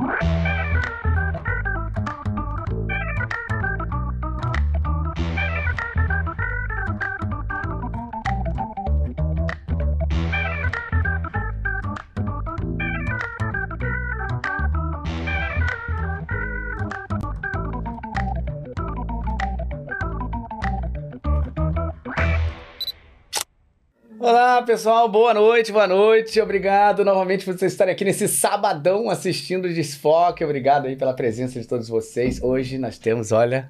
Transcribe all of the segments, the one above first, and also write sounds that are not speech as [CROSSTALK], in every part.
What? Olá, pessoal, boa noite, boa noite. Obrigado novamente por vocês estarem aqui nesse sabadão assistindo o Desfoque. Obrigado aí pela presença de todos vocês. Hoje nós temos, olha,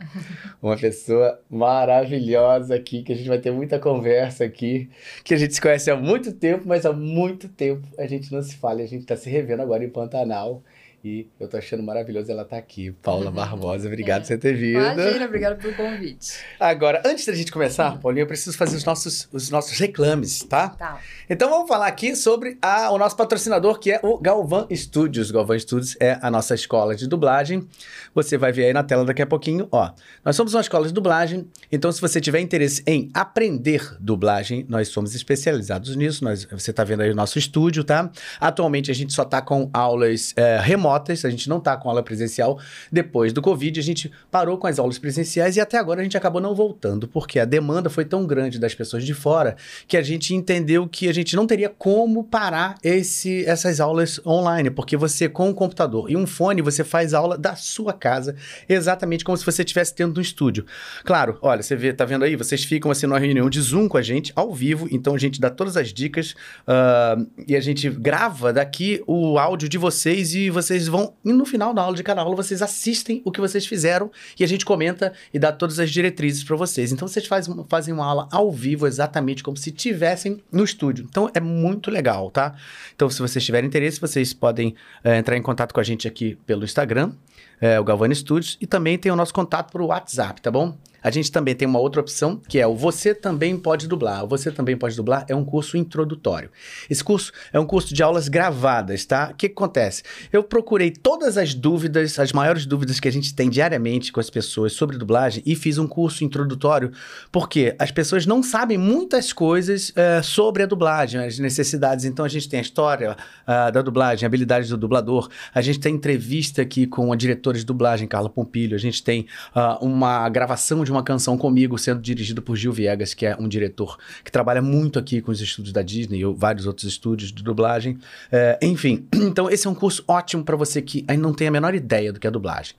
uma pessoa maravilhosa aqui, que a gente vai ter muita conversa aqui, que a gente se conhece há muito tempo, mas há muito tempo a gente não se fala. A gente está se revendo agora em Pantanal. E eu tô achando maravilhoso ela estar tá aqui. Paula [LAUGHS] Barbosa, obrigado é. por você ter vindo. Imagina, obrigado pelo convite. Agora, antes da gente começar, Paulinha, eu preciso fazer os nossos, os nossos reclames, tá? Tá. Então vamos falar aqui sobre a, o nosso patrocinador, que é o Galvan Studios. Galvan Studios é a nossa escola de dublagem. Você vai ver aí na tela daqui a pouquinho, ó. Nós somos uma escola de dublagem, então se você tiver interesse em aprender dublagem, nós somos especializados nisso. Nós, você tá vendo aí o nosso estúdio, tá? Atualmente a gente só tá com aulas é, remotas remotas, a gente não está com aula presencial. Depois do Covid, a gente parou com as aulas presenciais e até agora a gente acabou não voltando, porque a demanda foi tão grande das pessoas de fora que a gente entendeu que a gente não teria como parar esse, essas aulas online, porque você com um computador e um fone, você faz aula da sua casa, exatamente como se você estivesse dentro do estúdio. Claro, olha, você vê, tá vendo aí? Vocês ficam assim numa reunião de Zoom com a gente, ao vivo, então a gente dá todas as dicas uh, e a gente grava daqui o áudio de vocês e vocês vocês vão, e no final da aula de cada aula, vocês assistem o que vocês fizeram e a gente comenta e dá todas as diretrizes para vocês. Então vocês faz, fazem uma aula ao vivo, exatamente como se tivessem no estúdio. Então é muito legal, tá? Então, se vocês tiverem interesse, vocês podem é, entrar em contato com a gente aqui pelo Instagram, é, o Galvani Studios, e também tem o nosso contato por WhatsApp, tá bom? A gente também tem uma outra opção, que é o Você Também Pode Dublar. O Você Também Pode Dublar é um curso introdutório. Esse curso é um curso de aulas gravadas, tá? O que, que acontece? Eu procurei todas as dúvidas, as maiores dúvidas que a gente tem diariamente com as pessoas sobre dublagem e fiz um curso introdutório, porque as pessoas não sabem muitas coisas é, sobre a dublagem, as necessidades. Então a gente tem a história uh, da dublagem, habilidades do dublador, a gente tem entrevista aqui com a diretora de dublagem, Carla Pompilho, a gente tem uh, uma gravação de de uma canção comigo, sendo dirigido por Gil Viegas, que é um diretor que trabalha muito aqui com os estúdios da Disney e vários outros estúdios de dublagem. É, enfim, [CLEARS THROAT] então esse é um curso ótimo para você que ainda não tem a menor ideia do que é dublagem.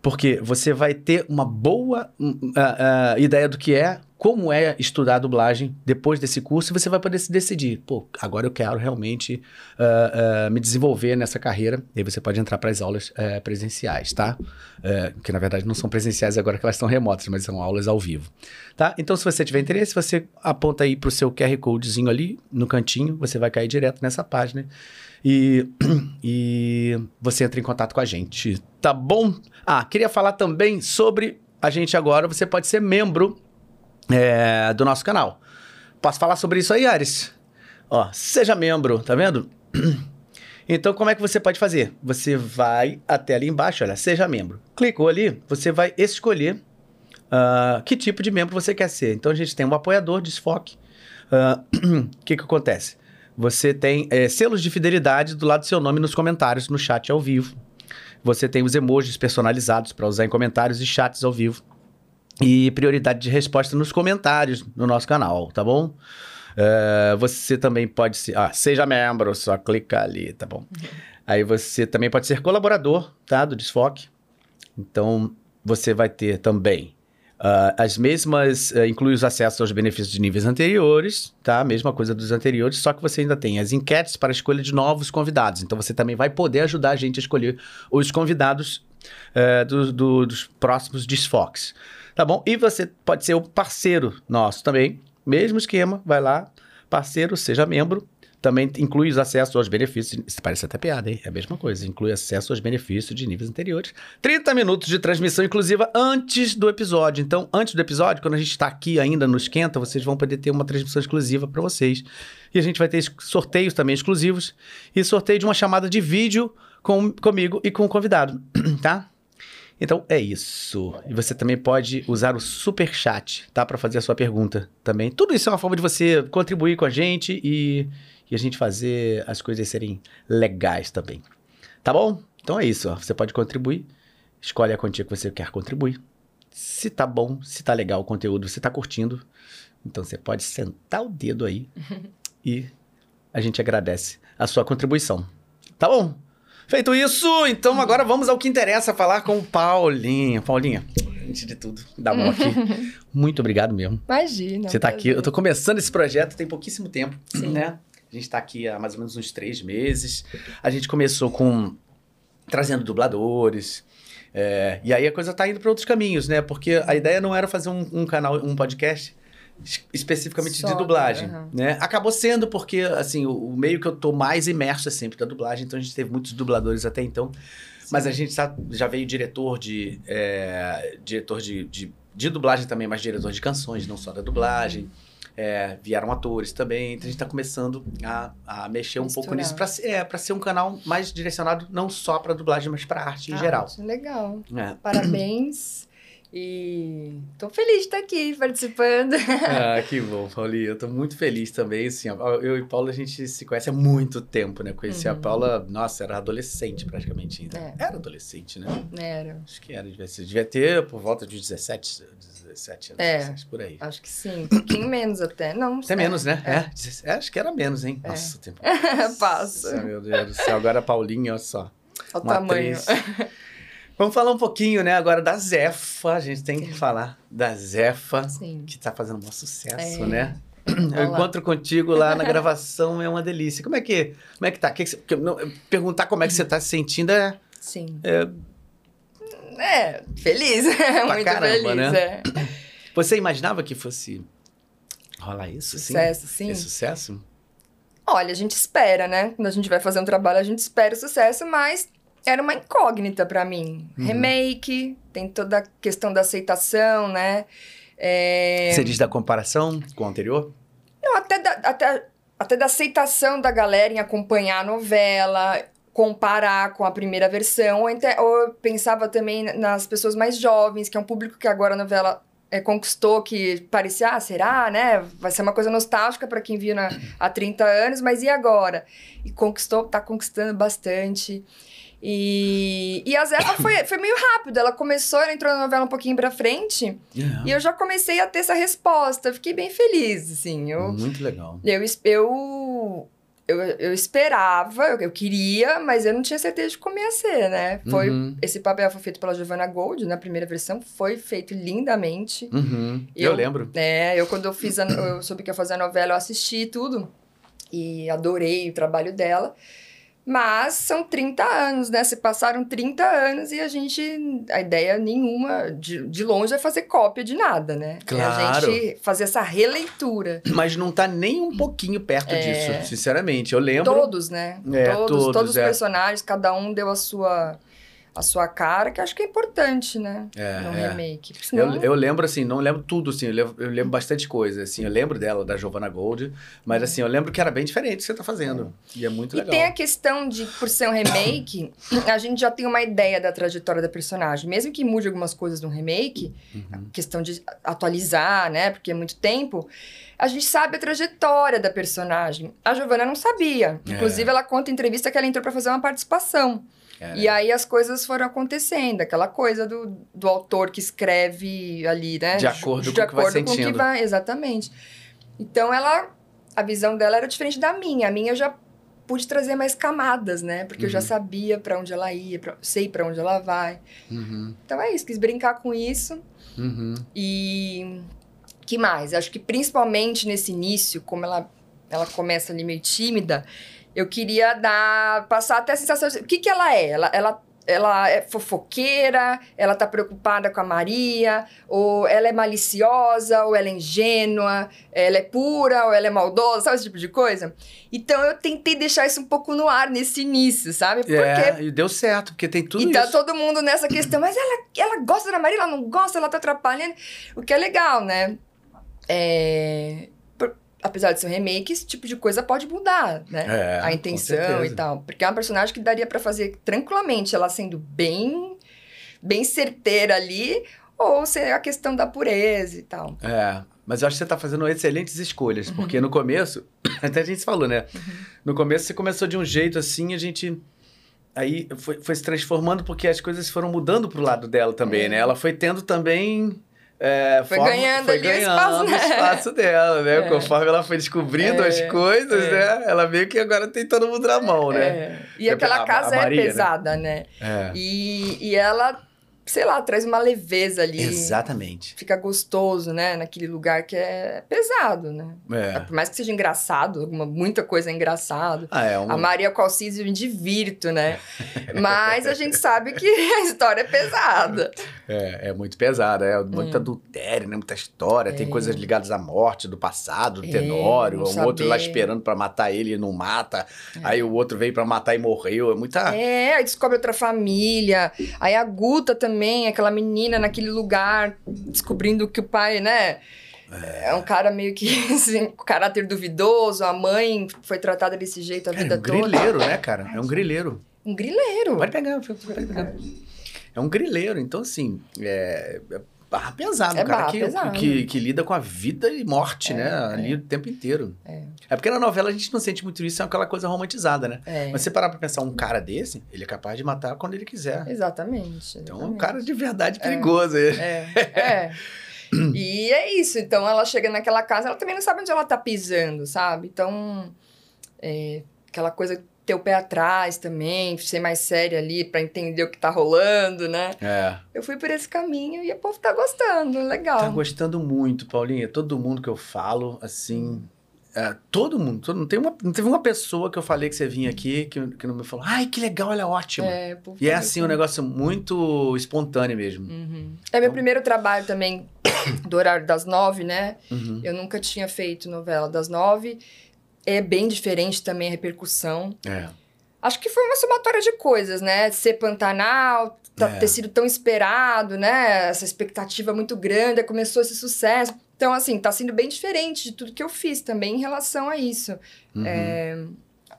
Porque você vai ter uma boa uh, uh, ideia do que é, como é estudar dublagem depois desse curso, você vai poder se decidir. Pô, agora eu quero realmente uh, me desenvolver nessa carreira. E aí você pode entrar para as aulas eh, presenciais, tá? Eh, que na verdade não são presenciais agora que elas estão remotas, mas são aulas ao vivo. Tá? Então, se você tiver interesse, você aponta aí para o seu QR Codezinho ali no cantinho, você vai cair direto nessa página. E, [CLEARS THROAT] e você entra em contato com a gente, tá bom? Ah, queria falar também sobre a gente agora. Você pode ser membro é, do nosso canal. Posso falar sobre isso aí, Ares? Ó, seja membro, tá vendo? [CLEARS THROAT] Então, como é que você pode fazer? Você vai até ali embaixo, olha, seja membro. Clicou ali, você vai escolher uh, que tipo de membro você quer ser. Então, a gente tem um apoiador, desfoque. [CLEARS THROAT] O uh, que, que acontece? Você tem é, selos de fidelidade do lado do seu nome nos comentários, no chat ao vivo. Você tem os emojis personalizados para usar em comentários e chats ao vivo. E prioridade de resposta nos comentários no nosso canal, tá bom? Uh, você também pode ser. Ah, seja membro, só clica ali, tá bom? Uhum. Aí você também pode ser colaborador, tá? Do Desfoque. Então você vai ter também Uh, as mesmas, uh, inclui os acessos aos benefícios de níveis anteriores, tá? Mesma coisa dos anteriores, só que você ainda tem as enquetes para a escolha de novos convidados. Então você também vai poder ajudar a gente a escolher os convidados uh, do, do, dos próximos desfoques, tá bom? E você pode ser o parceiro nosso também, mesmo esquema, vai lá, parceiro, seja membro, também inclui os acessos aos benefícios. Isso parece até piada, hein? É a mesma coisa. Inclui acesso aos benefícios de níveis anteriores. 30 minutos de transmissão inclusiva antes do episódio. Então, antes do episódio, quando a gente está aqui ainda no Esquenta, vocês vão poder ter uma transmissão exclusiva para vocês. E a gente vai ter sorteios também exclusivos. E sorteio de uma chamada de vídeo com, comigo e com o convidado, [CLEARS THROAT] tá? Então é isso. E você também pode usar o super chat, tá, para fazer a sua pergunta também. Tudo isso é uma forma de você contribuir com a gente e e a gente fazer as coisas serem legais também. Tá bom? Então é isso, ó. Você pode contribuir, escolhe a quantia que você quer contribuir. Se tá bom, se tá legal o conteúdo, se tá curtindo, então você pode sentar o dedo aí [LAUGHS] e a gente agradece a sua contribuição. Tá bom? Feito isso, então agora vamos ao que interessa, falar com Paulinha. Paulinha, antes de tudo, dá mão aqui. [LAUGHS] Muito obrigado mesmo. Imagina. Você tá aqui, eu tô começando esse projeto tem pouquíssimo tempo, Sim. né? A gente tá aqui há mais ou menos uns três meses. A gente começou com trazendo dubladores, é, e aí a coisa tá indo para outros caminhos, né? Porque a ideia não era fazer um, um canal, um podcast especificamente Só, de dublagem, uhum. né? Acabou sendo porque, assim, o, o, meio que eu tô mais imerso é sempre da dublagem, então a gente teve muitos dubladores até então, Sim. mas a gente tá, já veio diretor de... É, diretor de, de, de, dublagem também, mas diretor de canções, não só da dublagem. Uhum. É, vieram atores também, então a gente está começando a, a mexer um Misturar. pouco nisso para é, ser um canal mais direcionado não só para dublagem, mas para arte em ah, geral. Legal. É. Parabéns. E tô feliz de estar aqui participando. [LAUGHS] Ah, [LAUGHS] que bom, Paulinha. Eu tô muito feliz também. Assim, eu e Paula, a gente se conhece há muito tempo, né? Conheci uhum. a Paula, nossa, era adolescente praticamente ainda. É. Era adolescente, né? Era. Acho que era. Devia, devia ter por volta de 17, 17 anos, é, por aí. Acho que sim. [COUGHS] Um pouquinho menos até. Não, até é, menos, né? É. é. Acho que era menos, hein? É. Nossa, o tempo. [LAUGHS] Passa. Meu Deus do céu. Agora a Paulinha, olha só. Olha o tamanho. Vamos falar um pouquinho, né, agora da Zefa. A gente tem que falar da Zefa, Sim. que está fazendo um sucesso, é. né? Eu encontro contigo lá na gravação é uma delícia. Como é que, como é que tá? Que que você, perguntar como é que você está se sentindo é... Sim. É, é feliz. [LAUGHS] Muito caramba, feliz, né? É. Você imaginava que fosse rolar isso? Sucesso, sim. sim. É sucesso? Olha, a gente espera, né? Quando a gente vai fazer um trabalho, a gente espera o sucesso, mas era uma incógnita para mim. Uhum. Remake, tem toda a questão da aceitação, né? É... Você diz da comparação com o anterior? Não, até da, até, até da aceitação da galera em acompanhar a novela, comparar com a primeira versão. Ou, até, ou eu pensava também nas pessoas mais jovens, que é um público que agora a novela é, conquistou, que parecia, ah, será, né? Vai ser uma coisa nostálgica para quem viu na, há 30 anos, mas e agora? E conquistou, tá conquistando bastante. E, e a Zefa foi, [COUGHS] foi meio rápido. Ela começou, ela entrou na novela um pouquinho pra frente. Yeah. E eu já comecei a ter essa resposta. Fiquei bem feliz, assim. Eu, Muito legal. Eu, eu, eu, eu esperava, eu, eu, queria, mas eu não tinha certeza de como ia ser, né? Foi, uhum. Esse papel foi feito pela Giovanna Gold, na primeira versão. Foi feito lindamente. Uhum. Eu, eu, lembro. É, eu quando eu fiz a, eu soube que ia fazer a novela, eu assisti tudo. E adorei o trabalho dela. Mas são 30 anos, né? Se passaram 30 anos e a gente. A ideia nenhuma, de, de longe, é fazer cópia de nada, né? Claro. É a gente fazer essa releitura. Mas não tá nem um pouquinho perto é... disso, sinceramente. Eu lembro. Todos, né? É, todos, todos, todos os é. personagens, cada um deu a sua a sua cara, que acho que é importante, né? É, no é. remake. Senão... Eu, eu lembro, assim, não lembro tudo, assim, eu lembro, eu lembro bastante coisa, assim, eu lembro dela, da Giovanna Gold, mas, assim, eu lembro que era bem diferente o que você tá fazendo, é. e é muito legal. E tem a questão de, por ser um remake, a gente já tem uma ideia da trajetória da personagem, mesmo que mude algumas coisas no remake, uhum. questão de atualizar, né, porque é muito tempo, a gente sabe a trajetória da personagem. A Giovanna não sabia. É. Inclusive, ela conta em entrevista que ela entrou para fazer uma participação. E aí as coisas foram acontecendo, aquela coisa do, do autor que escreve ali, né? De acordo de, com o que. Com que vai, exatamente. Então ela, a visão dela era diferente da minha. A minha eu já pude trazer mais camadas, né? Porque uhum. eu já uhum. sabia para onde ela ia, pra, sei para onde ela vai. Uhum. Então é isso, quis brincar com isso. Uhum. E que mais? Acho que principalmente nesse início, como ela, ela começa ali meio tímida, eu queria dar, passar até a sensação de, o que que ela é? Ela, ela, ela é fofoqueira, ela tá preocupada com a Maria, ou ela é maliciosa, ou ela é ingênua, ela é pura, ou ela é maldosa, sabe esse tipo de coisa? Então eu tentei deixar isso um pouco no ar nesse início, sabe? Porque... É, e deu certo, porque tem tudo e tá isso. Todo mundo nessa questão, mas ela, ela gosta da Maria, ela não gosta, ela tá atrapalhando. O que é legal, né? É apesar de ser um remake, esse tipo de coisa pode mudar, né? É, a intenção e tal. Porque é uma personagem que daria para fazer tranquilamente, ela sendo bem, bem certeira ali, ou ser a questão da pureza e tal. É. Mas eu acho que você está fazendo excelentes escolhas, porque uhum. no começo, [COUGHS] até a gente falou, né? Uhum. No começo você começou de um jeito assim, a gente aí foi, foi se transformando porque as coisas foram mudando pro lado dela também, é. né? Ela foi tendo também é, foi forma, ganhando, foi ganhando espaço, né? espaço dela, né? É. Conforme ela foi descobrindo é, as coisas, é. né? Ela meio que agora tem todo mundo na mão, né? É. E aquela a, casa a Maria, é pesada, né? né? E, e ela sei lá, traz uma leveza ali. Exatamente. Fica gostoso, né? Naquele lugar que é pesado, né? É. Por mais que seja engraçado, alguma, muita coisa é engraçado. Ah, é um... A Maria Calcis eu me divirto, né? Mas a gente sabe que [LAUGHS] a história é pesada. É, é muito pesada, é muito é. adultério, né? Muita história, é. tem coisas ligadas à morte, do passado, do é, Tenório, um outro lá esperando para matar ele e não mata. É. Aí o outro veio para matar e morreu. É muita. É, aí descobre outra família. Aí a Guta também também, aquela menina naquele lugar, descobrindo que o pai, né? É. é um cara meio que, [LAUGHS] assim, caráter duvidoso, a mãe foi tratada desse jeito a cara, vida é um toda. grileiro, né, cara? É um grileiro. Um grileiro. Pode pegar, pode pegar. É um grileiro, então assim, é barra pesado, é cara, barra que, pesado. Que, que, lida com a vida e morte, é, né? Ali é. o tempo inteiro. É. é. porque na novela a gente não sente muito isso, é aquela coisa romantizada, né? É. Mas você parar pra pensar, um cara desse, ele é capaz de matar quando ele quiser. Exatamente. Então é um cara de verdade perigoso. É. é. [LAUGHS] e é isso. Então ela chega naquela casa, ela também não sabe onde ela tá pisando, sabe? Então, é, aquela coisa ter o pé atrás também, ser mais séria ali para entender o que tá rolando, né? É. Eu fui por esse caminho e o povo tá gostando, legal. Tá gostando muito, Paulinha. Todo mundo que eu falo, assim. É, todo mundo, todo, não, tem uma, não teve uma pessoa que eu falei que você vinha aqui que, que não me falou, ai, que legal, ela é ótima. É, e é assim, um negócio muito espontâneo mesmo. Uhum. É meu então... primeiro trabalho também [COUGHS] do horário das nove, né? Uhum. Eu nunca tinha feito novela das nove é bem diferente também a repercussão. É. Acho que foi uma somatória de coisas, né? Ser Pantanal, tá, é. ter sido tão esperado, né? Essa expectativa muito grande, começou esse sucesso. Então, assim, tá sendo bem diferente de tudo que eu fiz também em relação a isso. Uhum. É,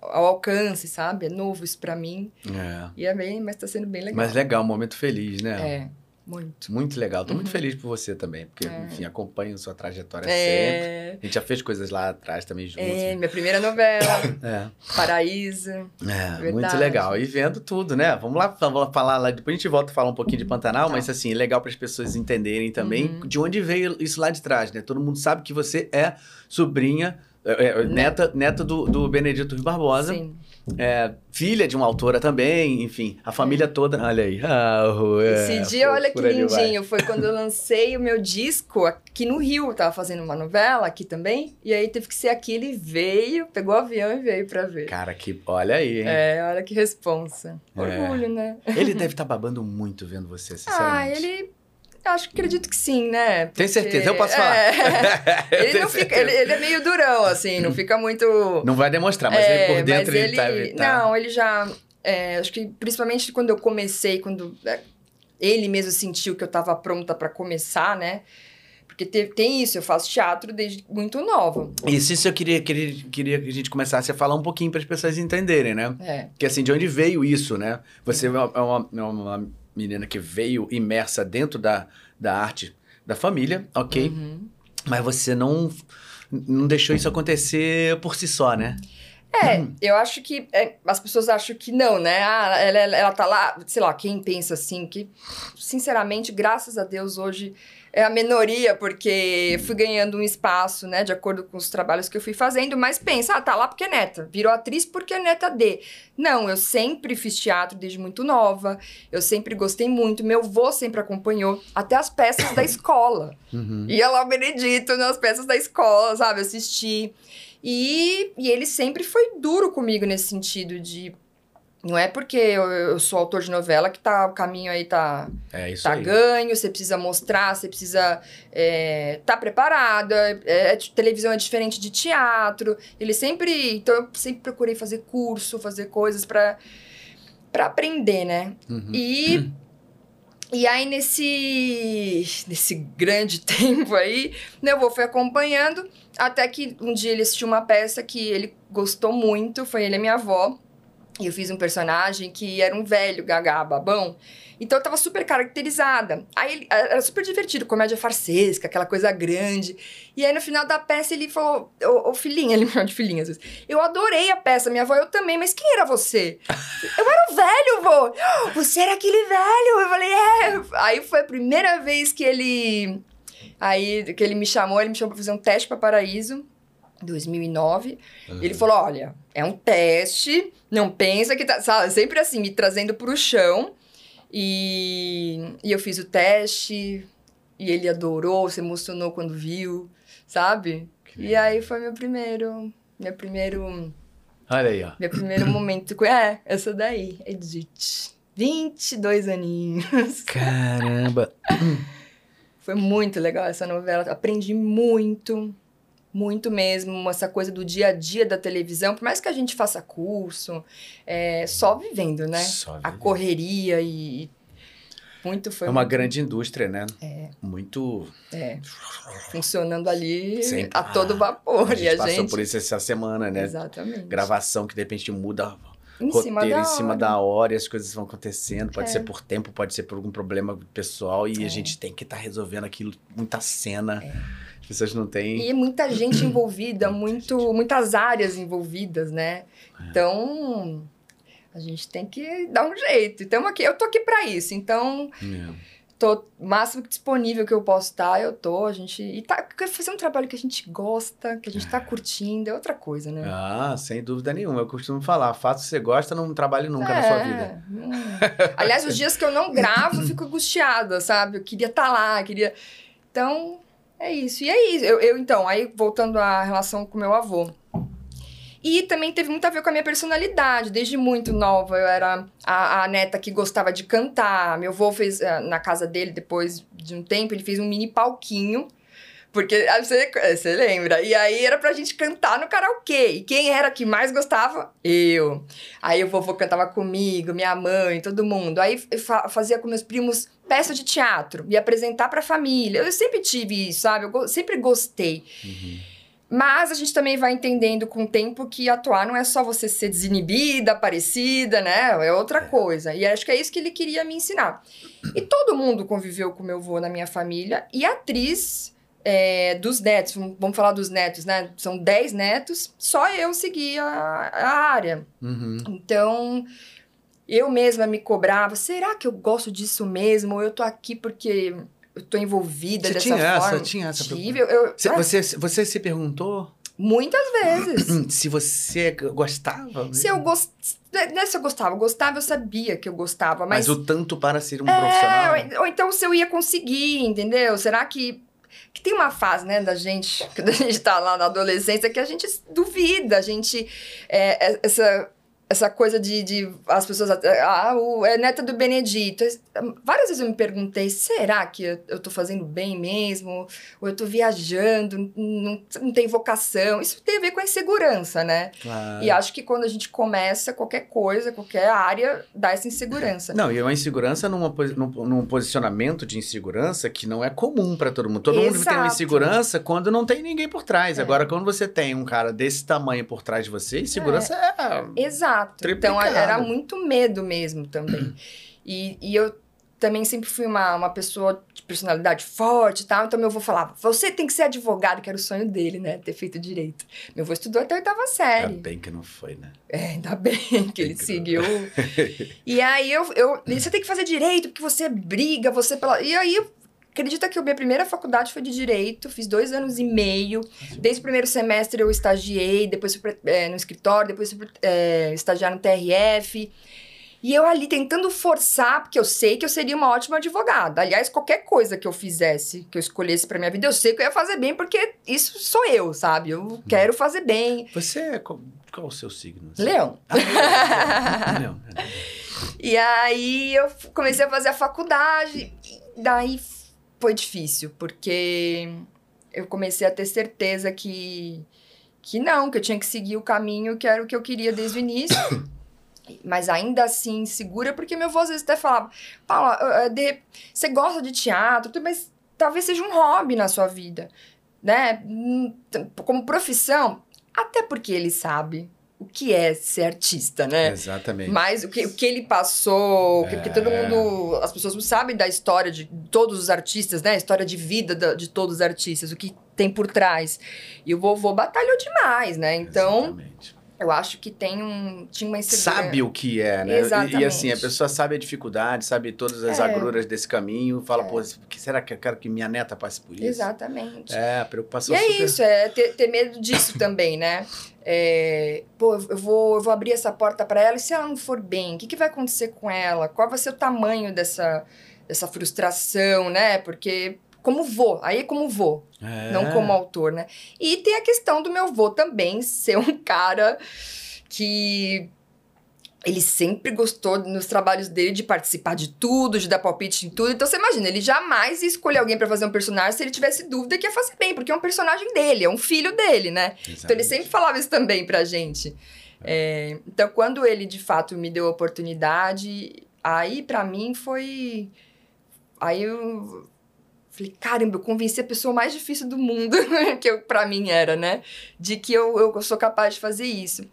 ao alcance, sabe? É novo isso pra mim. É. E é bem, mas tá sendo bem legal. Mas legal, um momento feliz, né? É. Muito. Muito legal. Tô uhum. muito feliz por você também, porque, é. enfim, acompanho sua trajetória é. sempre. A gente já fez coisas lá atrás também juntos. É, né? minha primeira novela. [COUGHS] é. Paraíso. É, muito legal. E vendo tudo, né? Vamos lá, vamos falar lá. Depois a gente volta a falar um pouquinho de Pantanal, tá. mas assim, legal para as pessoas entenderem também uhum. de onde veio isso lá de trás, né? Todo mundo sabe que você é sobrinha é, é, neta, neta do, do Benedito Rui Barbosa. Sim. É, filha de uma autora também, enfim, a família toda. Olha aí. Ah, é, Esse dia, olha que lindinho. Foi quando eu [LAUGHS] lancei o meu disco aqui no Rio. Eu tava fazendo uma novela aqui tambi E aí teve que ser aqui. Ele veio, pegou o avião e veio pra ver. Cara, que. Olha aí, hein? É, olha que responsa. É. Orgulho, né? Ele [LAUGHS] deve estar tá babando muito vendo você, sinceramente. Ah, ele Acho que acredito que sim, né? Porque... Tem certeza, eu posso falar. É... [LAUGHS] ele, não fica, ele, ele, é meio durão, assim, não fica muito. Não vai demonstrar, mas é, ele por dentro ele, ele tá, tá, Não, ele já. É, acho que principalmente quando eu comecei, quando é, ele mesmo sentiu que eu estava pronta para começar, né? Porque te, tem isso, eu faço teatro desde muito nova. Isso, isso eu queria, queria, queria que a gente começasse a falar um pouquinho para as pessoas entenderem, né? É. Que assim, de onde veio isso, né? Você é é uma, é uma menina que veio imersa dentro da, da arte da família, ok? Uhum. Mas você não, não deixou isso acontecer por si só, né? É, eu acho que é, as pessoas acham que não, né? Ah, ela, ela tá lá, sei lá, quem pensa assim, que, sinceramente, graças a Deus, hoje é a minoria, porque fui ganhando um espaço, né, de acordo com os trabalhos que eu fui fazendo, mas pensa, ah, tá lá porque é neta, virou atriz porque é neta de. Não, eu sempre fiz teatro desde muito nova, eu sempre gostei muito, meu avô sempre acompanhou, até as peças da escola. Uhum. Ia lá o Benedito nas peças da escola, sabe, assistir. E, e ele sempre foi duro comigo nesse sentido de não é porque eu, eu, sou autor de novela que tá, o caminho aí tá, é tá aí. ganho, você precisa mostrar, você precisa é, tá preparada. É, é, televisão é diferente de teatro. Ele sempre. Então eu sempre procurei fazer curso, fazer coisas para para aprender, né? Uhum. E. E aí, nesse, nesse grande [LAUGHS] tempo aí, meu avô foi acompanhando, até que um dia ele assistiu uma peça que ele gostou muito, foi ele e minha avó, E eu fiz um personagem que era um velho gagá babão. Então eu tava super caracterizada. Aí ele, era super divertido, comédia farsesca, aquela coisa grande. E aí no final da peça ele falou: Ô, ô filhinha, [LAUGHS] ele me chama de filhinha às vezes. Eu adorei a peça, minha avó, eu também, mas quem era você? [LAUGHS] eu era o velho, vô! Você era aquele velho! Eu falei, é. Aí foi a primeira vez que ele. Aí que ele me chamou, ele me chamou pra fazer um teste para paraíso. 2009. Uhum. Ele falou: olha, é um teste, não pensa que tá. Sabe, sempre assim, me trazendo pro chão. E, e eu fiz o teste, e ele adorou, se emocionou quando viu, sabe? Que e aí foi meu primeiro. Meu primeiro. Olha aí, ó. Meu primeiro [CLEARS THROAT] momento com. É, essa daí, Edith. 22 aninhos. Caramba! [LAUGHS] foi muito legal essa novela. Aprendi muito muito mesmo, essa coisa do dia a dia da televisão, por mais que a gente faça curso, é só vivendo, né? Só vivendo. A correria e, muito foi. É uma muito... grande indústria, né? É. Muito. É. Funcionando ali Sempre. a todo vapor. A gente e a passou gente... por isso essa semana, né? Exatamente. Gravação que de repente muda em roteiro cima da em cima hora. da hora e as coisas vão acontecendo. Pode É. ser por tempo, pode ser por algum problema pessoal e É. a gente tem que estar resolvendo aquilo. Muita cena. As pessoas não têm. E muita gente [CLEARS THROAT] envolvida, muito, muitas áreas envolvidas, né? Então, a gente tem que dar um jeito. Então, aqui, eu tô aqui para isso. Então, É. tô o máximo disponível que eu posso estar, eu tô. A gente. E tá, fazer um trabalho que a gente gosta, que a gente tá curtindo, é outra coisa, né? Ah, sem dúvida nenhuma. Eu costumo falar, fato que você gosta, não trabalhe nunca na sua vida. hum. Aliás, os dias que eu não gravo, eu fico angustiada, sabe? Eu queria estar lá, queria. Então, é isso. E é isso. Eu, eu, então, aí voltando à relação com meu avô. E também teve muito a ver com a minha personalidade. Desde muito nova, eu era a, a neta que gostava de cantar. Meu avô fez, eh, na casa dele, depois de um tempo, ele fez um mini palquinho. Porque ah, você, você lembra? E aí era pra gente cantar no karaokê. E quem era que mais gostava? Eu. Aí o vovô cantava comigo, minha mãe, todo mundo. Aí fa- fazia com meus primos peça de teatro e apresentar pra família. Eu sempre tive isso, sabe? Eu go- sempre gostei. Uhum. Mas a gente também vai entendendo com o tempo que atuar não é só você ser desinibida, parecida, né? É outra coisa. E acho que é isso que ele queria me ensinar. E todo mundo conviveu com meu avô na minha família. E a atriz é, dos netos, vamos- falar dos netos, né? São 10 netos, só eu segui a, área. Uhum. Então, eu mesma me cobrava, será que eu gosto disso mesmo? Ou eu tô aqui porque eu tô envolvida Você dessa tinha essa- forma? tinha essa Tive, eu, Você, ah, você, você se perguntou muitas vezes. [CLEARS THROAT] se você gostava? se eu gost... Não é se eu gostava, eu gostava, eu sabia que eu gostava, Mas, mas... o tanto para ser um É, profissional. ou- ou então se eu ia conseguir, entendeu? Será que... Que tem uma fase, né, da gente, [LAUGHS] quando a gente tá lá na adolescência, que a gente duvida, a gente... é, é, essa, essa coisa de, de as pessoas... Ah, o, é neta do Benedito. Várias vezes eu me perguntei, será que eu, eu tô fazendo bem mesmo? Ou eu tô viajando, não, não tem vocação? Isso tem a ver com a insegurança, né? Claro. E acho que quando a gente começa qualquer coisa, qualquer área, dá essa insegurança. Não, e é uma insegurança numa, num, num posicionamento de insegurança que não é comum para todo mundo. Todo mundo tem uma Exato. insegurança quando não tem ninguém por trás. É. Agora, quando você tem um cara desse tamanho por trás de você, insegurança é. Exato. Então Triplicado. era muito medo mesmo também. E, e eu também sempre fui uma, uma pessoa de personalidade forte e tal. Então meu avô falava: você tem que ser advogado, que era o sonho dele, né? Ter feito direito. Meu avô estudou até a oitava Ainda série. bem que não foi, né? É, ainda bem [LAUGHS] que ele seguiu. [LAUGHS] e aí eu, eu. Você tem que fazer direito, porque você briga, você pela. E aí. Acredita que a minha primeira faculdade foi de direito, fiz dois anos e meio. Desde o primeiro semestre eu estagiei, depois fui é, no escritório, depois fui é, estagiar no TRF. E eu ali tentando forçar, porque eu sei que eu seria uma ótima advogada. Aliás, qualquer coisa que eu fizesse, que eu escolhesse pra minha vida, eu sei que eu ia fazer bem, porque isso sou eu, sabe? Eu quero fazer bem. Você é. Qual, qual o seu signo? Leão. Ah, Leão. Leão. [LAUGHS] E aí eu comecei a fazer a faculdade, e daí foi difícil, porque eu comecei a ter certeza que, que não, que eu tinha que seguir o caminho que era o que eu queria desde o início. [COUGHS] Mas ainda assim, segura, porque meu avô às vezes até falava, Paula, de- você gosta de teatro, mas talvez seja um hobby na sua vida, né? Hum, Como profissão, até porque ele sabe o que é ser artista, né? Exatamente. Mas o que, o que ele passou, é. porque todo mundo, as pessoas sabem da história de todos os artistas, né? A história de vida de todos os artistas, o que tem por trás. E o vovô batalhou demais, né? Então, Exatamente. eu acho que tem um, tinha uma. Sabe o que é, né? Exatamente. E, e, assim, a pessoa sabe a dificuldade, sabe todas as é. agruras desse caminho, fala, é. pô, que será que eu quero que minha neta passe por isso? Exatamente. É, a preocupação E é super... isso, é ter, ter medo disso também, né? É, pô, eu vou, eu vou abrir essa porta para ela e se ela não for bem, o que, que vai acontecer com ela? Qual vai ser o tamanho dessa, dessa frustração, né? Porque como vô, aí é como vô, é. não como autor, né? E tem a questão do meu vô também ser um [LAUGHS] cara que ele sempre gostou nos trabalhos dele de participar de tudo, de dar palpite em tudo. Então você imagina, ele jamais ia escolher alguém para fazer um personagem se ele tivesse dúvida que ia fazer bem, porque é um personagem dele, é um filho dele, né? Exatamente. Então ele sempre falava isso também pra gente. É. É, então quando ele de fato me deu a oportunidade, aí para mim foi. Aí eu falei, caramba, eu convenci a pessoa mais difícil do mundo, [LAUGHS] que para mim era, né? De que eu, eu sou capaz de fazer isso.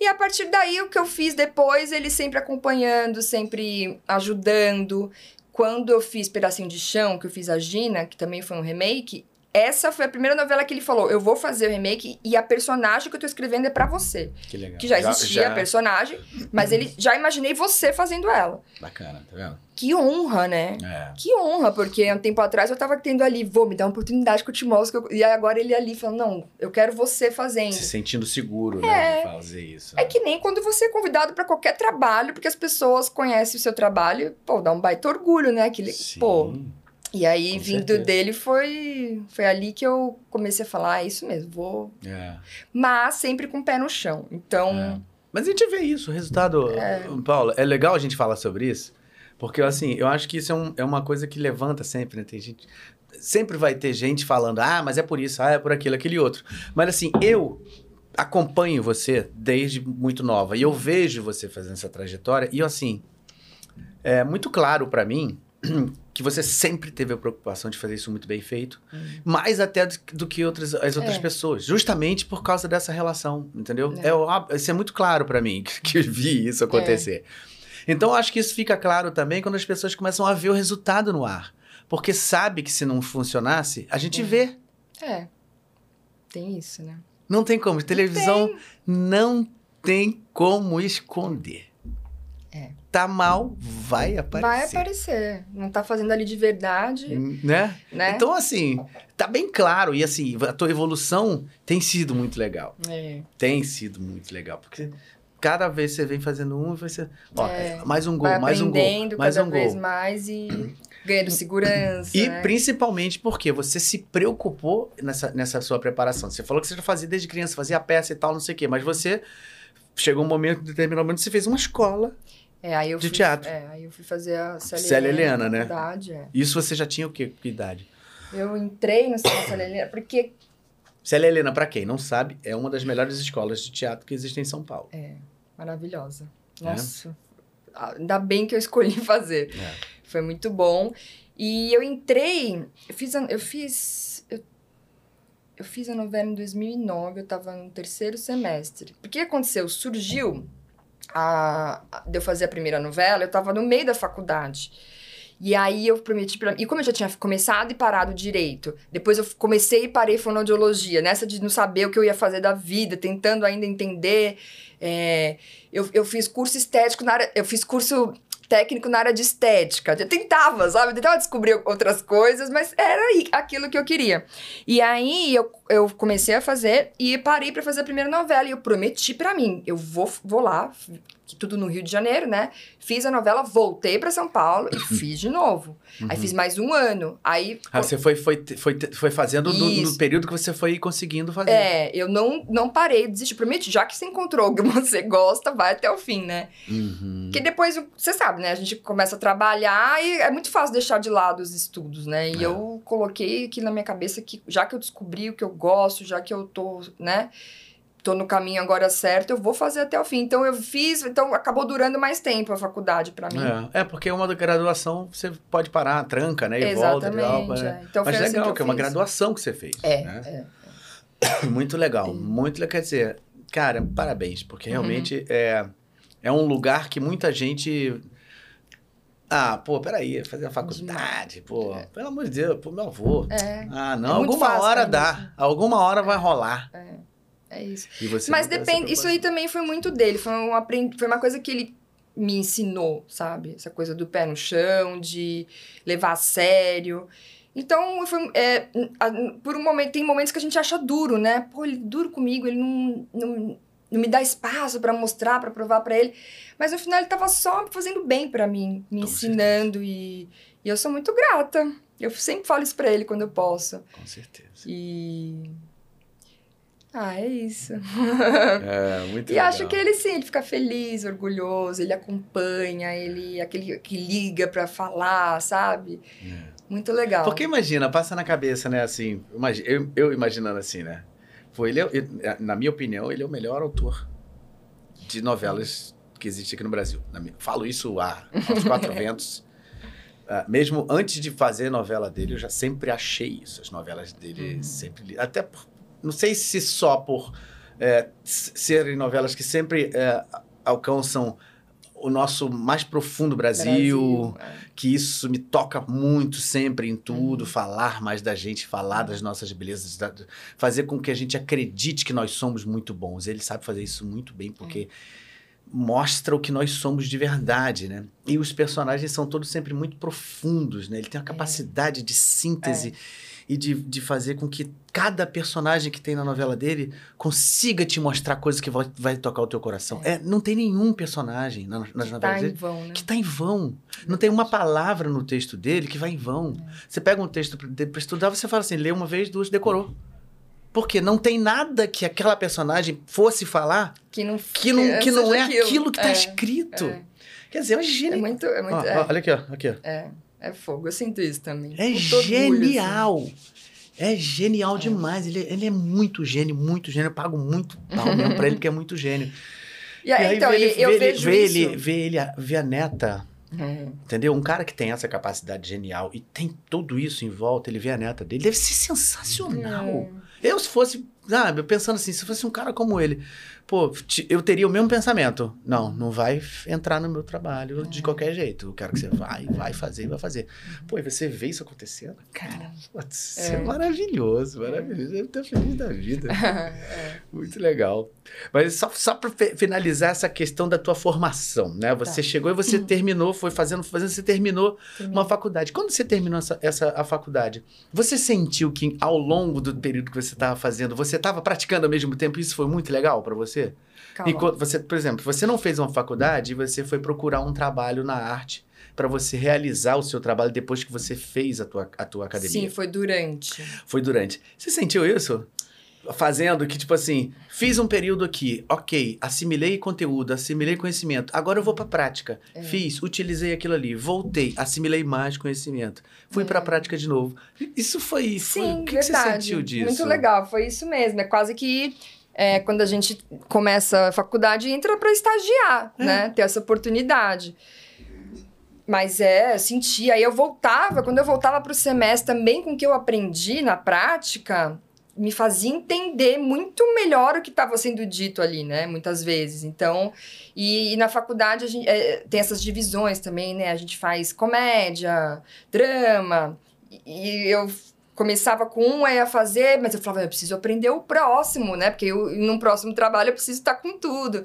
E a partir daí, o que eu fiz depois, ele sempre acompanhando, sempre ajudando. Quando eu fiz Pedacinho de Chão, que eu fiz a Gina, que também foi um remake, essa foi a primeira novela que ele falou: eu vou fazer o remake e a personagem que eu tô escrevendo é para você. Que legal. Que já existia já, já... a personagem, mas ele já imaginei você fazendo ela. Bacana, tá vendo? Que honra, né? É. Que honra, porque um tempo atrás eu tava tendo ali, vou me dar uma oportunidade que eu te mostro. Eu... E agora ele ali falando: não, eu quero você fazendo. Se sentindo seguro, né, é. né? Fazer isso. É que nem quando você é convidado para qualquer trabalho, porque as pessoas conhecem o seu trabalho, pô, dá um baita orgulho, né? Aquele, Sim. pô e aí, Com vindo certeza. dele, foi, foi ali que eu comecei a falar, é isso mesmo, vou... É. Mas sempre com o pé no chão, então... É. Mas a gente vê isso, o resultado... É. Paulo, é legal a gente falar sobre isso, porque, assim, eu acho que isso é, um, é uma coisa que levanta sempre, né? Tem gente... Sempre vai ter gente falando, ah, mas é por isso, ah, é por aquilo, aquele outro. Mas, assim, eu acompanho você desde muito nova, e eu vejo você fazendo essa trajetória, e, assim, é muito claro para mim que você sempre teve a preocupação de fazer isso muito bem feito, uhum. mais até do, do, que outras, as outras é. pessoas, justamente por causa dessa relação, entendeu? É, é isso é muito claro para mim que, que vi isso acontecer. É. Então acho que isso fica claro também quando as pessoas começam a ver o resultado no ar, porque sabe que se não funcionasse, a gente é. vê. É. Tem isso, né? Não tem como. Televisão tem. não tem como esconder tá mal, vai aparecer. Vai aparecer. Não tá fazendo ali de verdade. Hum, né? né? Então, assim, tá bem claro. E assim, a tua evolução tem sido muito legal. É. Tem sido muito legal. Porque cada vez você vem fazendo um, você. Ó, é. mais um gol, vai mais um gol. Mais cada um vez gol. mais e ganhando segurança. E né? principalmente porque você se preocupou nessa, nessa sua preparação. Você falou que você já fazia desde criança, fazia peça e tal, não sei o quê, mas você chegou um momento, determinado momento, você fez uma escola. É, aí eu de fui, teatro. É, aí eu fui fazer a Célia, Célia Helena, né? Idade, é. Isso você já tinha o quê? Que idade? Eu entrei no Célia Helena porque... Célia Helena, para quem não sabe, é uma das melhores escolas de teatro que existem em São Paulo. É, maravilhosa. É? Nossa, é? ainda bem que eu escolhi [LAUGHS] fazer. É. Foi muito bom. E eu entrei, eu fiz, eu fiz, eu, eu fiz a novela em 2009, eu tava no terceiro semestre. O que aconteceu? Surgiu a, de eu fazer a primeira novela, eu estava no meio da faculdade. E aí eu prometi pra E como eu já tinha começado e parado direito, depois eu comecei e parei fonoaudiologia, nessa de não saber o que eu ia fazer da vida, tentando ainda entender. É, eu, eu fiz curso estético na área. Eu fiz curso técnico na área de estética. Eu tentava, sabe? Eu tentava descobrir outras coisas, mas era aquilo que eu queria. E aí eu, eu comecei a fazer e parei para fazer a primeira novela. E eu prometi para mim, eu vou, vou lá, tudo no Rio de Janeiro, né? Fiz a novela, voltei para São Paulo e fiz de novo. Uhum. Aí fiz mais um ano. Aí. Ah, você foi, foi, foi, foi fazendo no, no, período que você foi conseguindo fazer. É, eu não, não parei, desisti. Prometi, já que você encontrou o que você gosta, vai até o fim, né? Uhum. Porque depois, você sabe, né? A gente começa a trabalhar e é muito fácil deixar de lado os estudos, né? E é. eu coloquei aqui na minha cabeça que já que eu descobri o que eu gosto, já que eu tô, né? Tô no caminho agora certo, eu vou fazer até o fim. Então eu fiz, então acabou durando mais tempo a faculdade para mim. É, é, porque uma graduação você pode parar, tranca, né? E Exatamente, volta e tal. É. Então, Mas legal, assim que, que é uma graduação que você fez. É, né? é. [COUGHS] Muito legal, muito legal. Quer dizer, cara, parabéns, porque uhum. realmente uhum. é, é um lugar que muita gente. Ah, pô, peraí, fazer a faculdade, pô, é. pelo amor de Deus, pô, meu avô. É. Ah, não, é alguma hora dá, alguma hora vai rolar. É. É isso. Mas depende, isso aí também foi muito dele, foi, um aprend... foi uma coisa que ele me ensinou, sabe? Essa coisa do pé no chão, de levar a sério. Então, foi, é, por um momento, tem momentos que a gente acha duro, né? Pô, ele é duro comigo, ele não, não, não me dá espaço para mostrar, para provar para ele. Mas no final ele tava só fazendo bem para mim, me Com ensinando e, e eu sou muito grata. Eu sempre falo isso para ele quando eu posso. Com certeza. E ah, é isso. [LAUGHS] É, muito E legal. acho que ele sim, ele fica feliz, orgulhoso, ele acompanha, ele aquele que liga para falar, sabe? É. Muito legal. Porque imagina, passa na cabeça, né, assim, eu, eu imaginando assim, né? Foi ele, na minha opinião, ele é o melhor autor de novelas que existe aqui no Brasil. Falo isso há, aos quatro [LAUGHS] ventos. Uh, mesmo antes de fazer a novela dele, eu já sempre achei isso. As novelas dele uhum. sempre. Até por, não sei se só por é, serem novelas que sempre é, alcançam o nosso mais profundo Brasil, Brasil é. que isso me toca muito sempre em tudo, uhum. falar mais da gente, falar das nossas belezas, da, fazer com que a gente acredite que nós somos muito bons. Ele sabe fazer isso muito bem, porque mostra o que nós somos de verdade, né? E os personagens são todos sempre muito profundos, né? Ele tem uma é. capacidade de síntese e de, de fazer com que cada personagem que tem na novela dele consiga te mostrar coisas que vai, vai tocar o teu coração. É. é não tem nenhum personagem na, nas que novelas tá dele vão, né? que está em vão. Não tem uma palavra no texto dele que vai em vão. É. Você pega um texto para estudar, você fala assim, lê uma vez, duas, decorou. Porque não tem nada que aquela personagem fosse falar que não, que não, que não é aquilo, aquilo que está é, escrito. É. Quer dizer, é gênio. É muito. É muito ó, é. Olha aqui, ó. Aqui, ó. É. É fogo, eu sinto isso também. É genial. Orgulho, assim. É genial é. demais. Ele, ele é muito gênio, muito gênio. Eu pago muito pau mesmo pra ele, porque é muito gênio. [LAUGHS] E aí, e aí então, ele, eu vê vejo ele, isso. Vê ele, vê ele, vê a neta. É. Entendeu? Um cara que tem essa capacidade genial e tem tudo isso em volta, ele vê a neta dele, deve ser sensacional. É. Eu, se fosse, sabe, pensando assim, se fosse um cara como ele, pô, eu teria o mesmo pensamento. Não, não vai entrar no meu trabalho de qualquer jeito. Eu quero que você vai, vai fazer, vai fazer. Pô, e você vê isso acontecendo? Cara, isso é. é maravilhoso, maravilhoso. Deve estar feliz da vida. [LAUGHS] é. Muito legal. Mas só, só para finalizar essa questão da tua formação, né? Você tá. chegou e você uhum. terminou, foi fazendo, fazendo, você terminou uma faculdade. Quando você terminou essa, essa a faculdade, você sentiu que ao longo do período que você estava fazendo, você estava praticando ao mesmo tempo? Isso foi muito legal para você? Você? Calma. E você, por exemplo, você não fez uma faculdade e você foi procurar um trabalho na arte para você realizar o seu trabalho depois que você fez a tua, a tua academia. Sim, foi durante. Foi durante. Você sentiu isso? Fazendo que, tipo assim, fiz um período aqui, ok, assimilei conteúdo, assimilei conhecimento, agora eu vou pra prática. É. Fiz, utilizei aquilo ali, voltei, assimilei mais conhecimento, fui é. pra prática de novo. Isso foi. Sim, foi, o que, que você sentiu disso? Muito legal, foi isso mesmo. É quase que é, quando a gente começa a faculdade, entra para estagiar, é. né? Ter essa oportunidade. Mas é, senti. Aí eu voltava, quando eu voltava para o semestre também com o que eu aprendi na prática, me fazia entender muito melhor o que estava sendo dito ali, né? Muitas vezes. Então, e, e na faculdade a gente é, tem essas divisões também, né? A gente faz comédia, drama. E eu começava com um, aí ia fazer, mas eu falava, eu preciso aprender o próximo, né? Porque eu, num próximo trabalho eu preciso estar com tudo.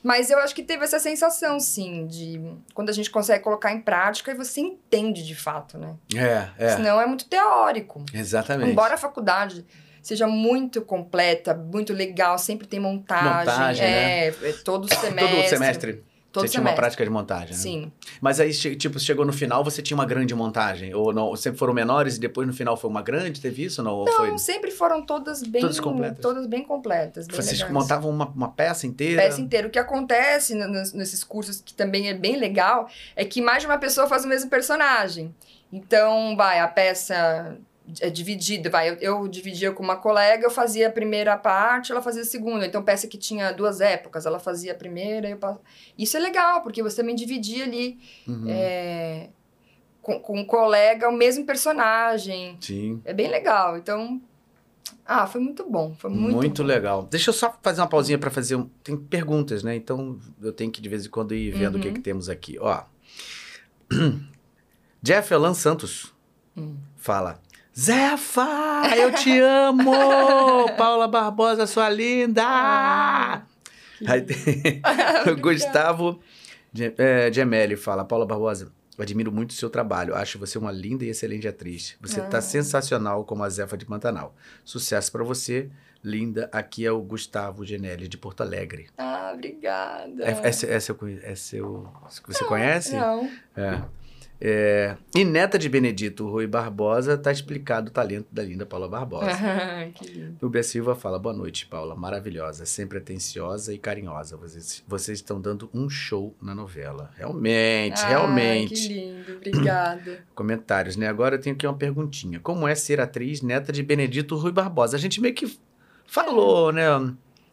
Mas eu acho que teve essa sensação, sim, de quando a gente consegue colocar em prática e você entende de fato, né? É, é. Senão é muito teórico. Exatamente. Embora a faculdade seja muito completa, muito legal, sempre tem montagem. Montagem, é, né? é todo semestre. [COUGHS] Todo semestre. Todo você semestre. tinha uma prática de montagem, né? Sim. Mas aí, tipo, chegou no final, você tinha uma grande montagem? Ou não, sempre foram menores e depois no final foi uma grande? Teve isso não? Não, foi... sempre foram todas bem... Todas completas? Todas bem completas. Bem Vocês legais. montavam uma, uma peça inteira? Peça inteira. O que acontece nesses cursos, que também é bem legal, é que mais de uma pessoa faz o mesmo personagem. Então, vai, a peça é dividido, vai, eu, eu, dividia com uma colega, eu fazia a primeira parte, ela fazia a segunda. Então, peça que tinha duas épocas, ela fazia a primeira, eu Isso é legal, porque você também dividia ali uhum. é, com, com um colega o mesmo personagem. Sim. É bem legal. Então, Ah, foi muito bom, foi muito Muito bom. legal. Deixa eu só fazer uma pausinha para fazer um... Tem perguntas, né? Então eu tenho que de vez em quando ir vendo uhum. o que, que temos aqui. Ó. [CLEARS THROAT] Jeff Alan Santos hum. fala: Zefa, eu te amo! [LAUGHS] Paula Barbosa, sua linda! Ah, Aí tem [LAUGHS] o Gustavo é, Gemelli fala: Paula Barbosa, eu admiro muito o seu trabalho. Acho você uma linda e excelente atriz. Você está ah. sensacional como a Zefa de Pantanal. Sucesso para você, linda. Aqui é o Gustavo Genelli, de Porto Alegre. Ah, obrigada. É, é, é, seu, é seu. Você não, conhece? Não. É. É, e neta de Benedito Rui Barbosa, tá explicado o talento da linda Paula Barbosa. [LAUGHS] que lindo. O Bia Silva fala: Boa noite, Paula. Maravilhosa, sempre atenciosa e carinhosa. Vocês, vocês estão dando um show na novela. Realmente, ah, realmente. Que lindo, obrigada. [COUGHS] Comentários, né? Agora eu tenho aqui uma perguntinha: Como é ser atriz neta de Benedito Rui Barbosa? A gente meio que falou, né?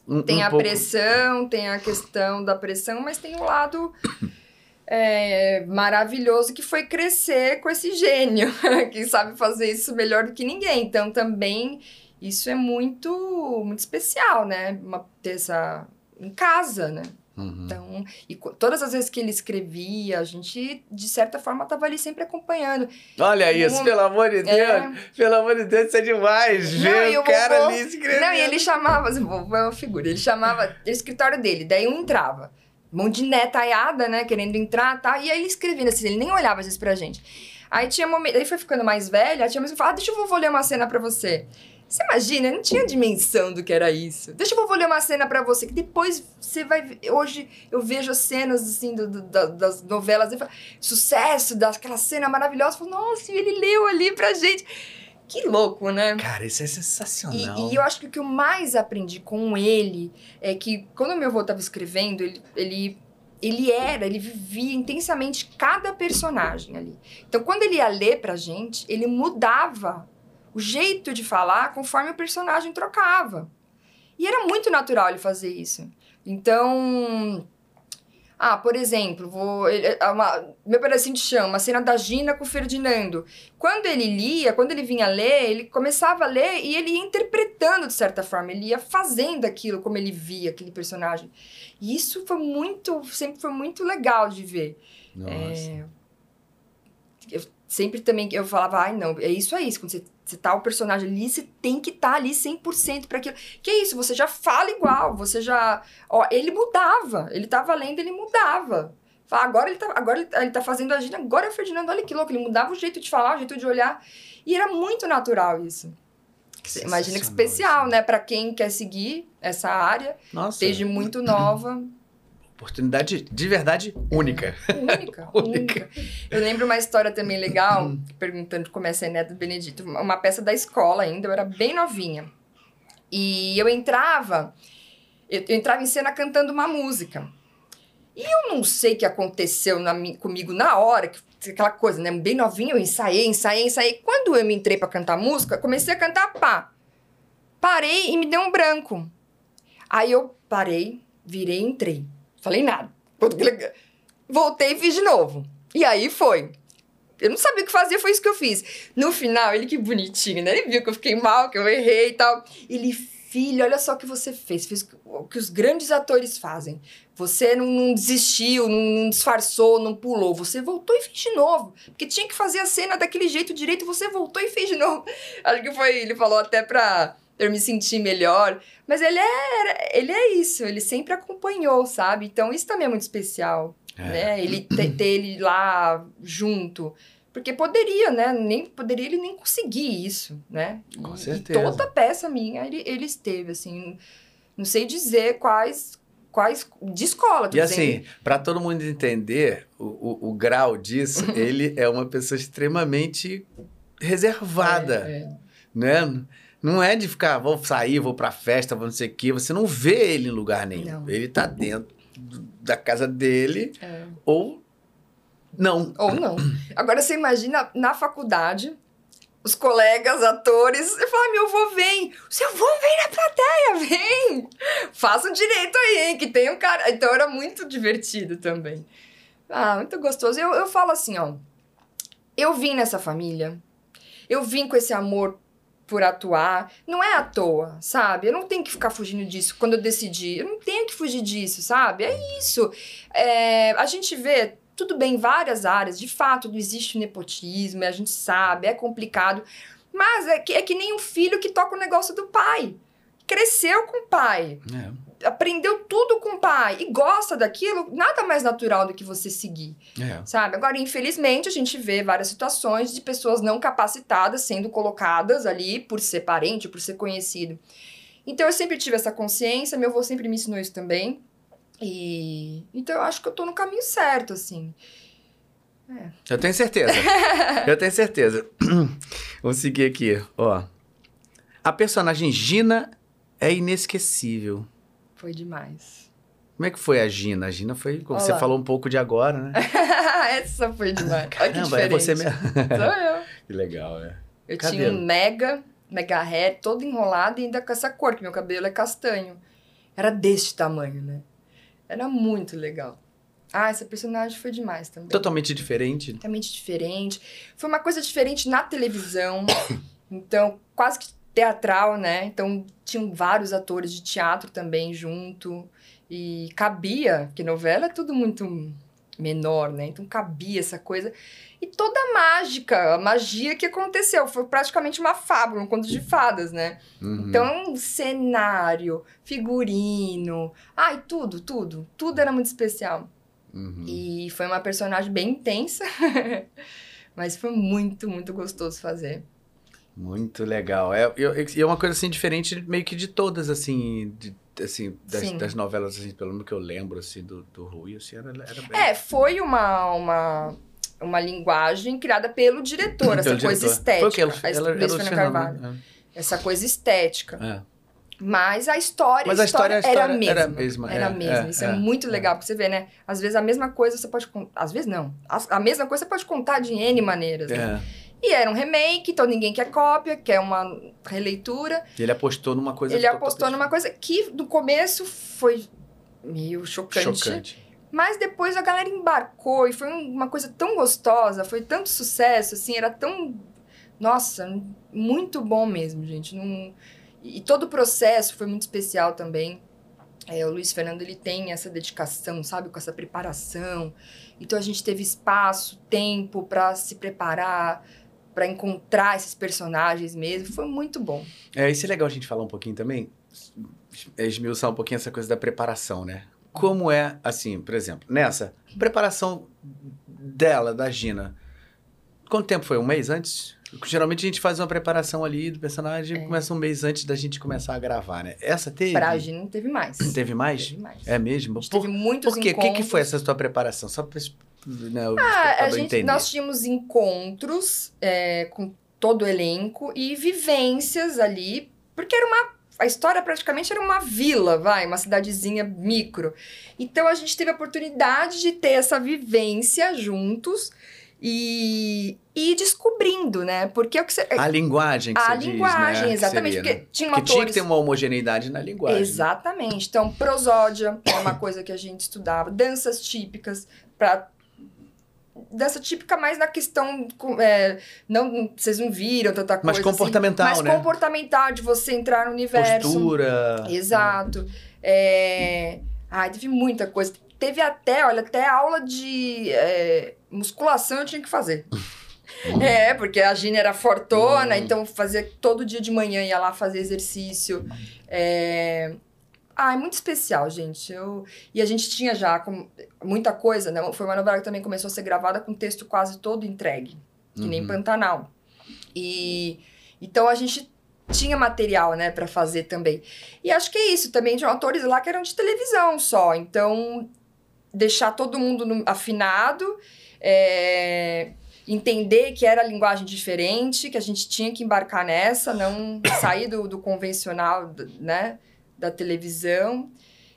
Um, tem um a pouco... pressão, tem a questão da pressão, mas tem o lado [COUGHS] é, maravilhoso que foi crescer com esse gênio, [LAUGHS] que sabe fazer isso melhor do que ninguém. Então, também, isso é muito, muito especial, né? Uma, ter essa... em casa, né? Uhum. Então, e todas as vezes que ele escrevia, a gente, de certa forma, estava ali sempre acompanhando. Olha isso, um, pelo amor de é. Deus! É... Pelo amor de Deus, isso é demais! Ver o cara vovô, ali escrevendo. Não, e ele chamava, assim, vovô é uma figura, ele chamava o escritório dele, daí um entrava mão de netaiada, né? Querendo entrar, tá? E aí escrevendo assim, ele nem olhava às vezes pra gente. Aí tinha momento, aí foi ficando mais velha, tinha que falava, ah, deixa eu vou ler uma cena pra você. Você imagina, não tinha dimensão do que era isso. Deixa eu vou ler uma cena para você, que depois você vai. Hoje eu vejo as cenas assim do, do, das novelas, sucesso, daquela cena maravilhosa. Eu falo, nossa, ele leu ali pra gente. Que louco, né? Cara, isso é sensacional. E, e, eu acho que o que eu mais aprendi com ele é que quando meu avô estava escrevendo, ele, ele, ele era, ele vivia intensamente cada personagem ali. Então, quando ele ia ler pra gente, ele mudava o jeito de falar conforme o personagem trocava. E era muito natural ele fazer isso. Então, ah, por exemplo, vou, é uma, meu pedacinho de chão, uma cena da Gina com o Ferdinando. Quando ele lia, quando ele vinha ler, ele começava a ler e ele ia interpretando de certa forma, ele ia fazendo aquilo como ele via aquele personagem. E isso foi muito, sempre foi muito legal de ver. Nossa. É, eu sempre também eu falava, ai não, é isso aí, quando você você tá o personagem ali, você tem que estar tá ali 100% para aquilo. Que é isso, você já fala igual, você já... Ó, ele mudava, ele tava lendo, ele mudava. Fala, agora ele tá, agora ele tá, ele tá fazendo a Gina, agora é o Ferdinando, olha que louco, ele mudava o jeito de falar, o jeito de olhar. E era muito natural isso. Imagina que especial, né? Para quem quer seguir essa área, Nossa. desde muito nova oportunidade de verdade única. [LAUGHS] Única, única. Eu lembro uma história também legal, perguntando como é ser neto do Benedito. Uma peça da escola ainda, eu era bem novinha. E eu entrava, eu, eu entrava em cena cantando uma música. E eu não sei o que aconteceu na, comigo na hora, que, aquela coisa, né? Bem novinha, eu ensaiei, ensaiei, ensaiei. Quando eu me entrei para cantar música, comecei a cantar pá. Parei e me deu um branco. Aí eu parei, virei e entrei. Falei nada. Voltei e fiz de novo. E aí foi. Eu não sabia o que fazer, foi isso que eu fiz. No final, ele que bonitinho, né? Ele viu que eu fiquei mal, que eu errei e tal. Ele, filho, olha só o que você fez. Fez o que os grandes atores fazem. Você não, não desistiu, não, não, disfarçou, não pulou. Você voltou e fez de novo. Porque tinha que fazer a cena daquele jeito direito, você voltou e fez de novo. Acho que foi, ele falou até pra eu me sentir melhor. Mas ele é, ele é isso, ele sempre acompanhou, sabe? Então isso também é muito especial, é. né? Ele ter, ter ele lá junto. Porque poderia, né? Nem, poderia ele nem conseguir isso, né? Com certeza. E toda peça minha ele, ele esteve, assim. Não sei dizer quais quais de escola. E assim, para todo mundo entender o, o, o grau disso, [LAUGHS] ele é uma pessoa extremamente reservada, é, é. né? Não é de ficar, vou sair, vou pra festa, vou não sei o quê. Você não vê ele em lugar nenhum. Não. Ele tá dentro da casa dele é. ou não. Ou não. Agora você imagina na faculdade, os colegas, atores, você fala, meu avô vem, o seu avô vem na plateia, vem! Faça direito aí, hein, que tem um cara. Então era muito divertido também. Ah, muito gostoso. Eu, eu falo assim, ó. Eu vim nessa família, eu vim com esse amor por atuar. Não é à toa, sabe? Eu não tenho que ficar fugindo disso quando eu decidi. Eu não tenho que fugir disso, sabe? É isso. É, a gente vê, tudo bem, várias áreas, de fato, não existe nepotismo, a gente sabe, é complicado. Mas é que, é que nem um filho que toca o negócio do pai. Cresceu com o pai. É aprendeu tudo com o pai e gosta daquilo, nada mais natural do que você seguir. É. Sabe? Agora, infelizmente, a gente vê várias situações de pessoas não capacitadas sendo colocadas ali por ser parente, por ser conhecido. Então, eu sempre tive essa consciência, meu avô sempre me ensinou isso também. E então eu acho que eu tô no caminho certo, assim. É. Eu tenho certeza. [LAUGHS] eu tenho certeza. [CLEARS THROAT] Vamos seguir aqui, ó. A personagem Gina é inesquecível. Foi demais. Como é que foi a Gina? A Gina foi, como Olá. você falou um pouco de agora, né? [LAUGHS] Essa foi demais. Caramba, Olha que diferente. é você mesmo. [LAUGHS] Sou eu. Que legal, né? Eu cabelo. tinha um mega, mega hair, todo enrolado e ainda com essa cor, que meu cabelo é castanho. Era deste tamanho, né? Era muito legal. Ah, essa personagem foi demais também. Totalmente diferente? Totalmente diferente. Foi uma coisa diferente na televisão. [COUGHS] então, quase que teatral, né? Então tinham vários atores de teatro também junto e cabia, que novela é tudo muito menor, né? Então cabia essa coisa e toda a mágica, a magia que aconteceu foi praticamente uma fábula, um conto de fadas, né? Uhum. Então cenário, figurino, ai tudo, tudo, tudo era muito especial. Uhum. E foi uma personagem bem intensa, [LAUGHS] mas foi muito, muito gostoso fazer. Muito legal. É, eu, é uma coisa assim diferente meio que de todas, assim, de, assim das, das, novelas, assim, pelo menos que eu lembro, assim, do, do Rui, assim, era, era bem... É, foi uma, uma, uma linguagem criada pelo diretor, essa coisa diretor. estética. Foi que ela, ela, ela, Carvalho. Né? Essa coisa estética. É. Mas a história, Mas a história, história, era a mesma. Era a mesma. Era é, mesma. É, Isso é, é muito legal, porque você vê, né? Às vezes a mesma coisa você pode... Às vezes não. A, a mesma coisa você pode contar de N maneiras, né? É. E era um remake, então ninguém quer cópia, quer uma releitura. E ele apostou numa coisa... Ele apostou numa coisa que, no começo, foi meio chocante. Chocante. Mas depois a galera embarcou e foi uma coisa tão gostosa, foi tanto sucesso, assim, era tão... Nossa, muito bom mesmo, gente. Não... E todo o processo foi muito especial também. É, o Luiz Fernando ele tem essa dedicação, sabe, com essa preparação. Então a gente teve espaço, tempo para se preparar, para encontrar esses personagens mesmo. Foi muito bom. É, isso é legal a gente falar um pouquinho também, esmiuçar um pouquinho essa coisa da preparação, né? Como é, assim, por exemplo, nessa preparação dela, da Gina, quanto tempo foi? Um mês antes? Geralmente a gente faz uma preparação ali do personagem é. começa um mês antes da gente começar a gravar, né? Essa teve? Pra Gina teve mais. Teve mais? Teve mais. É mesmo? Por, teve muitos Por quê? O que, que foi essa tua preparação? Só pra né, ah, a gente, nós tínhamos encontros é, com todo o elenco e vivências ali, porque era uma a história praticamente era uma vila, vai, uma cidadezinha micro. Então a gente teve a oportunidade de ter essa vivência juntos e ir descobrindo, né? Porque o que você... A linguagem que A você linguagem, diz, né? exatamente. Seria, porque né? tinha, atores... tinha que ter uma homogeneidade na linguagem. Exatamente. Então, prosódia é uma coisa que a gente estudava. Danças típicas para dança típica mais na questão é, não vocês não viram tanta coisa mais assim, comportamental assim, mais né? comportamental de você entrar no universo postura exato é... ai teve muita coisa teve até olha até aula de é, musculação eu tinha que fazer [LAUGHS] É, porque a Gina era fortona, uhum. então fazia todo dia de manhã, ia lá fazer exercício. É, ah, é muito especial, gente. Eu... E a gente tinha já com... muita coisa, né? Foi uma novela que também começou a ser gravada com texto quase todo entregue, que uhum. nem Pantanal. E então a gente tinha material, né, para fazer também. E acho que é isso também de atores lá que eram de televisão só. Então, deixar todo mundo no... afinado, é... entender que era linguagem diferente, que a gente tinha que embarcar nessa, não sair do, do convencional, né? da televisão.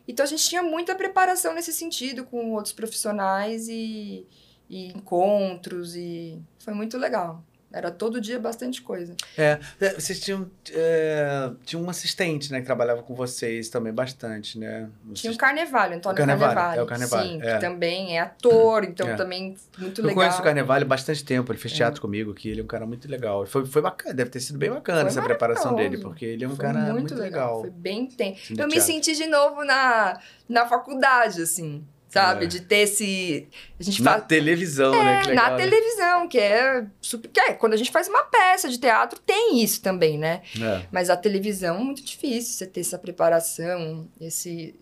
Então a gente tinha muita preparação nesse sentido com outros profissionais e, e encontros e foi muito legal. Era todo dia bastante coisa. É, é vocês tinham, é, tinha um assistente, né, que trabalhava com vocês também bastante, né? Vocês... Tinha o Carnevale, Antônio o Carnevale. Carnevale. É o Carnevale. Sim, é. que também é ator, então é. também muito legal. Eu conheço o Carnevale há bastante tempo, ele fez é. teatro comigo aqui, ele é um cara muito legal. Foi, foi bacana, deve ter sido bem bacana foi essa preparação dele, porque ele é um foi cara muito, muito legal. legal. Foi bem intenso. Eu me senti de novo na, na faculdade, assim sabe? É. De ter esse. A gente na fala... televisão, é, né? Que legal, na né? televisão, que é super. Que é, quando a gente faz uma peça de teatro, tem isso também, né? É. Mas a televisão é muito difícil você ter essa preparação, esse.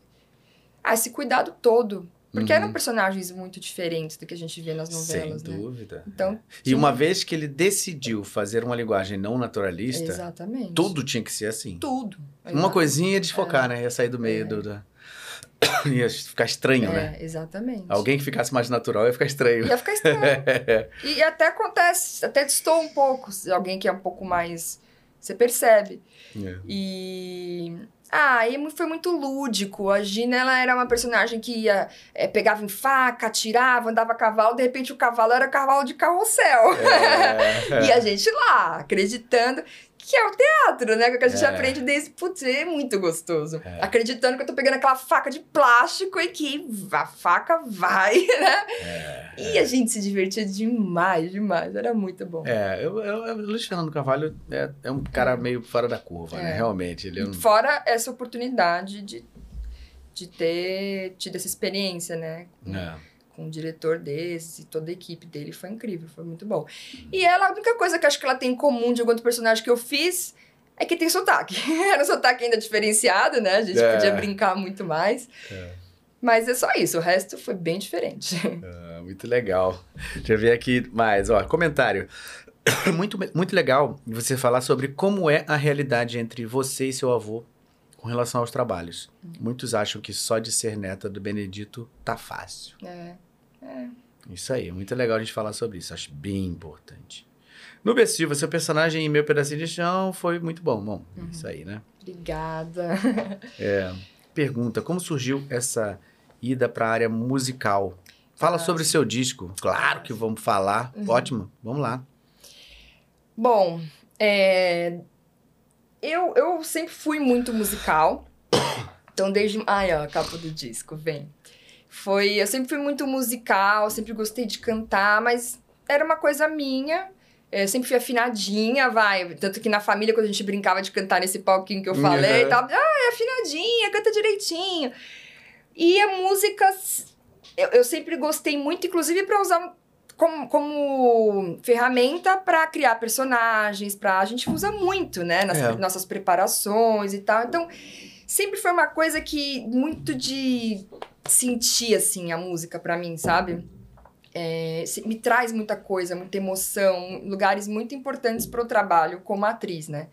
Ah, esse cuidado todo. Porque uhum. eram personagens muito diferentes do que a gente vê nas novelas, Sem né? dúvida. Então, e uma vez que ele decidiu fazer uma linguagem não naturalista, Exatamente. tudo tinha que ser assim. Tudo. Exatamente. Uma coisinha ia desfocar, é. né? Ia sair do meio é. do... [COUGHS] ia ficar estranho, é, né? Exatamente. Alguém que ficasse mais natural ia ficar estranho. Ia ficar estranho. [LAUGHS] e até acontece, até distou um pouco, alguém que é um pouco mais. Você percebe. É. E. Ah, e foi muito lúdico. A Gina, ela era uma personagem que ia, é, pegava em faca, atirava, andava a cavalo, de repente o cavalo era cavalo de carrossel. É, [LAUGHS] e a gente lá, acreditando que é o teatro, né? Que a gente é. aprende desde, putz, é muito gostoso. É. Acreditando que eu tô pegando aquela faca de plástico e que a faca vai, [LAUGHS] né? É. E a gente se divertia demais, demais. Era muito bom. É, eu, eu, Luiz Fernando Carvalho é, é um cara meio fora da curva, né? É. Realmente. Ele é um... Fora essa oportunidade de, de ter tido essa experiência, né? É com um diretor desse, e toda a equipe dele foi incrível, foi muito bom. E ela, a única coisa que acho que ela tem em comum de algum outro personagem que eu fiz é que tem sotaque. [LAUGHS] Era um sotaque ainda diferenciado, né? A gente é. podia brincar muito mais. É. Mas é só isso, o resto foi bem diferente. [LAUGHS] É, muito legal. Deixa eu ver aqui mais, ó, comentário. [COUGHS] Muito, muito legal você falar sobre como é a realidade entre você e seu avô com relação aos trabalhos. Hum. Muitos acham que só de ser neta do Benedito tá fácil. É. É. Isso aí, é muito legal a gente falar sobre isso, acho bem importante. No. Silva, seu personagem em Meu Pedacinho de Chão foi muito bom. Bom, uhum. isso aí, né? Obrigada. [LAUGHS] É, pergunta, como surgiu essa ida para a área musical? Fala ah, sobre seu disco. Claro que vamos falar. Uhum. Ótimo, vamos lá. Bom, é... eu, eu sempre fui muito musical. Então, desde... Ai, ó, a capa do disco, vem. Foi, eu sempre fui muito musical, sempre gostei de cantar, mas era uma coisa minha. Eu sempre fui afinadinha, vai. Tanto que na família, quando a gente brincava de cantar nesse palquinho que eu falei uhum. e tal, ah, é afinadinha, canta direitinho. E a música, eu, eu sempre gostei muito, inclusive para usar como, como ferramenta para criar personagens, para a gente usa muito, né, nas é. nossas preparações e tal. Então, sempre foi uma coisa que muito de sentir, assim, a música para mim, sabe? É, me traz muita coisa, muita emoção, lugares muito importantes para o trabalho como atriz, né?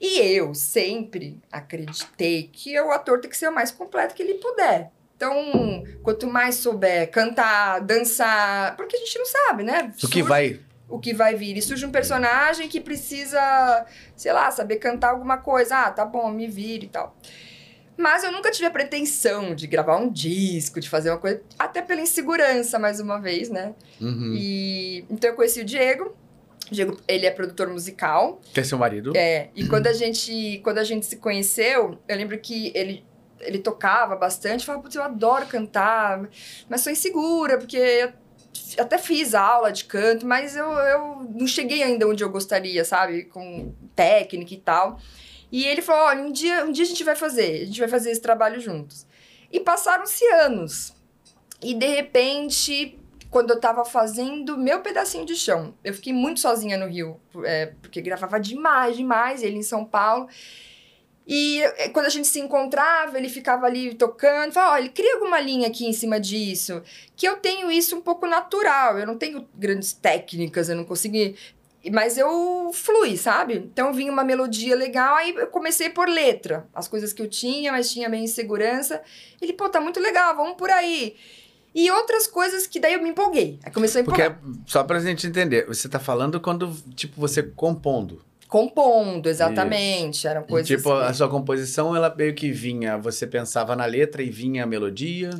E eu sempre acreditei que o ator tem que ser o mais completo que ele puder. Então, quanto mais souber cantar, dançar, porque a gente não sabe, né? Surge o que vai o que vai vir. E surge um personagem que precisa, sei lá, saber cantar alguma coisa. Ah, tá bom, me vira e tal. Mas eu nunca tive a pretensão de gravar um disco, de fazer uma coisa, até pela insegurança, mais uma vez, né? Uhum. E então eu conheci o Diego. O Diego, ele é produtor musical. Que é seu marido? É. E quando a gente, quando a gente se conheceu, eu lembro que ele ele tocava bastante, falava, putz, eu adoro cantar, mas sou insegura, porque eu até fiz aula de canto, mas eu, eu não cheguei ainda onde eu gostaria, sabe? Com técnica e tal. E ele falou: olha, um dia, um dia a gente vai fazer, a gente vai fazer esse trabalho juntos. E passaram-se anos. E de repente, quando eu tava fazendo meu pedacinho de chão, eu fiquei muito sozinha no Rio, é, porque gravava demais, demais, ele em São Paulo. E é, quando a gente se encontrava, ele ficava ali tocando, falava, olha, cria alguma linha aqui em cima disso, que eu tenho isso um pouco natural, eu não tenho grandes técnicas, eu não consegui mas eu flui, sabe? Então vinha uma melodia legal, aí eu comecei por letra. As coisas que eu tinha, mas tinha bem insegurança. Ele, pô, tá muito legal, vamos por aí. E outras coisas que daí eu me empolguei. Aí começou a empolgar. Porque, só pra gente entender, você tá falando quando, tipo, você compondo. Compondo, exatamente. Isso. Eram coisas. E, tipo, que... a sua composição, ela meio que vinha, você pensava na letra e vinha a melodia.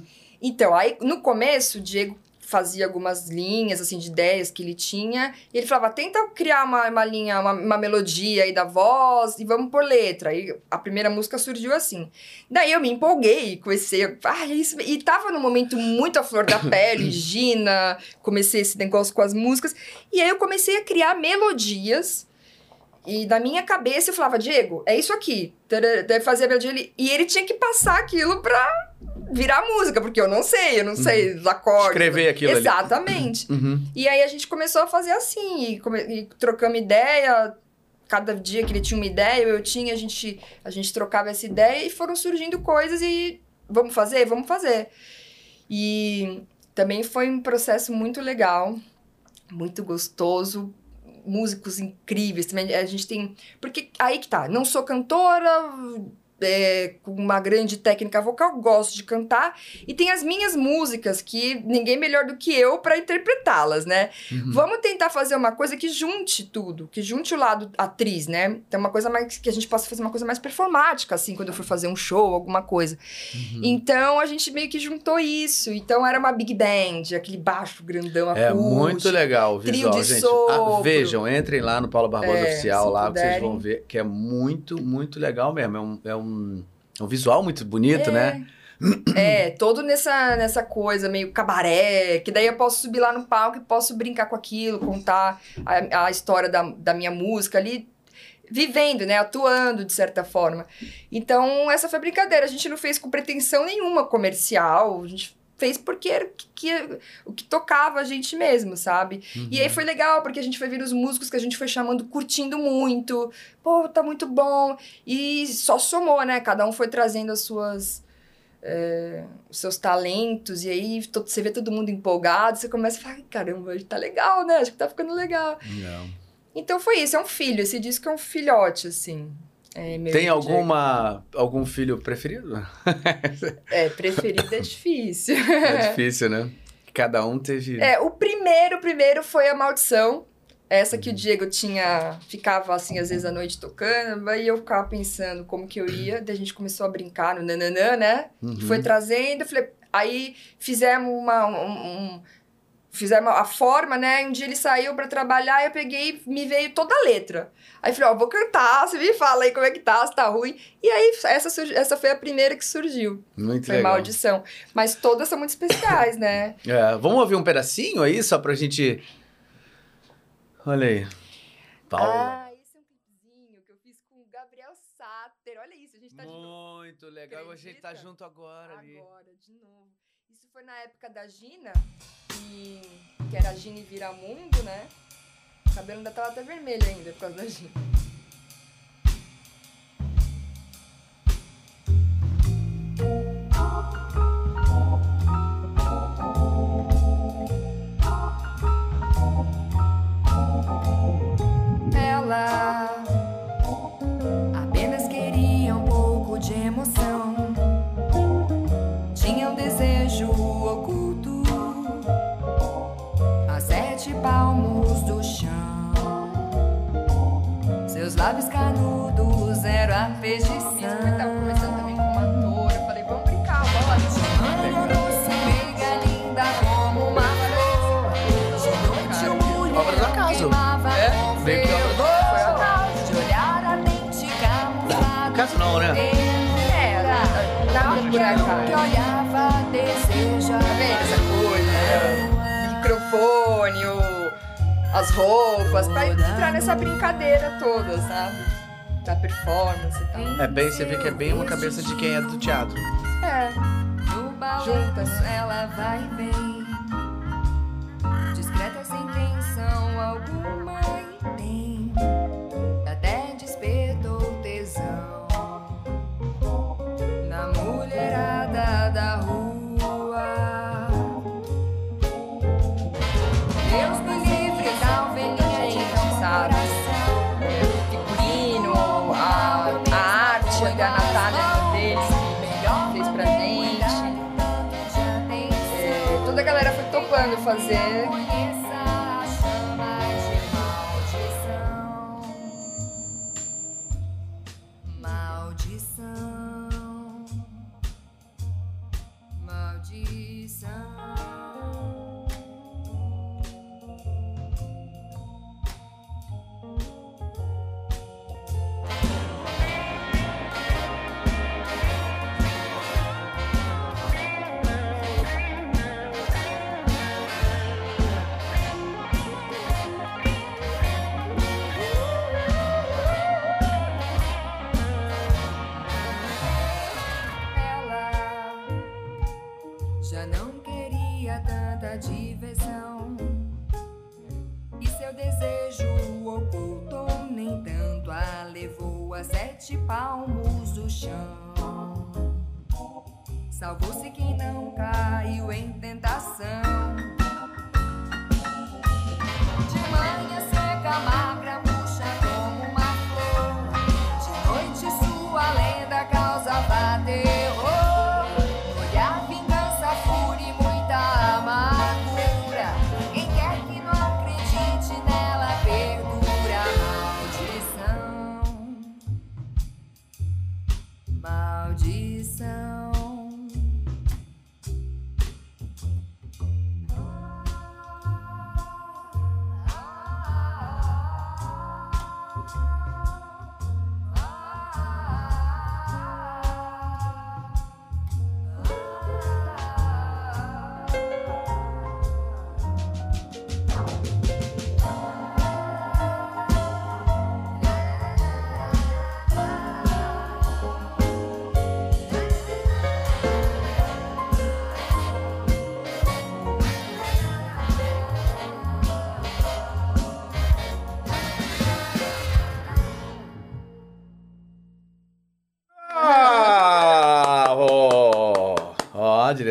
Então, aí no começo, o Diego fazia algumas linhas, assim, de ideias que ele tinha. E ele falava, tenta criar uma, uma linha, uma, uma melodia aí da voz e vamos por letra. E a primeira música surgiu assim. Daí eu me empolguei, comecei, ah, isso... E tava num momento muito à flor da [COUGHS] pele, Gina, comecei esse negócio com as músicas. E aí eu comecei a criar melodias e na minha cabeça eu falava, Diego, é isso aqui. Deve fazer a melodia. E ele tinha que passar aquilo pra virar música, porque eu não sei, eu não sei uhum. os acordes. Escrever aquilo Exatamente. Ali. Uhum. E aí a gente começou a fazer assim, e, come... e trocamos ideia. Cada dia que ele tinha uma ideia, eu tinha, a gente, a gente trocava essa ideia e foram surgindo coisas e vamos fazer? Vamos fazer. E também foi um processo muito legal, muito gostoso, músicos incríveis também. A gente tem. Porque aí que tá, não sou cantora, é, com uma grande técnica vocal, gosto de cantar. E tem as minhas músicas, que ninguém melhor do que eu para interpretá-las, né? Uhum. Vamos tentar fazer uma coisa que junte tudo, que junte o lado atriz, né? Então, uma coisa mais que a gente possa fazer uma coisa mais performática, assim, quando eu for fazer um show, alguma coisa. Uhum. Então, a gente meio que juntou isso. Então, era uma big band, aquele baixo grandão acústico. É muito legal o visual, trio de gente. Ah, vejam, entrem lá no Paulo Barbosa é, Oficial, lá, que vocês vão ver, que é muito, muito legal mesmo. É um, é um um, visual muito bonito, é. né? É, todo nessa, nessa coisa meio cabaré, que daí eu posso subir lá no palco e posso brincar com aquilo, contar a, a história da, da minha música ali, vivendo, né? Atuando de certa forma. Então, essa foi brincadeira. A gente não fez com pretensão nenhuma comercial, a gente fez porque era o que, que, o que tocava a gente mesmo, sabe? Uhum. E aí uhum. foi legal, porque a gente foi ver os músicos que a gente foi chamando, curtindo muito. Pô, tá muito bom. E só somou, né? Cada um foi trazendo as suas. É, os seus talentos, e aí você vê todo mundo empolgado, você começa a falar, caramba, tá legal, né? Acho que tá ficando legal. Não. Então foi isso, é um filho, esse disco é um filhote, assim. É, Tem alguma algum filho preferido? [LAUGHS] é, preferido é [LAUGHS] difícil. É difícil, né? Cada um teve. É, o primeiro, primeiro foi a maldição. Essa que o uhum. Diego tinha, ficava assim, às vezes à noite tocando, aí eu ficava pensando como que eu ia, daí a gente começou a brincar no nananã, né? Uhum. Foi trazendo, falei, aí fizemos uma, um, um fizemos a forma, né? Um dia ele saiu para trabalhar e eu peguei, me veio toda a letra. Aí falei, ó, vou cantar, você me fala aí como é que tá, se tá ruim. E aí, essa, essa foi a primeira que surgiu. Muito foi legal. maldição. Mas todas são muito especiais, né? [COUGHS] É, vamos ouvir um pedacinho aí, só pra gente... Olha aí. Paula. Ah, esse é um clipezinho que eu fiz com o Gabriel Satter. Olha isso, a gente tá Muito de novo. Muito legal, a gente tá junto agora, agora ali. Agora, de novo. Isso foi na época da Gina, que, que era a Gina e Viramundo, né? O cabelo ainda tava até vermelho ainda por causa da Gina. Ela sete palmos do seus lábios canudos eram a feijição. Eu tava começando também como ator. Eu falei, vamos brincar, vamos lá. Meiga linda como uma flor. De noite o mulher Obra do acaso. Veio que obra do acaso. De olhar ardente camuflado. Caso não, né? Por acaso. Que olhava, deseja. Tá vendo essa coisa? Microfone, as roupas, pra entrar nessa brincadeira toda, sabe? Da performance e tal. É bem, você vê que é bem uma cabeça de quem é do teatro. É. Juntas. Ela vai e vem. Discreta sem tensão alguma fazer. Sete palmos do chão. Salvou-se quem não caiu em tentação. Maldição.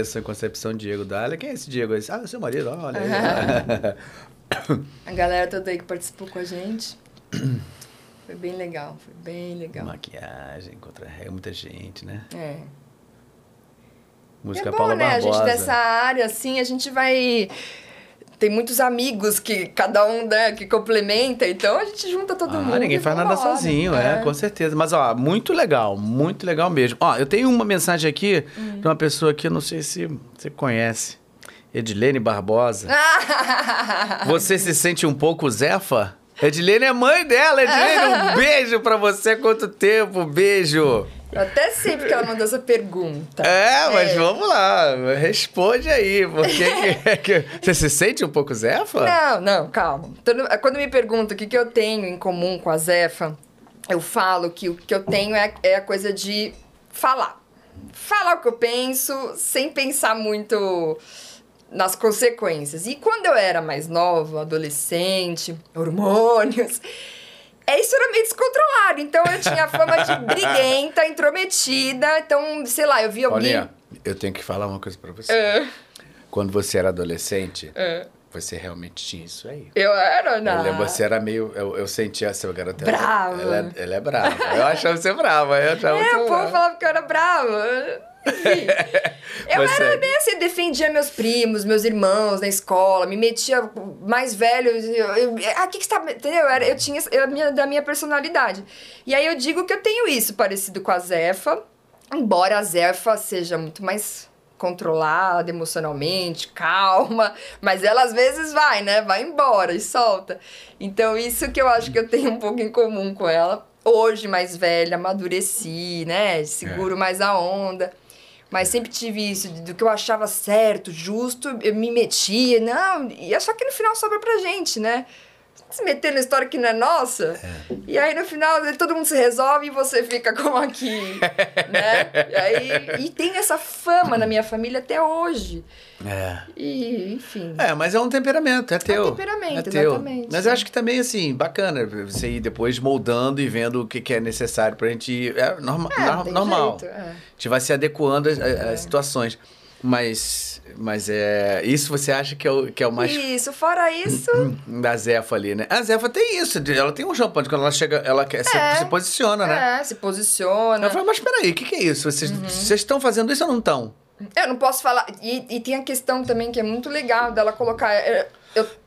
E concepção Diego Dália. Quem é esse Diego? Esse? Ah, é seu marido, olha aí. [LAUGHS] A galera toda aí que participou com a gente. [COUGHS] Foi bem legal, foi bem legal. Maquiagem, contra muita gente, né? É. Música é bom, Paula né? Barbosa. A gente dessa área, assim, a gente vai. Tem muitos amigos que cada um né, que complementa, então a gente junta todo Ah, mundo. ninguém faz nada vambora. sozinho, é. com certeza. Mas, ó, muito legal, muito legal mesmo. Ó, eu tenho uma mensagem aqui Hum. de uma pessoa que eu não sei se você conhece. Edilene Barbosa. [LAUGHS] Você se sente um pouco Zefa? Edilene é mãe dela. Edilene, um [LAUGHS] beijo pra você. Quanto tempo? Beijo. Eu até sei porque ela mandou essa pergunta. É, mas vamos lá. Responde aí. Por que que, [LAUGHS] é que- Você se sente um pouco Zefa? Não, não, calma. Quando me perguntam o que, que eu tenho em comum com a Zefa, eu falo que o que eu tenho é, é a coisa de falar. Falar o que eu penso sem pensar muito nas consequências. E quando eu era mais nova, adolescente, hormônios, é, isso era meio descontrolado. Então eu tinha fama de [LAUGHS] briguenta, intrometida. Então, sei lá, eu vi alguém. Olha, eu tenho que falar uma coisa pra você. É, Quando você era adolescente, é. você realmente tinha isso aí. Eu era, não. Eu lembro, você era meio. Eu, eu sentia essa garota. ela- Brava. Ela, é- ela é brava. Eu achava você brava. Eu achava É, você o povo brava. falava que eu era brava. Enfim. Eu Mas era segue. bem assim, defendia meus primos, meus irmãos na escola, me metia mais velhos. Eu, eu, ah, que, que você tá. Entendeu? Eu, era, eu tinha eu, minha, da minha personalidade. E aí eu digo que eu tenho isso parecido com a Zefa, embora a Zefa seja muito mais controlada emocionalmente, calma, [LAUGHS] mas ela às vezes vai, né? Vai embora e solta. Então, isso que eu acho que eu tenho um pouco em comum com ela. Hoje, mais velha, amadureci, né? Seguro mais a onda. Mas sempre tive isso, do que eu achava certo, justo, eu me metia. Não, e é só que no final sobra pra gente, né? Se meter na história que não é nossa. E aí no final todo mundo se resolve e você fica [LAUGHS] como aqui, né? E, aí, e tem essa fama na minha família até hoje. É. E, enfim. É, mas é um temperamento, é teu. temperamento, é teu. exatamente. Mas eu acho que também, assim, bacana você ir depois moldando e vendo o que, que é necessário pra gente ir. É, norma, É, normal. jeito, é. A gente vai se adequando às, às situações. Mas, mas é. Isso você acha que é o, que é o mais Isso, fora isso. [CLEARS THROAT] da Zefa ali, né? A Zefa tem isso, ela tem um champanhe, quando ela chega, ela quer, se, É. se posiciona, né? É, se posiciona. Ela fala, mas peraí, o que, que é isso? Vocês Uhum. estão fazendo isso ou não estão? Eu não posso falar. E, e tem a questão também que é muito legal dela colocar. é,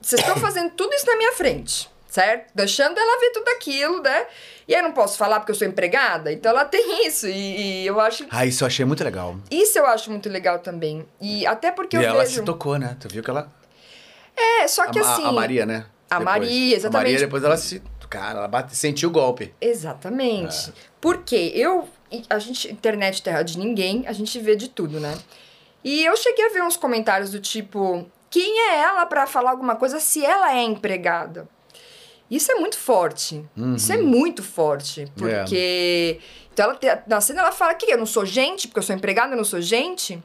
Vocês estão fazendo tudo isso na minha frente, certo? Deixando ela ver tudo aquilo, né? E aí eu não posso falar porque eu sou empregada. Então ela tem isso. E, e eu acho. Ah, isso eu achei muito legal. Isso eu acho muito legal também. E até porque e eu ela vejo. se tocou, né? Tu viu que ela. É, só que a, a- assim. a Maria, né? A Depois. Maria, A exatamente. Maria, depois ela se. Cara, ela bate, sentiu o golpe. Exatamente. Porque eu. A gente, internet terra de ninguém, a gente vê de tudo, né? E eu cheguei a ver uns comentários do tipo: quem é ela pra falar alguma coisa se ela é empregada? Isso é muito forte. Isso é muito forte. Porque. Então, ela te- na cena ela fala que eu não sou gente, porque eu sou empregada, eu não sou gente.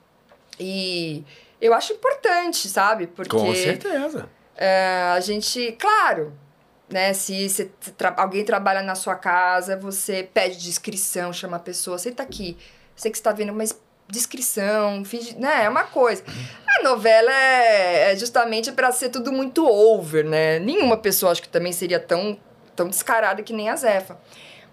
E eu acho importante, sabe? Porque. Com certeza. É, a gente, claro, né? Se, se tra alguém trabalha na sua casa, você pede descrição, chama a pessoa, senta aqui. Sei que você tá vendo, mas descrição, finge, né? É uma coisa. A novela é, é justamente para ser tudo muito over, né? Nenhuma pessoa acho que também seria tão, tão descarada que nem a Zefa.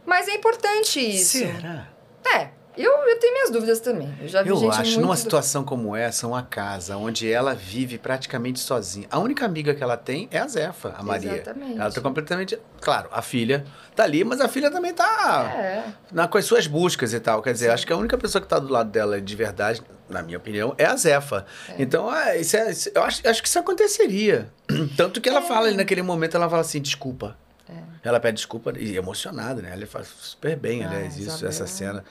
Mas é importante isso. Será? É. Eu, eu tenho minhas dúvidas também. Eu já vi eu gente acho, muito... numa situação como essa, uma casa onde ela vive praticamente sozinha. A única amiga que ela tem é a Zefa, a Maria. Exatamente. Ela tá completamente. Claro, a filha tá ali, mas a filha também tá É. na, com as suas buscas e tal. Quer dizer, acho que a única pessoa que tá do lado dela de verdade, na minha opinião, é a Zefa. Então, é, isso é, isso- eu acho, acho que isso aconteceria. [CLEARS THROAT] Tanto que ela fala ali naquele momento, ela fala assim, desculpa. Ela pede desculpa e emocionada, né? Ela faz super bem, Ah, aliás, isso, essa cena.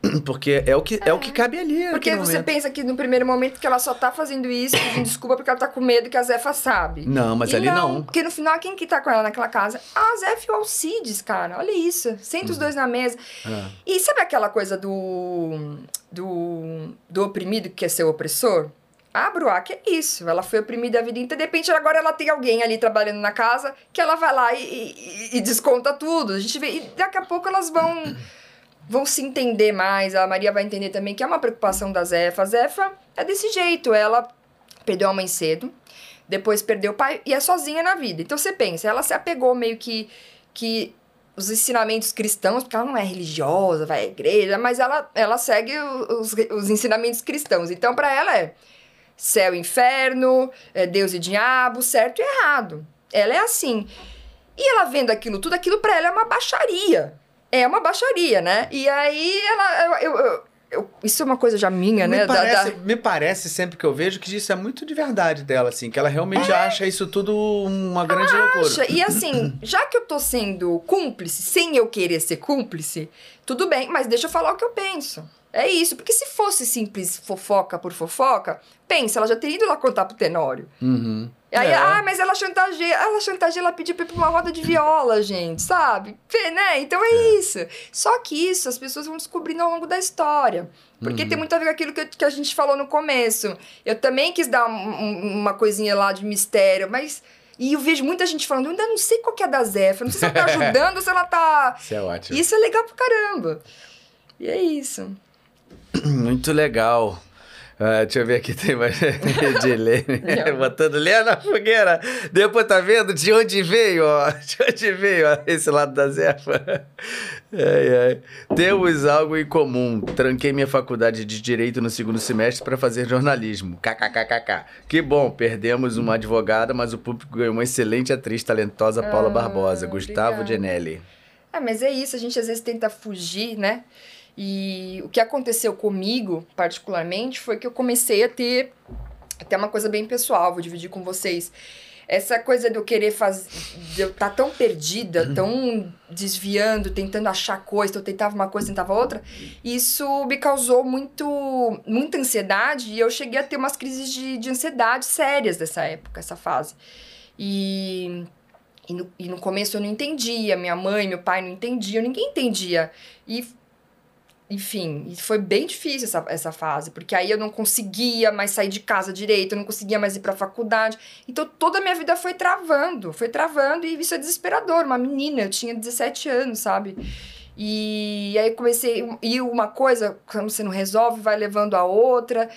[CLEARS THROAT] Porque é o que, é. o que cabe ali. Porque você momento. pensa que no primeiro momento que ela só tá fazendo isso, [CLEARS THROAT] pedindo desculpa porque ela tá com medo que a Zefa sabe. Não, mas E ali não. Porque no final, quem que tá com ela naquela casa? A Zefa e o Alcides, cara. Olha isso. Senta Uhum. os dois na mesa. Ah. E sabe aquela coisa do, do, do oprimido que quer ser o opressor? A Bruac é isso. Ela foi oprimida a vida inteira. De repente, agora ela tem alguém ali trabalhando na casa que ela vai lá e, e- e desconta tudo. A gente vê. E daqui a pouco elas vão, [CLEARS THROAT] vão se entender mais. A Maria vai entender também que é uma preocupação da Zefa. A Zefa é desse jeito. Ela perdeu a mãe cedo, depois perdeu o pai e é sozinha na vida. Então você pensa, ela se apegou meio que. que os ensinamentos cristãos, porque ela não é religiosa, vai à igreja, mas ela, ela segue os, os ensinamentos cristãos. Então, para ela é céu e inferno, é Deus e diabo, certo e errado. Ela é assim. E ela vendo aquilo tudo, aquilo para ela é uma baixaria. É uma baixaria, né? E aí ela. Eu, eu- eu- isso é uma coisa já minha, Me né? Da- parece, da- me parece sempre que eu vejo que isso é muito de verdade dela, assim, que ela realmente acha isso tudo uma grande loucura. Acha? E assim, [CLEARS THROAT] já que eu tô sendo cúmplice, sem eu querer ser cúmplice, tudo bem, mas deixa eu falar o que eu penso. É isso, porque se fosse simples fofoca por fofoca, pensa, ela já teria ido lá contar pro Tenório. Uhum. Aí, É. ah, mas ela chantageia, ela chantageia, ela pediu pra ir pra uma roda de viola, gente, sabe? Né? Então é, isso. Só que isso as pessoas vão descobrindo ao longo da história. Porque Uhum. tem muito a ver com aquilo que, eu- que a gente falou no começo. Eu também quis dar um- um- uma coisinha lá de mistério, mas. E eu vejo muita gente falando, eu ainda não sei qual que é da Zefa, não sei se ela tá [LAUGHS] ajudando ou se ela tá. Isso é ótimo. Isso é legal pra caramba. E é isso. Muito legal. Ah, deixa eu ver aqui, [LAUGHS] tem mais [LAUGHS] Edilene Não. [LAUGHS] botando lenha na fogueira. Depois tá vendo de onde veio, ó. De onde veio, ó, esse lado da Zefa. Ai, ai. Temos algo em comum. Tranquei minha faculdade de Direito no segundo semestre para fazer jornalismo. KKKKK. Que bom, perdemos uma advogada, mas o público ganhou uma excelente atriz talentosa, Paula Ah, Barbosa. Gustavo obrigada. Genelli. É, mas é isso, a gente às vezes tenta fugir, né? E o que aconteceu comigo, particularmente, foi que eu comecei a ter até uma coisa bem pessoal, vou dividir com vocês. Essa coisa de eu querer fazer. de eu estar tão perdida, tão desviando, tentando achar coisa, então eu tentava uma coisa, tentava outra, isso me causou muito, muita ansiedade e eu cheguei a ter umas crises de, de ansiedade sérias dessa época, essa fase. E e no, e no começo eu não entendia, minha mãe, meu pai não entendiam, ninguém entendia. E, enfim, foi bem difícil essa, essa fase, porque aí eu não conseguia mais sair de casa direito, eu não conseguia mais ir pra faculdade. Então toda a minha vida foi travando, foi travando, e isso é desesperador. Uma menina, eu tinha 17 anos, sabe? E aí comecei, e uma coisa, quando você não resolve, vai levando a outra.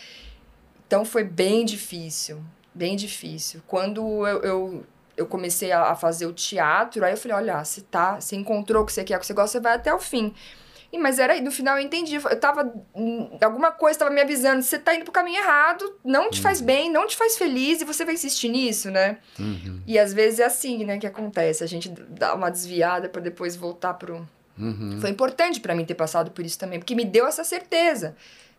Então foi bem difícil, bem difícil. Quando eu, eu, eu comecei a, a fazer o teatro, aí eu falei, olha, você tá, você encontrou o que você quer, o que você gosta, você vai até o fim. E, mas era aí, no final eu entendi, eu tava, hum, alguma coisa tava me avisando, você tá indo pro caminho errado, não te faz bem, não te faz feliz, e você vai insistir nisso, né? Uhum. E às vezes é assim, né, que acontece, a gente dá uma desviada pra depois voltar pro... Uhum. Foi importante pra mim ter passado por isso também, porque me deu essa certeza.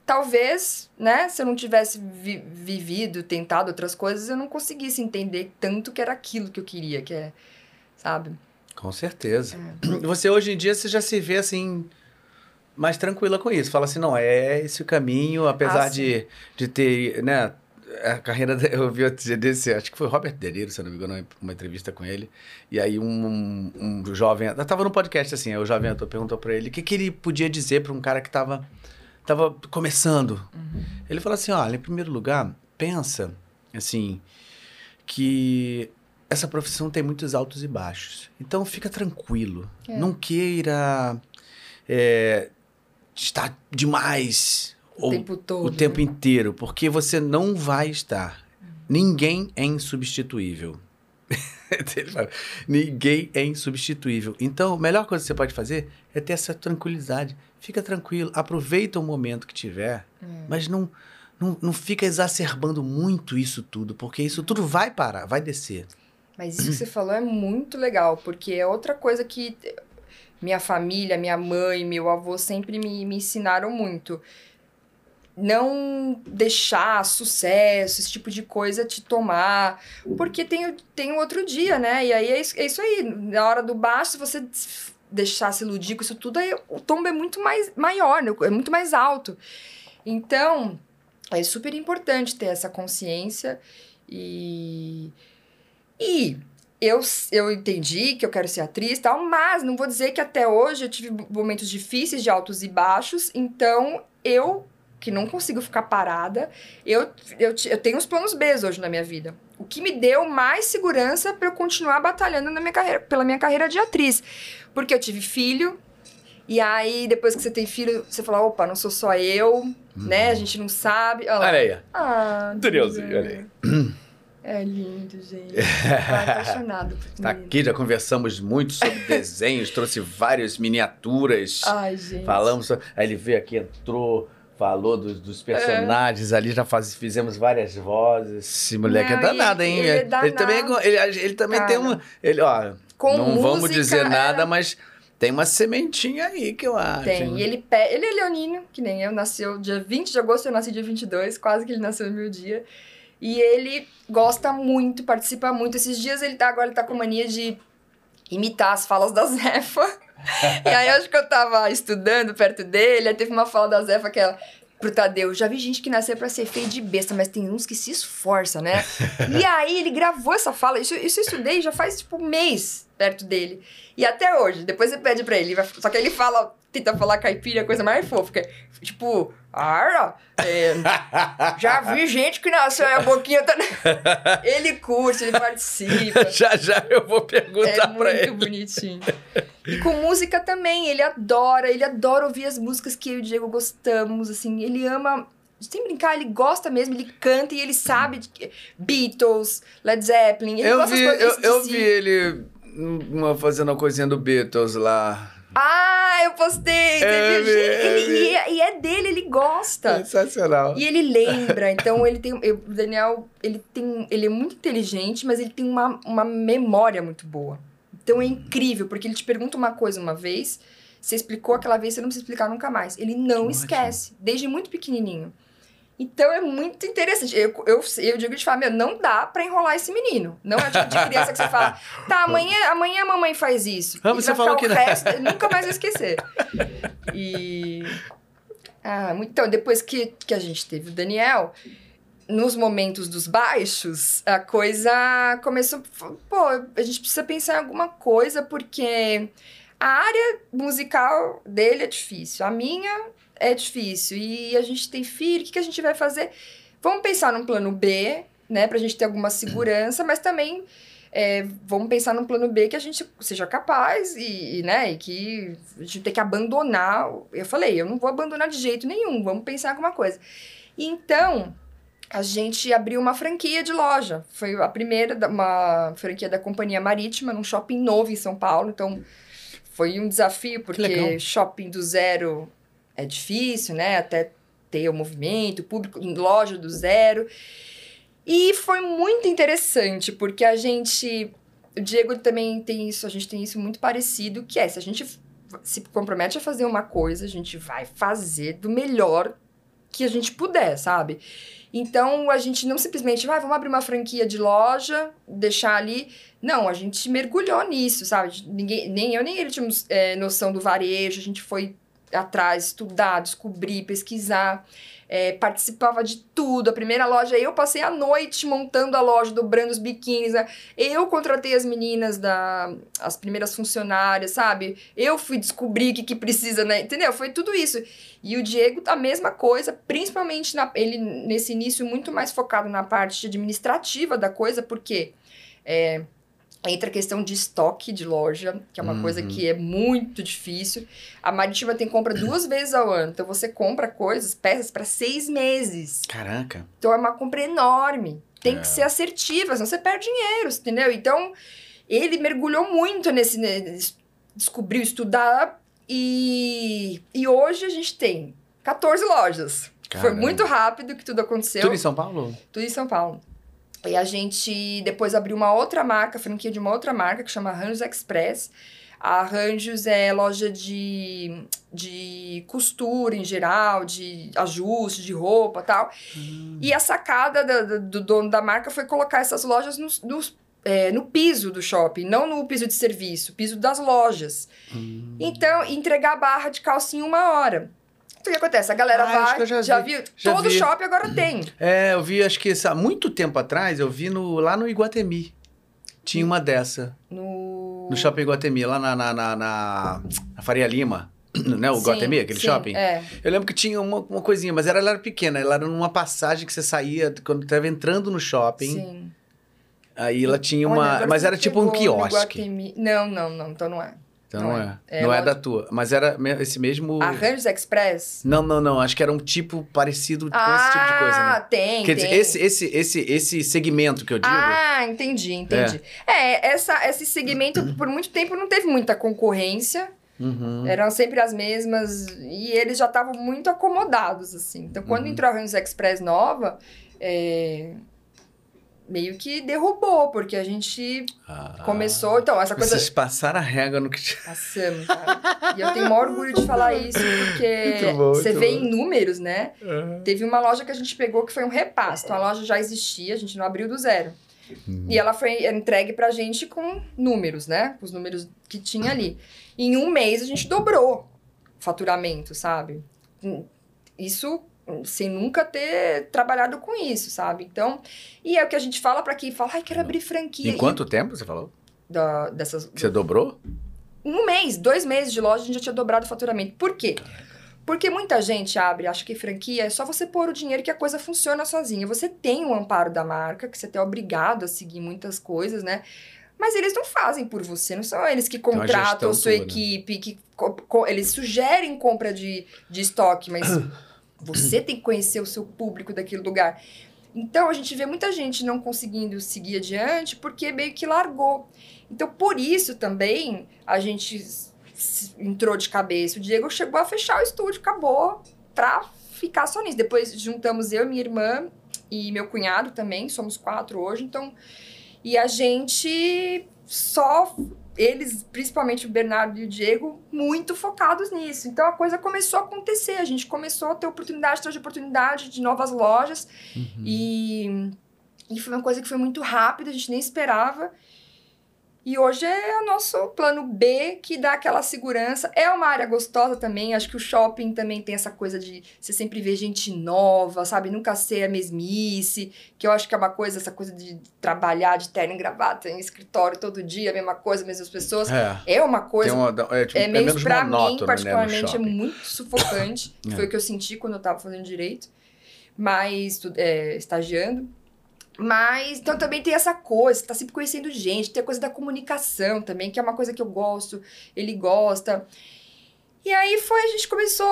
Talvez, né, se eu não tivesse vi- vivido, tentado outras coisas, eu não conseguisse entender tanto que era aquilo que eu queria, que é, sabe? Com certeza. Você hoje em dia você já se vê assim mais tranquila com isso. Fala assim, não, é esse o caminho, apesar Ah, de, de ter, né, a carreira, [LAUGHS] eu vi outro dia desse, acho que foi Robert De Niro, se eu não me engano, uma entrevista com ele, e aí um, um, um jovem, eu tava no podcast assim, aí o jovem ator perguntou pra ele o que, que ele podia dizer pra um cara que tava, tava começando. Ele falou assim, olha, em primeiro lugar, pensa, assim, que essa profissão tem muitos altos e baixos. Então fica tranquilo. É. Não queira é, estar demais o tempo todo. O tempo né? inteiro, porque você não vai estar. Ninguém é insubstituível. [LAUGHS] Ninguém é insubstituível. Então, a melhor coisa que você pode fazer é ter essa tranquilidade. Fica tranquilo, aproveita o momento que tiver, hum. mas não, não, não fica exacerbando muito isso tudo, porque isso tudo vai parar, vai descer. Mas isso que você falou é muito legal, porque é outra coisa que minha família, minha mãe, meu avô sempre me, me ensinaram muito não deixar sucesso, esse tipo de coisa te tomar, porque tem, tem outro dia, né? E aí é isso, é isso aí. Na hora do baixo, se você deixar se iludir com isso tudo, aí o tombo é muito mais maior, né? é muito mais alto. Então, é super importante ter essa consciência e. E eu, eu entendi que eu quero ser atriz e tal, mas não vou dizer que até hoje eu tive momentos difíceis de altos e baixos, então eu que não consigo ficar parada. Eu, eu, eu tenho os planos B hoje na minha vida. O que me deu mais segurança para eu continuar batalhando na minha carreira, pela minha carreira de atriz. Porque eu tive filho, e aí, depois que você tem filho, você fala, opa, não sou só eu, hum. né? A gente não sabe. Olha, olha aí. Ah, Curiosinho, olha aí. É lindo, gente. [LAUGHS] Tô apaixonado por Tá aqui, já conversamos muito sobre [LAUGHS] desenhos, trouxe várias miniaturas. Ai, gente. Falamos sobre... Aí ele veio aqui, entrou falou dos, dos personagens é. ali, já faz, fizemos várias vozes. Esse moleque é não, é danado, hein? Ele, é danado. ele também, ele, ele também Cara, tem uma. Ele, ó, Com não música, vamos dizer nada, mas tem uma sementinha aí que eu acho. Tem. E ele, ele é leonino, que nem eu. Nasceu dia 20 de agosto, eu nasci dia 22, quase que ele nasceu no meu dia. E ele gosta muito, participa muito. Esses dias ele tá, agora ele tá com mania de imitar as falas da Zefa. [LAUGHS] e aí acho que eu tava estudando perto dele, aí teve uma fala da Zefa que ela pro Tadeu. Já vi gente que nasceu para ser feio de besta, mas tem uns que se esforça, né? [LAUGHS] e aí ele gravou essa fala. Isso, isso eu estudei já faz tipo um mês perto dele. E até hoje, depois você pede pra ele. Só que ele fala, tenta falar caipira, coisa mais fofa. É, tipo, ah, é, já vi [LAUGHS] gente que nasceu e a boquinha tá. [LAUGHS] ele curte, ele participa. já já eu vou perguntar é pra ele. É muito bonitinho. E com música também, ele adora, ele adora ouvir as músicas que eu e o Diego gostamos, assim, ele ama sem brincar, ele gosta mesmo, ele canta e ele sabe de Beatles, Led Zeppelin, ele eu gosta vi, eu, eu vi ele uma, fazendo uma coisinha do Beatles lá. Ah, eu postei! É, ele, ele, e, é, e, é dele, ele gosta. Sensacional. E ele lembra, então ele tem. Eu, o Daniel, ele tem. Ele é muito inteligente, mas ele tem uma, uma memória muito boa. Então é incrível, porque ele te pergunta uma coisa uma vez, você explicou aquela vez, você não precisa explicar nunca mais. Ele não que esquece, ótimo. desde muito pequenininho. Então é muito interessante. Eu, eu, eu digo de falar, meu, não dá pra enrolar esse menino. Não é tipo de criança que você fala, tá, [LAUGHS] amanhã, amanhã a mamãe faz isso. Ah, você falou que o resto, nunca mais vai esquecer. E. Ah, então, depois que, que a gente teve o Daniel, nos momentos dos baixos, a coisa começou. Pô, a gente precisa pensar em alguma coisa, porque a área musical dele é difícil. A minha é difícil. E a gente tem filho, o que, que a gente vai fazer? Vamos pensar num plano B, né? Pra gente ter alguma segurança, mas também é, vamos pensar num plano B que a gente seja capaz e, e, né, e que a gente tem que abandonar. Eu falei, eu não vou abandonar de jeito nenhum, vamos pensar em alguma coisa. Então, a gente abriu uma franquia de loja. Foi a primeira, uma franquia da Companhia Marítima, num shopping novo em São Paulo. Então, foi um desafio, porque shopping do zero é difícil, né? Até ter o movimento, público, loja do zero. E foi muito interessante, porque a gente. O Diego também tem isso, a gente tem isso muito parecido, que é, se a gente se compromete a fazer uma coisa, a gente vai fazer do melhor que a gente puder, sabe? Então, a gente não simplesmente vai, ah, vamos abrir uma franquia de loja, deixar ali. Não, a gente mergulhou nisso, sabe? Ninguém, nem eu nem ele tínhamos é, noção do varejo, a gente foi atrás, estudar, descobrir, pesquisar. é, participava de tudo. A primeira loja, eu passei a noite montando a loja, dobrando os biquínis. Né? Eu contratei as meninas, da, as primeiras funcionárias, sabe? Eu fui descobrir o que, que precisa, né? Entendeu? Foi tudo isso. E o Diego, a mesma coisa, principalmente na, ele nesse início muito mais focado na parte administrativa da coisa, porque. É, Entra a questão de estoque de loja, que é uma uhum. coisa que é muito difícil. A Maritima tem compra duas vezes ao ano. Então você compra coisas, peças para seis meses. Caraca. Então é uma compra enorme. Tem é. que ser assertiva, senão você perde dinheiro, entendeu? Então ele mergulhou muito nesse. nesse descobriu, estudar. E, e hoje a gente tem 14 lojas. Caramba. Foi muito rápido que tudo aconteceu. Tudo em São Paulo? Tudo em São Paulo. E a gente depois abriu uma outra marca, franquia de uma outra marca, que chama Arranjos Express. A Arranjos é loja de, de costura em geral, de ajuste, de roupa tal. Hum. E a sacada do, do, dono da marca foi colocar essas lojas nos, nos é, no piso do shopping, não no piso de serviço, piso das lojas. Hum. Então, entregar a barra de calcinha em uma hora. O que acontece? A galera ah, vai, já, já vi. viu? Já Todo vi. shopping agora tem. É, eu vi, acho que há muito tempo atrás, eu vi no, lá no Iguatemi. Tinha uma dessa. No... No shopping Iguatemi, lá na, na, na, na, Faria Lima. [CLEARS THROAT] Né, o sim, Guatemi, aquele sim, shopping. É. Eu lembro que tinha uma, uma coisinha, mas ela, ela era pequena. Ela era numa passagem que você saía quando estava entrando no shopping. Sim. Aí ela tinha uma. Olha, mas era tipo um quiosque. Não, não, não. Então não é. Então não, é. é. Não é, da tua. Mas era esse mesmo. Arranjos Express? Não, não, não. Acho que era um tipo parecido ah, com esse tipo de coisa. Ah, né? tem. Quer tem. dizer, esse, esse, esse, esse segmento que eu digo. Ah, entendi, entendi. É, é essa, esse segmento, [CLEARS THROAT] por muito tempo, não teve muita concorrência. Uhum. Eram sempre as mesmas. E eles já estavam muito acomodados, assim. Então, quando uhum. entrou a Arranjos Express nova. É, meio que derrubou, porque a gente ah, começou. Então, essa coisa. Vocês passaram a régua no que Passamos, cara. e eu tenho o maior orgulho de falar isso, porque bom, você vê bom. em números, né? Uhum. Teve uma loja que a gente pegou que foi um repasse. Então, a loja já existia, a gente não abriu do zero. Uhum. E ela foi entregue pra gente com números, né? Os números que tinha ali. Em um mês, a gente dobrou o faturamento, sabe? Isso sem nunca ter trabalhado com isso, sabe? Então, e é o que a gente fala para quem fala, ai, quero abrir franquia. Em quanto tempo você falou? Da, dessas... Você dobrou? Um mês, dois meses de loja, a gente já tinha dobrado o faturamento. Por quê? Porque muita gente abre, acha que franquia é só você pôr o dinheiro que a coisa funciona sozinha. Você tem o amparo da marca, que você é obrigado a seguir muitas coisas, né? Mas eles não fazem por você, não são eles que contratam a sua toda. equipe, que eles sugerem compra de, de estoque, mas [COUGHS] Você tem que conhecer o seu público daquele lugar. Então, a gente vê muita gente não conseguindo seguir adiante porque meio que largou. Então, por isso também, a gente entrou de cabeça. O Diego chegou a fechar o estúdio, acabou, pra ficar só nisso. Depois juntamos eu, minha irmã e meu cunhado também, somos quatro hoje, então... E a gente só eles, principalmente o Bernardo e o Diego, muito focados nisso. Então a coisa começou a acontecer, a gente começou a ter oportunidade de oportunidade de novas lojas uhum. e, e foi uma coisa que foi muito rápida, a gente nem esperava. E hoje é o nosso plano B que dá aquela segurança. É uma área gostosa também. Acho que o shopping também tem essa coisa de você sempre ver gente nova, sabe? Nunca ser a mesmice. Que eu acho que é uma coisa, essa coisa de trabalhar de terno e gravata em escritório todo dia, a mesma coisa, mesmas pessoas. É, é uma coisa. Uma, é, tipo, é, meio, é pra mim, né, particularmente, né, é muito sufocante. [LAUGHS] é. Foi o que eu senti quando eu tava fazendo direito. Mas, é, estagiando. Mas, então também tem essa coisa, tá sempre conhecendo gente, tem a coisa da comunicação também, que é uma coisa que eu gosto, ele gosta. E aí foi, a gente começou,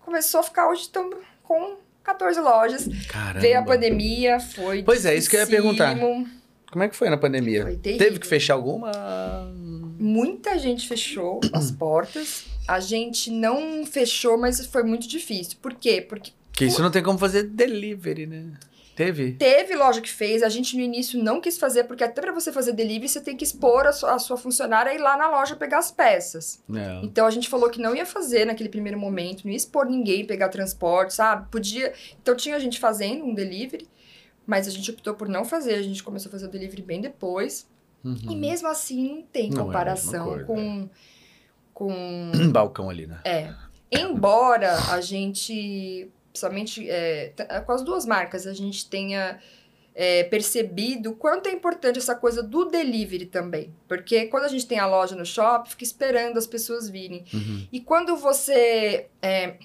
começou a ficar, hoje estamos com 14 lojas. Caramba. Veio a pandemia, foi Pois é, isso que eu ia perguntar. Como é que foi na pandemia? Foi Teve que fechar alguma? Muita gente fechou as [CLEARS THROAT] portas. A gente não fechou, mas foi muito difícil. Por quê? Porque... Porque isso não tem como fazer delivery, né? Teve? Teve loja que fez. A gente no início não quis fazer, porque até para você fazer delivery, você tem que expor a sua, a sua funcionária ir lá na loja pegar as peças. É. Então a gente falou que não ia fazer naquele primeiro momento, não ia expor ninguém pegar transporte, sabe? Podia. Então tinha gente fazendo um delivery, mas a gente optou por não fazer. A gente começou a fazer o delivery bem depois. Uhum. E mesmo assim não tem não é comparação é com. com. [CLEARS THROAT] Balcão ali, né? É. Embora a gente principalmente é, com as duas marcas, a gente tenha é, percebido quanto é importante essa coisa do delivery também. Porque quando a gente tem a loja no shopping, fica esperando as pessoas virem. Uhum. E quando você é,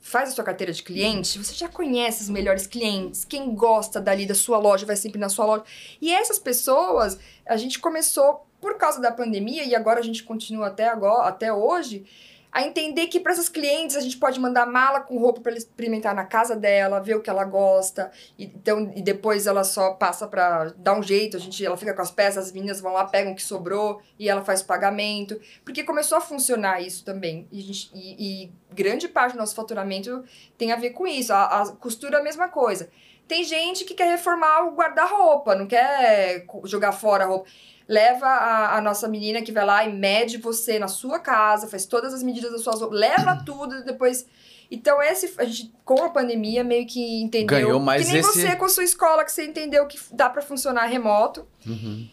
faz a sua carteira de cliente, você já conhece os melhores clientes, quem gosta dali da sua loja vai sempre na sua loja. E essas pessoas, a gente começou por causa da pandemia e agora a gente continua até agora, até hoje a entender que para essas clientes a gente pode mandar mala com roupa para ela experimentar na casa dela, ver o que ela gosta, e, então, e depois ela só passa para dar um jeito, a gente, ela fica com as peças, as meninas vão lá, pegam o que sobrou e ela faz o pagamento, porque começou a funcionar isso também, e, gente, e, e grande parte do nosso faturamento tem a ver com isso, a, a costura é a mesma coisa. Tem gente que quer reformar o guarda-roupa, não quer jogar fora a roupa leva a, a, nossa menina que vai lá e mede você na sua casa, faz todas as medidas das suas roupas, leva [CLEARS THROAT] tudo e depois. Então, esse, a gente, com a pandemia, meio que entendeu. Ganhou mais que nem esse... você com a sua escola, que você entendeu que dá para funcionar remoto. Uhum.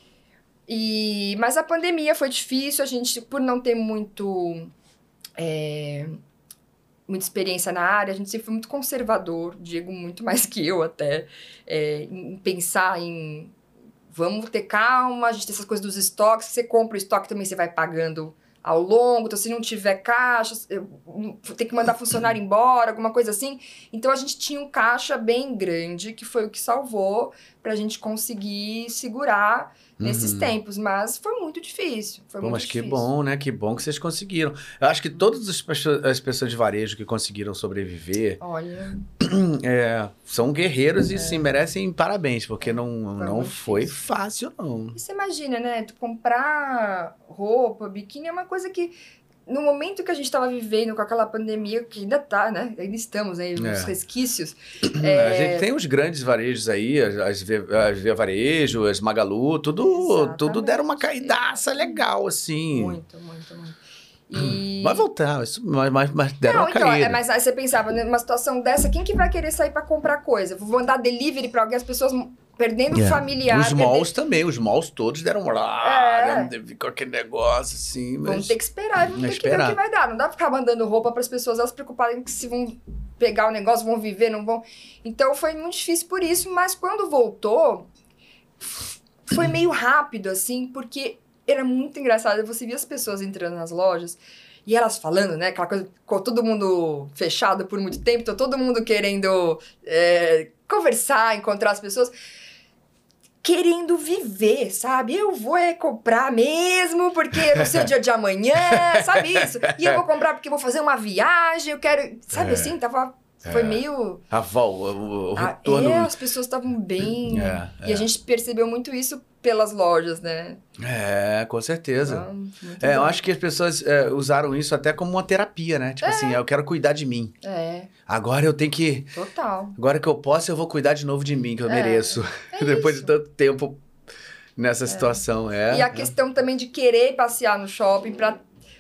E, mas a pandemia foi difícil, a gente, por não ter muito. É, muita experiência na área, a gente sempre foi muito conservador, Diego muito mais que eu até, é, em pensar em vamos ter calma, a gente tem essas coisas dos estoques, você compra o estoque também você vai pagando ao longo, então se não tiver caixa, tem que mandar funcionário embora, alguma coisa assim. Então a gente tinha um caixa bem grande, que foi o que salvou para a gente conseguir segurar nesses uhum. tempos, mas foi muito difícil. Foi Pô, muito mas difícil. que bom, né? Que bom que vocês conseguiram. Eu acho que todas as pessoas, as pessoas de varejo que conseguiram sobreviver. Olha. [CLEARS THROAT] É, são guerreiros é. e sim, merecem parabéns, porque não foi, não foi fácil, não. E você imagina, né? Tu comprar roupa, biquíni é uma coisa que no momento que a gente estava vivendo com aquela pandemia, que ainda tá, né? Ainda estamos aí, nos é. resquícios. [CLEARS THROAT] É... A gente tem os grandes varejos aí, as, as, Via Varejo, as Magalu, tudo, tudo deram uma caidaça legal, assim. Muito, muito, muito. E... [CLEARS THROAT] Vai voltar, isso, mas, mas, mas deram não, uma então, caída. É, mas aí você pensava, numa situação dessa, quem que vai querer sair para comprar coisa? Vou mandar delivery para alguém, as pessoas perdendo yeah. familiar. Os malls também, os malls todos deram lá, é. com aquele negócio assim. Mas... Vamos ter que esperar, vamos ter esperar. que ver o que vai dar. Não dá pra ficar mandando roupa para as pessoas, elas preocuparem que se vão pegar o negócio, vão viver, não vão. Então foi muito difícil por isso, mas quando voltou, foi meio rápido, assim, porque era muito engraçado. Você via as pessoas entrando nas lojas. E elas falando, né? Aquela coisa, com todo mundo fechado por muito tempo, então todo mundo querendo é, conversar, encontrar as pessoas querendo viver, sabe? Eu vou é comprar mesmo, porque eu não sei o dia de amanhã, sabe isso? E eu vou [LAUGHS] comprar porque vou fazer uma viagem, eu quero. Sabe é. assim? Tava. Foi é. meio. A volta, o, ah, retorno. é, as pessoas estavam bem. É, e a é. gente percebeu muito isso pelas lojas, né? É, com certeza. Ah, é, eu acho que as pessoas é, usaram isso até como uma terapia, né? Tipo é. assim, eu quero cuidar de mim. É. Agora eu tenho que. Total. Agora que eu posso, eu vou cuidar de novo de mim, que eu é. mereço. É [LAUGHS] Depois de tanto tempo nessa é. situação. É, e a questão também de querer passear no shopping para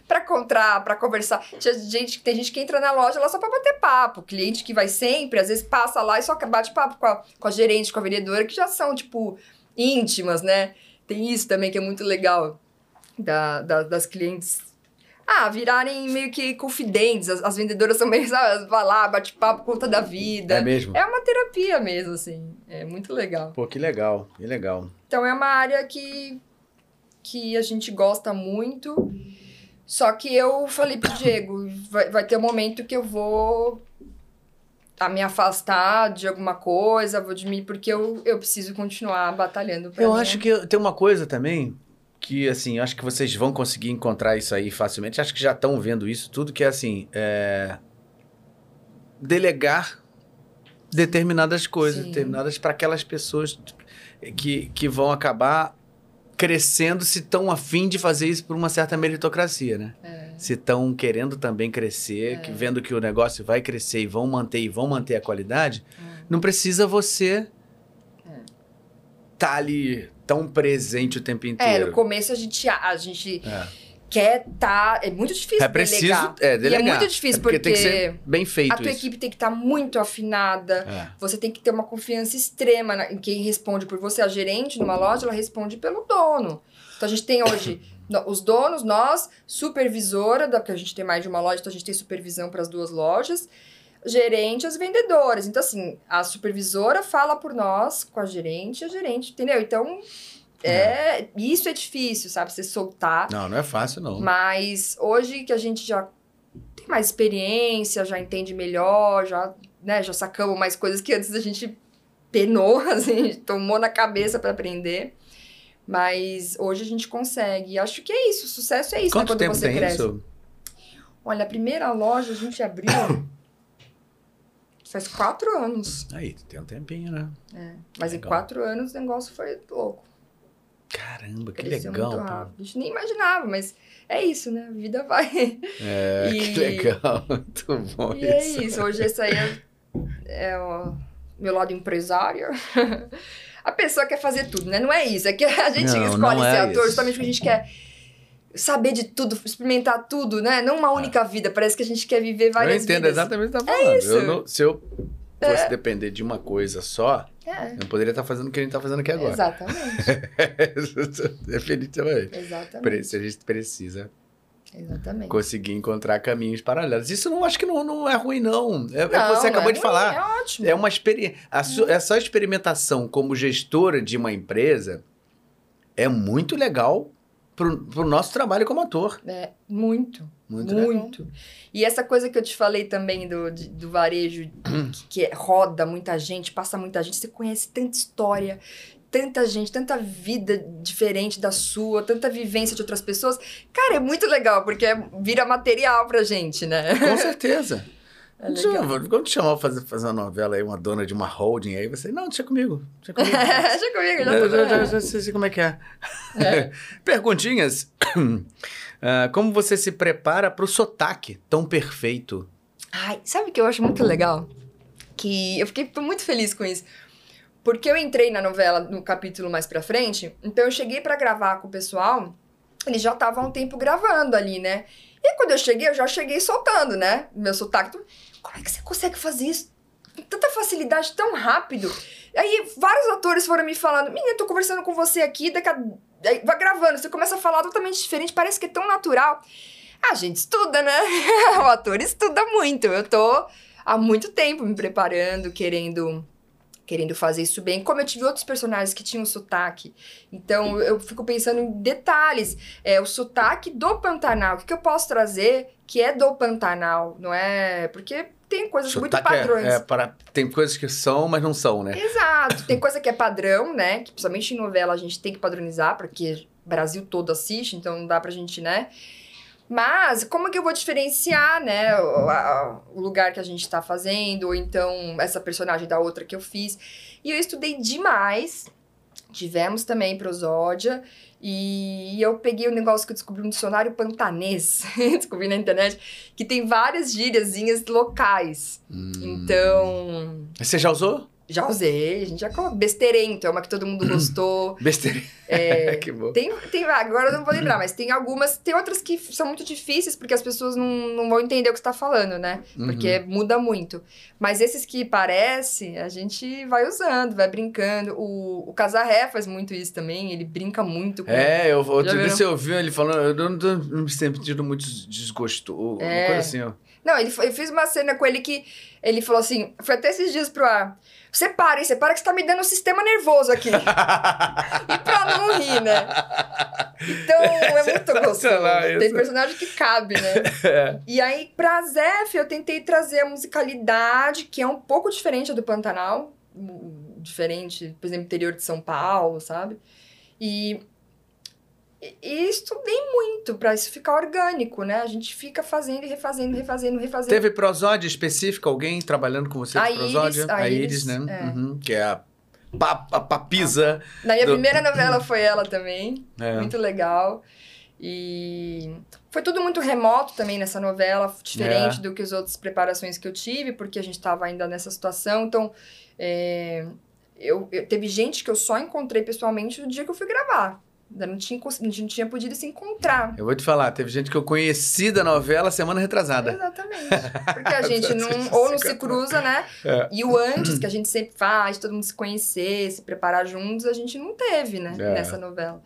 para encontrar, para conversar. Tinha gente, tem gente que entra na loja lá só para bater papo. Cliente que vai sempre, às vezes passa lá e só bate papo com a, com a gerente, com a vendedora, que já são, tipo, íntimas, né? Tem isso também que é muito legal da, da das clientes. Ah, virarem meio que confidentes. As, as vendedoras são meio, [LAUGHS] sabe, vai lá, bate papo, conta da vida. É mesmo? É uma terapia mesmo, assim. É muito legal. Pô, que legal, que legal. Então é uma área que, que a gente gosta muito. Só que eu falei pro Diego, vai, vai ter um momento que eu vou a me afastar de alguma coisa, vou de mim, porque eu, eu preciso continuar batalhando. eu minha... acho que tem uma coisa também que, assim, acho que vocês vão conseguir encontrar isso aí facilmente. Acho que já estão vendo isso tudo, que é assim, é... delegar determinadas coisas, Sim. determinadas para aquelas pessoas que, que vão acabar crescendo se estão afim de fazer isso por uma certa meritocracia, né? É. Se estão querendo também crescer, é. que vendo que o negócio vai crescer e vão manter e vão manter a qualidade, é. não precisa você é. tá ali tão presente o tempo inteiro. É, no começo a gente a gente é. Quer tá, é muito difícil é preciso, delegar. É, delegar. E é muito difícil porque, porque, tem que ser bem feito A tua isso. equipe tem que estar tá muito afinada. Você tem que ter uma confiança extrema na, em quem responde por você. A gerente numa loja, ela responde pelo dono. Então a gente tem hoje [COUGHS] os donos, nós, supervisora, porque a gente tem mais de uma loja, então a gente tem supervisão para as duas lojas. gerente e os vendedores. Então, assim, a supervisora fala por nós com a gerente e a gerente, entendeu? Então, é, é, isso é difícil, sabe? Você soltar. Não, não é fácil, não. Mas hoje que a gente já tem mais experiência, já entende melhor, já, né, já sacamos mais coisas que antes a gente penou, [LAUGHS] assim, tomou na cabeça para aprender. Mas hoje a gente consegue. Acho que é isso. Sucesso é isso, Quanto né? Quando tempo você tem cresce. isso? Olha, a primeira loja a gente abriu [COUGHS] faz quatro anos. Aí, tem um tempinho, né? É. Mas Legal. em quatro anos o negócio foi louco. Caramba, que Cresceu legal. A gente nem imaginava, mas é isso, né? A vida vai. É, que E- legal. [LAUGHS] Muito bom E é isso. isso. Hoje esse aí é, é o meu lado empresário. [LAUGHS] A pessoa quer fazer tudo, né? Não é isso. É que a gente Não, escolhe não ser é ator isso. justamente porque a gente quer saber de tudo, experimentar tudo, né? Não uma única vida. Parece que a gente quer viver Eu várias entendo vidas. exatamente o que você tá falando. isso. Eu não- se eu fosse depender de uma coisa só, É, não poderia estar fazendo o que a gente tá fazendo aqui agora. exatamente. [LAUGHS] Definitivamente. Exatamente. Se a gente precisa Exatamente. conseguir encontrar caminhos paralelos. Isso não acho que não, não é ruim, não. É, é o Não, você não acabou é de ruim, falar. É ótimo. É uma experiência. Essa experimentação como gestora de uma empresa é muito legal pro, pro nosso trabalho como ator. É, muito. Muito, Muito. E essa coisa que eu te falei também do, de- do varejo, que, que é- roda muita gente, passa muita gente, você conhece tanta história, tanta gente, tanta vida diferente da sua, tanta vivência de outras pessoas. Cara, é muito legal, porque é- vira material pra gente, né? Com certeza. [LAUGHS] É legal. Quando te chamar pra fazer, fazer uma novela aí, uma dona de uma holding aí, você, não, deixa comigo. Deixa comigo. [LAUGHS] Deixa comigo, já tô já, já, já sei sei como é que é. [LAUGHS] Perguntinhas. [CLEARS THROAT] [CLEARS THROAT] Ah, como você se prepara pro sotaque tão perfeito? Ai, sabe o que eu acho muito legal? Que eu fiquei muito feliz com isso. Porque eu entrei na novela no capítulo mais pra frente, então eu cheguei pra gravar com o pessoal, eles já estavam um tempo gravando ali, né? E quando eu cheguei, eu já cheguei soltando, né? Meu sotaque. Como é que você consegue fazer isso com tanta facilidade, tão rápido? Aí vários atores foram me falando: Menina, tô conversando com você aqui, daqui a... aí vai gravando, você começa a falar totalmente diferente, parece que é tão natural. A gente estuda, né? [LAUGHS] o ator estuda muito. Eu tô há muito tempo me preparando, querendo querendo fazer isso bem. Como eu tive outros personagens que tinham sotaque. Então eu fico pensando em detalhes. É o sotaque do Pantanal. O que, que eu posso trazer que é do Pantanal, não é? Porque tem coisas muito Sotaque é- padrões. É, para, tem coisas que são, mas não são, né? Exato. [LAUGHS] Tem coisa que é padrão, né? Que principalmente em novela a gente tem que padronizar, porque o Brasil todo assiste, então não dá pra gente, né? Mas como que eu vou diferenciar, né, o, a- o lugar que a gente tá fazendo, ou então essa personagem da outra que eu fiz. E eu estudei demais. Tivemos também prosódia. E eu peguei um negócio que eu descobri no dicionário pantanês, [LAUGHS] descobri na internet, que tem várias gíriazinhas locais. Hum. Então, Você já usou? Já usei, a gente já colocou. Besteirento é uma que todo mundo gostou. [CLEARS THROAT] Besteira. É, [LAUGHS] que bom. tem, tem, agora eu não vou lembrar, [CLEARS THROAT] mas tem algumas. Tem outras que são muito difíceis porque as pessoas não, não vão entender o que você tá falando, né? Porque Uhum. muda muito. Mas esses que parece, a gente vai usando, vai brincando. O, o Casarré faz muito isso também, ele brinca muito com. É, eu, outro dia você ouviu ele falando, eu não tô me sentindo muito desgosto. Uma É. coisa assim, ó. Não, ele, eu fiz uma cena com ele que ele falou assim: foi até esses dias pro ar. Você para, hein? Você para que você tá me dando um sistema nervoso aqui. e pra não rir, né? Então [LAUGHS] é muito gostoso. Sensacional Tem personagem que cabe, né? [LAUGHS] É. E aí, pra Zef, eu tentei trazer a musicalidade, que é um pouco diferente do Pantanal. Diferente, por exemplo, interior de São Paulo, sabe? E, e- e estudei muito pra isso ficar orgânico, né? A gente fica fazendo e refazendo, refazendo, refazendo. Teve prosódia específica? Alguém trabalhando com você A de Iris, prosódia? a Iris, Iris, né? é. Uhum, que é a, pa, a papisa. Na minha do- primeira novela foi ela também. É. Muito legal. E foi tudo muito remoto também nessa novela, diferente É. do que as outras preparações que eu tive, porque a gente estava ainda nessa situação. Então, é, eu, eu- teve gente que eu só encontrei pessoalmente no dia que eu fui gravar. Ainda não tinha, a gente não tinha podido se encontrar. Eu vou te falar, teve gente que eu conheci da novela semana retrasada. Exatamente. Porque a [LAUGHS] gente não, ou não se cruza, né? É. E o antes, que a gente sempre faz, todo mundo se conhecer, se preparar juntos, a gente não teve, né? É. Nessa novela.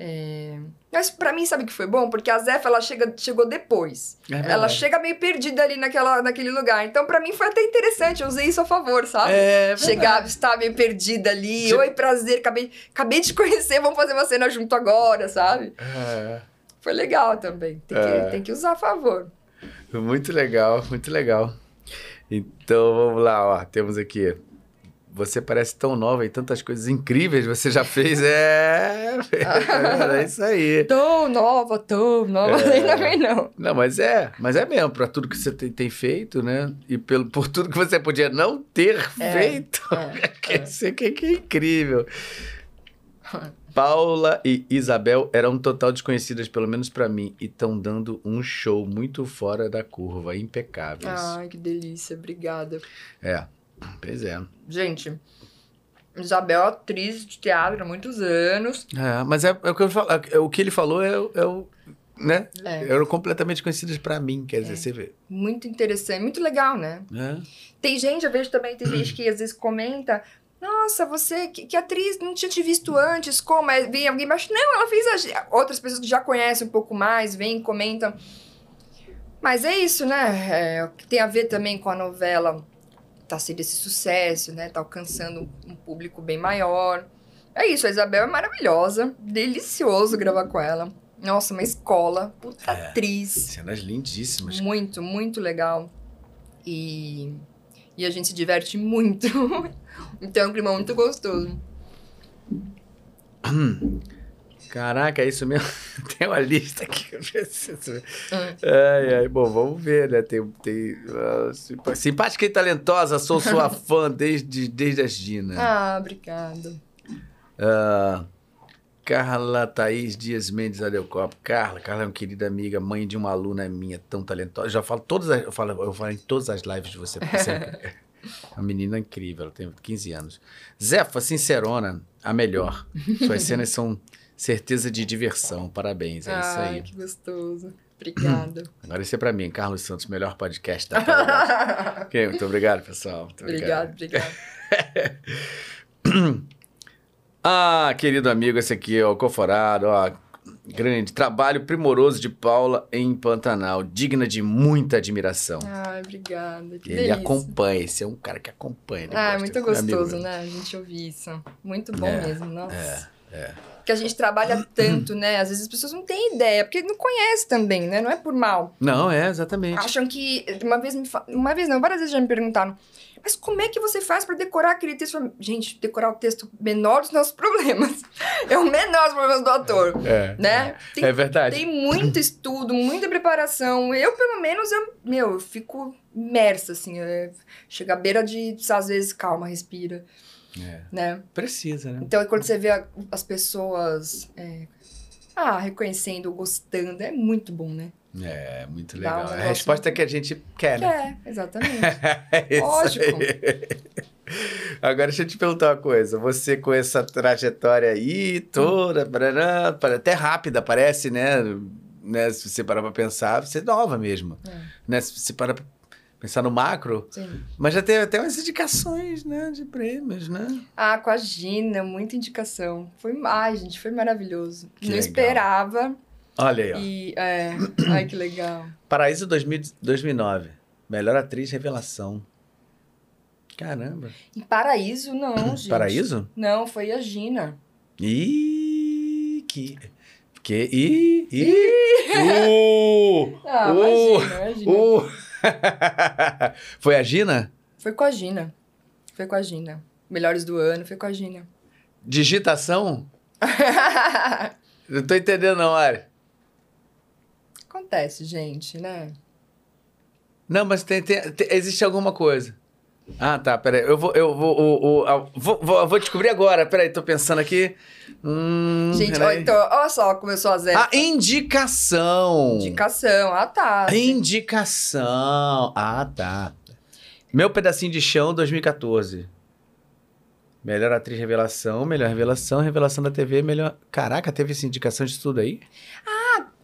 É... Mas pra mim, sabe que foi bom? Porque a Zefa, ela chega, chegou depois. É ela chega meio perdida ali naquela, naquele lugar. Então, pra mim, foi até interessante. Eu usei isso a favor, sabe? É Chegar, estar meio perdida ali. Tipo... Oi, prazer. Acabei, acabei de [LAUGHS] conhecer. Vamos fazer uma cena junto agora, sabe? É. Foi legal também. Tem que, é. tem que usar a favor. Muito legal, muito legal. Então, vamos lá, ó. Temos aqui você parece tão nova e tantas coisas incríveis você já fez. É, é, é isso aí. Tão nova, tão nova, é. ainda bem não. Não, mas é, mas é mesmo, para tudo que você tem, tem, feito, né? E pelo, por tudo que você podia não ter é, feito. É, quer [LAUGHS] dizer que, que é incrível. Paula e Isabel eram total desconhecidas, pelo menos para mim, e estão dando um show muito fora da curva, impecáveis. Ai, que delícia, obrigada. É, Pois é. Gente, Isabel é atriz de teatro há muitos anos. É, mas é, é o que eu falo, é, o que ele falou é, é o. Né? É. Eram completamente conhecidas para mim, quer dizer, é. você vê. Muito interessante, muito legal, né? É. Tem gente, eu vejo também, tem gente que às vezes comenta. Nossa, você, que, que atriz, não tinha te visto antes, como? Aí vem alguém, mas não, ela fez. A... Outras pessoas que já conhecem um pouco mais, vêm, comentam. Mas é isso, né? É, tem a ver também com a novela tá sendo esse sucesso, né? Tá alcançando um público bem maior. É isso, a Isabel é maravilhosa, delicioso gravar com ela. Nossa, uma escola, puta é, atriz. Cenas lindíssimas. Muito, muito legal. E, e a gente se diverte muito. [LAUGHS] então é um clima muito gostoso. [CLEARS THROAT] Caraca, é isso mesmo? [LAUGHS] tem uma lista aqui que eu preciso ver. Uhum. Ai, ai, bom, vamos ver, né? Tem, tem uh, simpática e talentosa, sou sua [LAUGHS] fã desde, desde a Gina. Ah, obrigada. Uh, Carla Thaís Dias Mendes Adelcopo. Carla, Carla é uma querida amiga, mãe de uma aluna minha tão talentosa. Já falo todas as, eu falo, eu falo em todas as lives de você, sempre, [LAUGHS] é uma menina incrível, ela tem 15 anos. Zefa, sincerona, a melhor. Suas cenas são certeza de diversão. Parabéns, é ah, isso aí. que gostoso. Obrigada. [CLEARS THROAT] Agora esse é para mim, Carlos Santos, melhor podcast da Paraná. [LAUGHS] okay, muito obrigado, pessoal. Muito obrigado, obrigado. [CLEARS THROAT] ah, querido amigo, esse aqui, ó, Coforado, ó, grande trabalho primoroso de Paula em Pantanal, digna de muita admiração. Ah, obrigada. Que Ele delícia. acompanha, esse é um cara que acompanha. Ah, é muito gostoso, né? A gente ouvir isso. Muito bom é, mesmo, nossa. É, é que a gente trabalha tanto, né? Às vezes as pessoas não têm ideia, porque não conhecem também, né? Não é por mal. Não, é, exatamente. Acham que. Uma vez, me fa... uma vez não, várias vezes já me perguntaram. Mas como é que você faz para decorar aquele texto? Gente, decorar o texto menor dos nossos [LAUGHS] problemas. É o menor dos problemas do ator. É, né? É, tem, é verdade. Tem muito estudo, muita preparação. Eu, pelo menos, eu, meu, eu fico imersa, assim. Chega à beira de, às vezes, calma, respira. É. Né? Precisa, né? Então, quando você vê as pessoas é, ah, reconhecendo, gostando, é muito bom, né? É, muito legal. Um a resposta é que a gente quer, né? Quer, exatamente. [LAUGHS] é Lógico. Agora, deixa eu te perguntar uma coisa. Você com essa trajetória aí toda, até rápida, parece, né? né? Se você parar pra pensar, você é nova mesmo. É. Né? Se você parar pra pensar no macro. Sim. Mas já teve até umas indicações, né, de prêmios, né? Ah, com a Gina, muita indicação. Foi, ai, gente, foi maravilhoso. Que Não legal. esperava. Olha aí, ó. E, é, ai, que legal. Paraíso 2000, 2009. Melhor atriz revelação. Caramba. Em Paraíso, não, [CLEARS THROAT] gente. Paraíso? Não, foi a Gina. Ih, que... Que... Ih, ih, uh, [LAUGHS] ah, uh, imagina, imagina. Uh. [LAUGHS] foi a Gina? Foi com a Gina. Foi com a Gina. Melhores do ano, foi com a Gina. Digitação? [LAUGHS] não tô entendendo, não, Ari. Acontece, gente, né? Não, mas tem, tem, tem, existe alguma coisa. Ah, tá, peraí. Eu vou, eu vou, eu, eu, vou, vou, vou descobrir agora. Peraí, tô pensando aqui. Hum, Gente, ó, então, olha só, começou a zero. A indicação. Indicação, ah, tá. Indicação. Ah, tá. Meu pedacinho de chão 2014. Melhor atriz revelação, melhor revelação, revelação da TV, melhor. Caraca, teve essa indicação de tudo aí? Ah,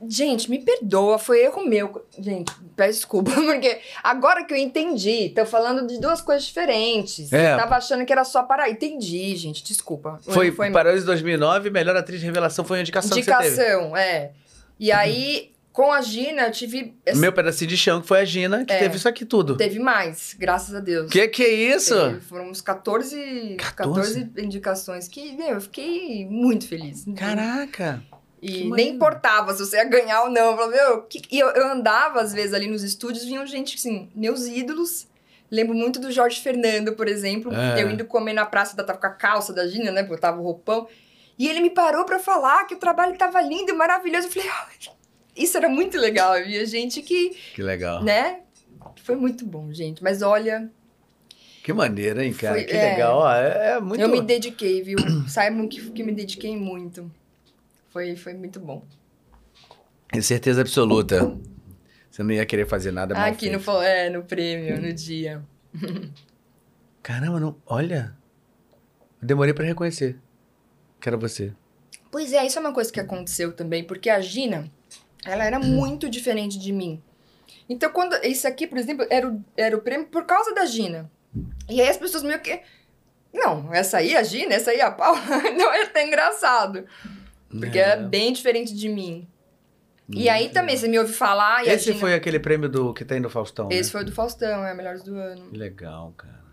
Gente, me perdoa, foi erro meu. Gente, peço desculpa, [LAUGHS] porque agora que eu entendi, tô falando de duas coisas diferentes. É. Eu tava achando que era só para. Entendi, gente, desculpa. Foi, foi Paralelo de 2009, melhor atriz de revelação foi a indicação, indicação é. E aí, com a Gina, eu tive. Esse... Meu pedacinho de chão, que foi a Gina, que é, teve isso aqui tudo. Teve mais, graças a Deus. Que que é isso? Teve, foram uns 14, 14? 14 indicações que, meu, eu fiquei muito feliz. Caraca! E nem importava se você ia ganhar ou não. Eu falava, meu, que... E eu, eu andava, às vezes, ali nos estúdios, vinham gente, assim, meus ídolos. Lembro muito do Jorge Fernando, por exemplo. É. Eu indo comer na praça, da tava com a calça da Gina, né? Porque eu tava o roupão. E ele me parou para falar que o trabalho tava lindo e maravilhoso. Eu falei, oh, isso era muito legal. Havia gente que. Que legal. Né? Foi muito bom, gente. Mas olha. Que maneira, hein, cara? Foi, que é... legal. É, é, muito. Eu me dediquei, viu? Saibam que, que me dediquei muito. Foi, foi muito bom. É certeza absoluta. Você não ia querer fazer nada mal Aqui no, é, no prêmio, no dia. [LAUGHS] Caramba, não, olha. Eu demorei para reconhecer que era você. Pois é, isso é uma coisa que aconteceu também, porque a Gina, ela era muito diferente de mim. Então, quando. Isso aqui, por exemplo, era o, era o prêmio por causa da Gina. E aí as pessoas meio que. Não, essa aí é a Gina, essa aí é a Paula. [LAUGHS] não é até engraçado. Porque é. bem diferente de mim. E aí também, você me ouve falar... Esse Gina... foi aquele prêmio do que tem do Faustão, Esse né? foi do Faustão, é Melhores do Ano. Que legal, cara.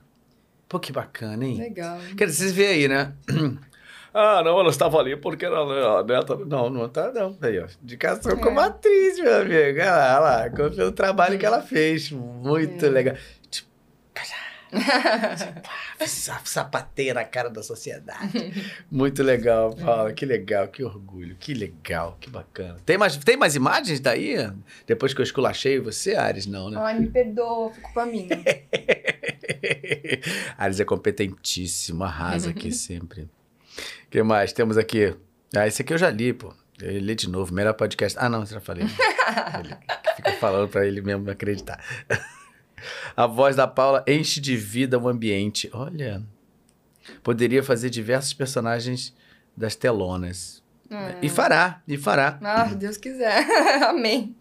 Pô, que bacana, hein? Legal. Quer dizer, vocês veem aí, né? [CLEARS THROAT] Ah, não, ela estava ali porque era a neta. Não, não tá, não. Aí, ó. Indicação é. como atriz, meu amigo. Olha lá, olha lá. Pelo trabalho que ela fez. Muito é. legal. Tipo, sapateia na cara da sociedade. Muito legal, Paula. Que legal, que orgulho, que legal, que bacana. Tem mais, tem mais imagens daí? Depois que eu esculachei você, Ares? Não, né? Ai, me perdoa, foi culpa minha. [LAUGHS] Ares é competentíssimo, arrasa aqui sempre. O que mais? Temos aqui. Ah, esse aqui eu já li, pô. Eu li de novo, melhor podcast. Ah, não, você já falei. [LAUGHS] Ele fica falando pra ele mesmo acreditar. A voz da Paula enche de vida o ambiente. Olha. Poderia fazer diversos personagens das telonas. Hum. E fará, e fará. Ah, Deus quiser. [LAUGHS] Amém.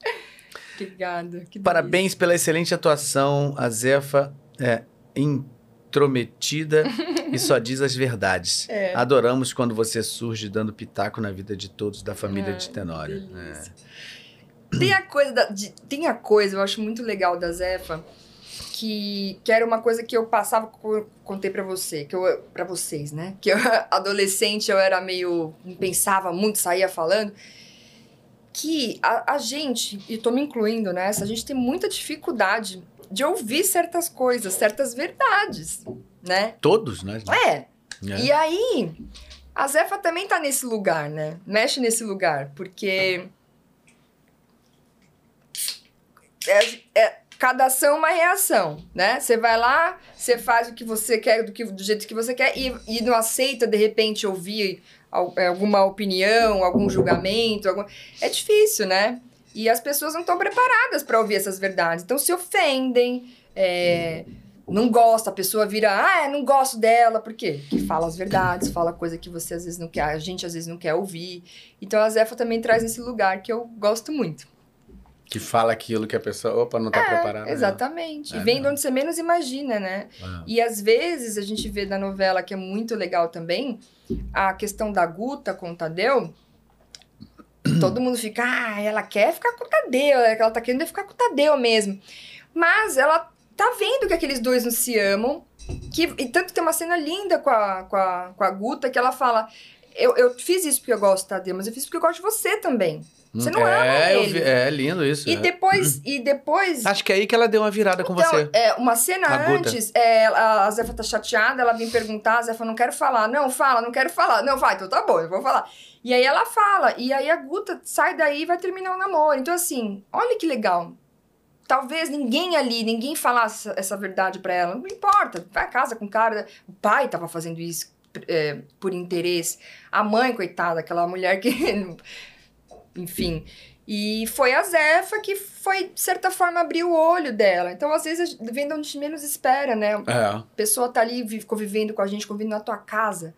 Obrigada. Parabéns pela excelente atuação. A Zefa é intrometida e só [LAUGHS] diz as verdades. É. Adoramos quando você surge dando pitaco na vida de todos da família de Tenório. É. Tem a coisa, da, de, tem a coisa, eu acho muito legal da Zefa, que, que era uma coisa que eu passava, contei para você, que eu para vocês, né? Que eu, [LAUGHS] adolescente eu era meio pensava muito, saía falando que a, a gente, e tô me incluindo nessa, a gente tem muita dificuldade de ouvir certas coisas, certas verdades, né? Todos, né? É. é. E aí, a Zefa também tá nesse lugar, né? Mexe nesse lugar, porque é, é, cada ação é uma reação, né? Você vai lá, você faz o que você quer do, que, do jeito que você quer e, e não aceita, de repente, ouvir é, alguma opinião, algum julgamento. Algum... É difícil, né? E as pessoas não estão preparadas para ouvir essas verdades. Então se ofendem, é, não gosta, a pessoa vira, ah, não gosto dela, por quê? Que fala as verdades, fala coisa que você às vezes não quer, a gente às vezes não quer ouvir. Então a Zefa também traz esse lugar que eu gosto muito. Que fala aquilo que a pessoa, opa, não tá é, preparada. Né? Exatamente. É, e vem não. de onde você menos imagina, né? É. E às vezes a gente vê na novela, que é muito legal também, a questão da Guta com o Tadeu. [CLEARS THROAT] todo mundo fica, ah, ela quer ficar com o Tadeu, é ela tá querendo ficar com o Tadeu mesmo. Mas ela tá vendo que aqueles dois não se amam. Que, e tanto tem uma cena linda com a, com a, com a Guta que ela fala: eu, eu fiz isso porque eu gosto do Tadeu, mas eu fiz porque eu gosto de você também. Você não é, ama ele. Vi, é lindo isso. E é. depois, e depois. Acho que é aí que ela deu uma virada com então, você. É, uma cena a antes, é, a Zefa tá chateada, ela vem perguntar, a Zefa não quero falar. Não, fala, não quero falar. Não, vai, então tá bom, eu vou falar. E aí ela fala, e aí a Guta sai daí e vai terminar o namoro. Então, assim, olha que legal. Talvez ninguém ali, ninguém falasse essa, essa verdade para ela. Não importa, vai a casa com o cara. O pai tava fazendo isso é, por interesse. A mãe, coitada, aquela mulher que [LAUGHS] enfim. E foi a Zefa que foi, de certa forma, abrir o olho dela. Então, às vezes, vem de onde menos espera, né? É. A pessoa tá ali convivendo com a gente, convivendo na tua casa,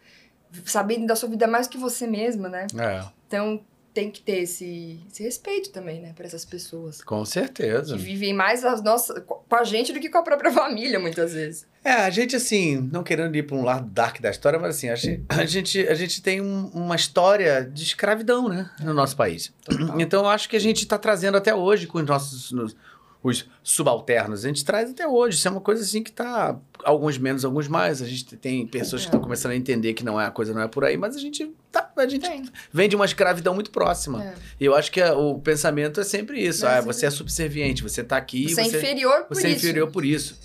sabendo da sua vida mais que você mesma, né? É. Então, tem que ter esse, esse respeito também, né, para essas pessoas. Com certeza. Que vivem mais as nossas, com a gente do que com a própria [LAUGHS] família, muitas vezes. É, a gente, assim, não querendo ir para um lado dark da história, mas assim, a gente, a gente, a gente tem um, uma história de escravidão, né, no nosso país. Total. Então, eu acho que a gente está trazendo até hoje com os nossos. Nos, os subalternos. A gente traz até hoje. Isso é uma coisa assim que está alguns menos, alguns mais. A gente tem pessoas que estão é. começando a entender que não é a coisa não é por aí, mas a gente tá, a gente tem. vem de uma escravidão muito próxima. É. E eu acho que a, o pensamento é sempre isso. É, ah, você é subserviente, você está aqui, você, é você é inferior por você isso. Você é inferior por isso.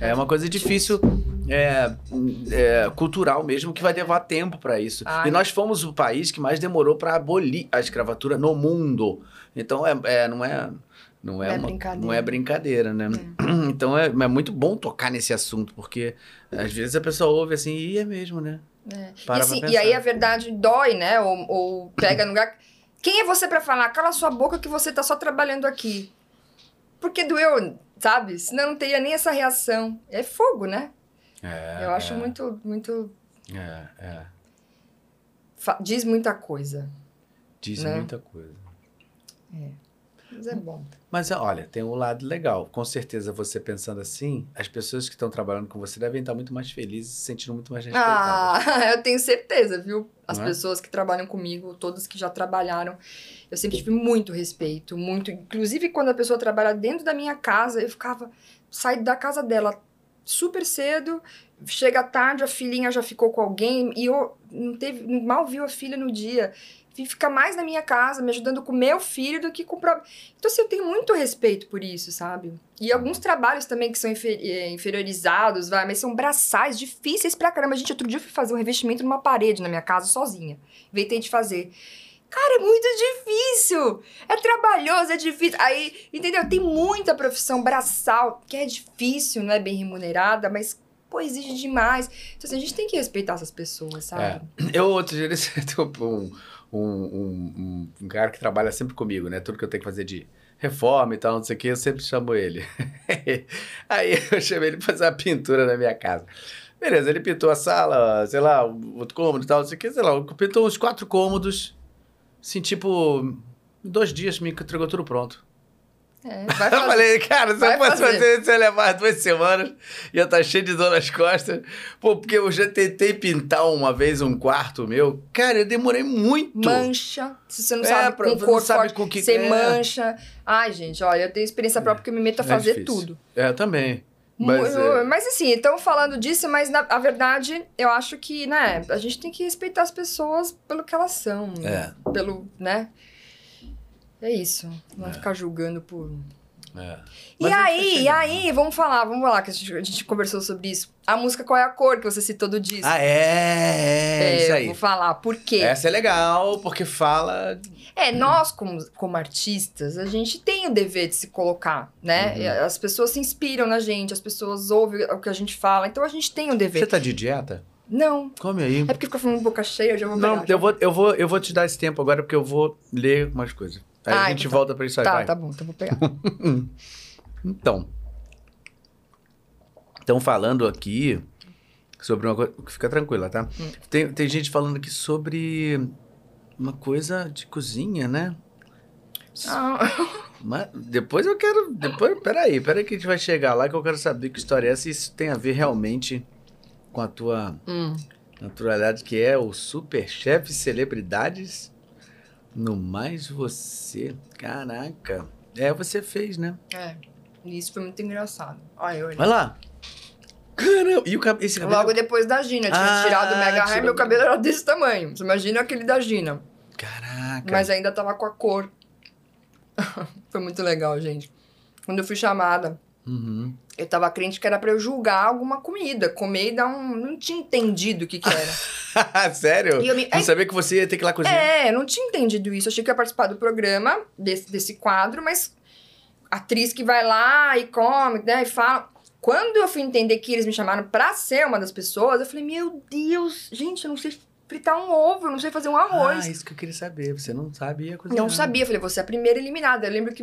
É uma coisa difícil, é, é, cultural mesmo, que vai levar tempo para isso. Ai. E nós fomos o país que mais demorou para abolir a escravatura no mundo. Então, é, é não é não é, não é uma, brincadeira. Não é brincadeira, né? É. [CLEARS THROAT] Então é, é muito bom tocar nesse assunto, porque às vezes a pessoa ouve assim, e é mesmo, né? É. E, assim, e, aí a verdade dói, né? Ou, ou pega no lugar. Quem é você para falar? Cala sua boca que você tá só trabalhando aqui. Porque doeu, sabe? Senão não teria nem essa reação. É fogo, né? É, Eu acho é. muito, muito. É, é. Diz muita coisa. Diz né? muita coisa. É. Mas é bom. Mas olha, tem um lado legal. Com certeza, você pensando assim, as pessoas que estão trabalhando com você devem estar muito mais felizes, se sentindo muito mais respeitadas. Ah, [LAUGHS] eu tenho certeza, viu? As é? pessoas que trabalham comigo, todas que já trabalharam, eu sempre tive muito respeito, muito. Inclusive, quando a pessoa trabalha dentro da minha casa, eu ficava. Saí da casa dela super cedo, chega tarde, a filhinha já ficou com alguém, e eu não teve, mal viu a filha no dia fica mais na minha casa, me ajudando com meu filho do que com o próprio. Então, assim, eu tenho muito respeito por isso, sabe? E alguns trabalhos também que são. Eh, inferiorizados, vai, mas são braçais difíceis pra caramba. Gente, outro dia, eu fui fazer um revestimento numa parede na minha casa sozinha. Inventei de fazer. Cara, é muito difícil. É trabalhoso, é difícil. Aí, entendeu? Tem muita profissão braçal que é difícil, não é bem remunerada, mas pô, exige demais. Então, assim, a gente tem que respeitar essas pessoas, sabe? É. Eu, outro dia, [LAUGHS] um, um, um, um, cara que trabalha sempre comigo, né? Tudo que eu tenho que fazer de reforma e tal, não sei o que, eu sempre chamo ele. [LAUGHS] Aí eu chamei ele pra fazer uma pintura na minha casa. Beleza, ele pintou a sala, sei lá, outro cômodo e tal, não sei o que, sei lá, pintou uns quatro cômodos, assim, tipo, em dois dias me entregou tudo pronto. É, [LAUGHS] fazer. Eu falei, cara, se eu fosse fazer. fazer isso, ia levar duas semanas, ia estar tá cheio de dor nas costas. Pô, porque eu já tentei pintar uma vez um quarto meu. Cara, eu demorei muito. Mancha. Se você não é, sabe pra, com cor sabe forte, com que você é. mancha. Ai, gente, olha, eu tenho experiência própria porque eu me meto a é fazer é tudo. É, também. Mas, é... mas assim, estamos falando disso, mas na a verdade, eu acho que, né, a gente tem que respeitar as pessoas pelo que elas são. É. Pelo, né? É isso. Não é. ficar julgando por. É. E aí, e aí, vamos falar, vamos lá, que a gente, a gente, conversou sobre isso. A música Qual é a Cor, que você citou do disco. Ah, é, é isso aí. Vou falar, por quê? Essa é legal, porque fala... É, nós, como, como artistas, a gente tem o dever de se colocar, né? Uhum. As pessoas se inspiram na gente, as pessoas ouvem o que a gente fala, então a gente tem o dever. Você tá de dieta? Não. Come aí. É porque fica falando boca cheia, eu já vou Não, pegar, eu, vou, eu, vou, eu vou te dar esse tempo agora, porque eu vou ler umas coisas. Aí ah, a gente então tá. volta pra isso aí. Tá, vai. tá bom, então vou pegar. [LAUGHS] então. Estão falando aqui sobre uma coisa. Fica tranquila, tá? Hum. Tem, tem gente falando aqui sobre uma coisa de cozinha, né? Ah. Mas depois eu quero. Depois, peraí, peraí que a gente vai chegar lá que eu quero saber que história é essa e isso tem a ver realmente com a tua hum. naturalidade, que é o Super Chef Celebridades no Mais Você. Caraca. É, você fez, né? É. Isso foi muito engraçado. Olha, olha. Vai lá. Caramba. E o cab esse cabelo... Logo depois da Gina. Tinha ah, tirado o Mega Hair, meu cabelo era desse tamanho. Você imagina aquele da Gina. Caraca. Mas ainda tava com a cor. [LAUGHS] foi muito legal, gente. Quando eu fui chamada, uhum. eu tava crente que era pra eu julgar alguma comida. Comer e dar um... Não tinha entendido o que que era. [LAUGHS] Sério? Eu me... Não sabia que você ia ter que ir lá cozinhar. É, eu não tinha entendido isso. achei que ia participar do programa, desse, desse quadro, mas atriz que vai lá e come, né, e fala. Quando eu fui entender que eles me chamaram pra ser uma das pessoas, eu falei, meu Deus, gente, eu não sei fritar um ovo, eu não sei fazer um arroz. Ah, isso que eu queria saber. Você não sabia cozinhar. Não sabia. Eu falei, você é a primeira eliminada. Eu lembro que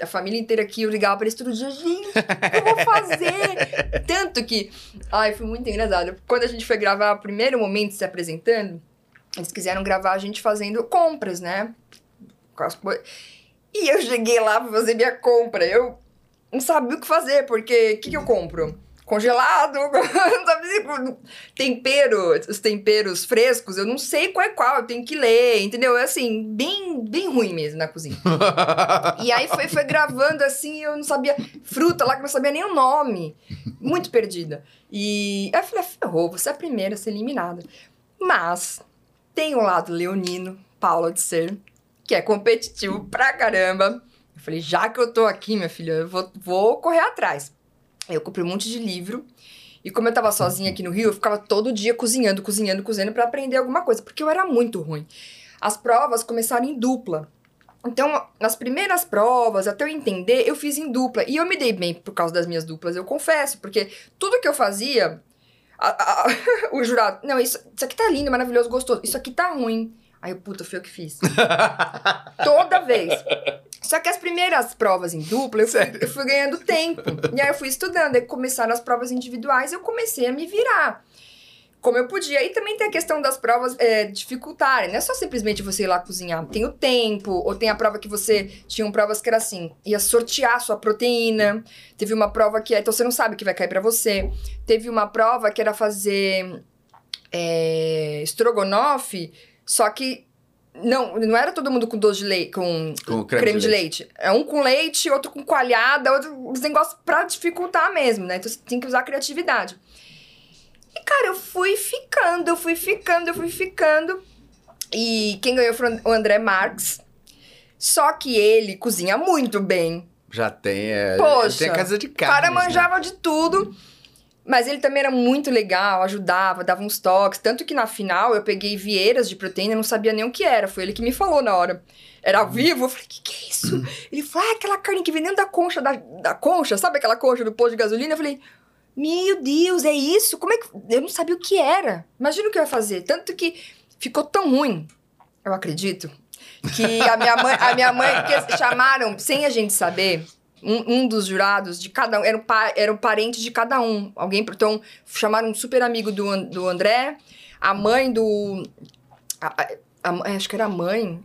a família inteira aqui, eu ligava pra eles todo dia, gente, o que eu vou fazer? [LAUGHS] Tanto que, ai, foi muito engraçado. Quando a gente foi gravar o primeiro momento se apresentando, eles quiseram gravar a gente fazendo compras, né? E eu cheguei lá pra fazer minha compra. Eu não sabia o que fazer, porque o que, que eu compro? Congelado, [LAUGHS] tempero, os temperos frescos, eu não sei qual é qual, eu tenho que ler, entendeu? É assim, bem, bem ruim mesmo na cozinha. e aí foi, foi gravando assim, eu não sabia, fruta lá que eu não sabia nem o nome, muito perdida. E aí eu falei, ferrou, você é a primeira a ser eliminada. Mas tem o lado leonino, Paula de ser, que é competitivo pra caramba. Eu falei, já que eu tô aqui, minha filha, eu vou, vou correr atrás. Eu comprei um monte de livro. E como eu tava sozinha aqui no Rio, eu ficava todo dia cozinhando, cozinhando, cozinhando para aprender alguma coisa, porque eu era muito ruim. As provas começaram em dupla. Então, nas primeiras provas, até eu entender, eu fiz em dupla. E eu me dei bem por causa das minhas duplas, eu confesso, porque tudo que eu fazia, a, a, [LAUGHS] o jurado, não, isso, isso aqui tá lindo, maravilhoso, gostoso. Isso aqui tá ruim. Aí eu, puta, fui eu que fiz. [LAUGHS] Toda vez. Só que as primeiras provas em dupla, eu fui, eu fui, ganhando tempo. E aí eu fui estudando. Aí começaram as provas individuais, eu comecei a me virar. Como eu podia. E também tem a questão das provas é, dificultarem. Não é só simplesmente você ir lá cozinhar. Tem o tempo, ou tem a prova que você. Tinham provas que era assim: ia sortear sua proteína. Teve uma prova que. Então você não sabe o que vai cair para você. Teve uma prova que era fazer. É, estrogonofe só que não, não era todo mundo com doce de leite, com, com creme, creme de, leite. leite. É um com leite, outro com coalhada, outro os negócios pra dificultar mesmo, né? Então você tem que usar criatividade. E, cara, eu fui ficando, eu fui ficando, eu fui ficando. E quem ganhou foi o André Marques. Só que ele cozinha muito bem. Já tem, é. Poxa, tem a casa de carne. O cara né? manjava né? de tudo. Mas ele também era muito legal, ajudava, dava uns toques. Tanto que na final eu peguei vieiras de proteína, não sabia nem o que era. Foi ele que me falou na hora. Era ao vivo, eu falei, o que, que é isso? Ele falou, ah, aquela carne que vem dentro da concha, da, da concha, sabe aquela concha do posto de gasolina? Eu falei, meu Deus, é isso? Como é que. Eu não sabia o que era. Imagina o que eu ia fazer. Tanto que ficou tão ruim, eu acredito, que a minha mãe, a minha mãe chamaram, sem a gente saber, um, um dos jurados de cada um, era um, pa, era um parente de cada um. Alguém, então, chamaram um super amigo do, do André, a mãe do. A, a, a, acho que era a mãe.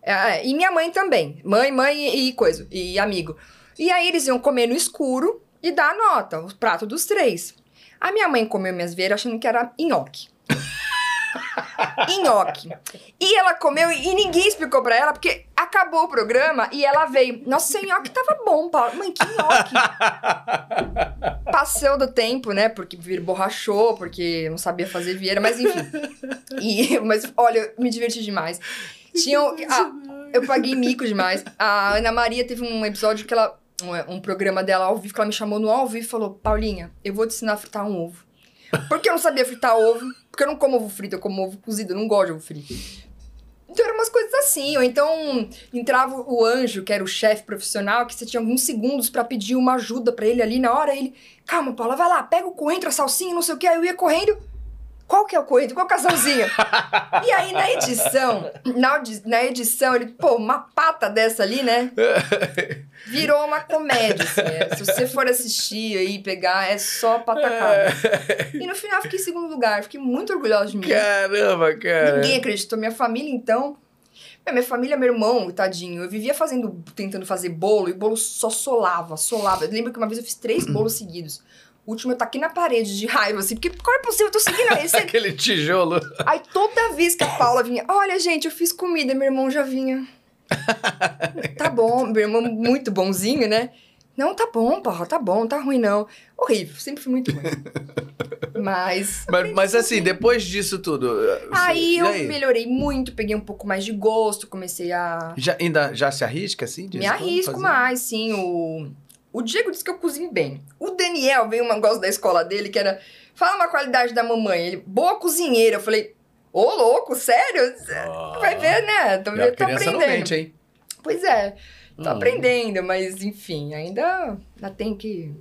É, e minha mãe também. Mãe, mãe e, e coisa, e amigo. E aí eles iam comer no escuro e dar a nota, o prato dos três. A minha mãe comeu minhas veiras achando que era nhoque. Nhoque. E ela comeu e ninguém explicou pra ela, porque acabou o programa e ela veio. Nossa, seu nhoque tava bom, Paulo. Mãe, que nhoque? [LAUGHS] Passou do tempo, né? Porque vir borrachou, porque não sabia fazer vieira, mas enfim. E, [LAUGHS] mas olha, eu me diverti demais. Tinham. Ah, eu paguei mico demais. A Ana Maria teve um episódio que ela. Um, um programa dela ao vivo, que ela me chamou no ao vivo e falou: Paulinha, eu vou te ensinar a fritar um ovo. Porque eu não sabia fritar ovo. Porque eu não como ovo frito, eu como ovo cozido, eu não gosto de ovo frito. Então eram umas coisas assim, ou então entrava o anjo, que era o chefe profissional, que você tinha alguns segundos para pedir uma ajuda para ele ali na hora, ele, calma, Paula, vai lá, pega o coentro, a salsinha, não sei o que, aí eu ia correndo, qual que é o coentro? Qual é salsinha? e aí, na edição, na, edição, ele, pô, uma pata dessa ali, né? Virou uma comédia, assim. É. Se você for assistir aí, pegar, é só patacada. e no final, fiquei em segundo lugar. Fiquei muito orgulhosa de mim. Caramba, cara. Ninguém acreditou. Minha família, então... Minha família, meu irmão, tadinho, eu vivia fazendo, tentando fazer bolo e o bolo só solava, solava. Eu lembro que uma vez eu fiz três bolos seguidos. O último aqui na parede de raiva, assim, porque como é possível? Eu tô seguindo esse. [LAUGHS] Aquele tijolo. Aí toda vez que a Paula vinha, olha, gente, eu fiz comida, meu irmão já vinha. [LAUGHS] tá bom, meu irmão muito bonzinho, né? Não, tá bom, Paula, tá bom, tá ruim não. Horrível, sempre fui muito ruim. Mas. [LAUGHS] Mas, mas assim, depois disso tudo. Aí eu aí? melhorei muito, peguei um pouco mais de gosto, comecei a. Já, ainda já se arrisca assim? Me arrisco mais, sim. O o Diego disse que eu cozinho bem. O Daniel veio um negócio da escola dele que era. Fala uma qualidade da mamãe. Ele, boa cozinheira. Eu falei, ô louco, sério? Oh, Vai ver, né? Tô, tô aprendendo. Mente, hein? Pois é. Tô hum. aprendendo, mas enfim, ainda, ainda tem que.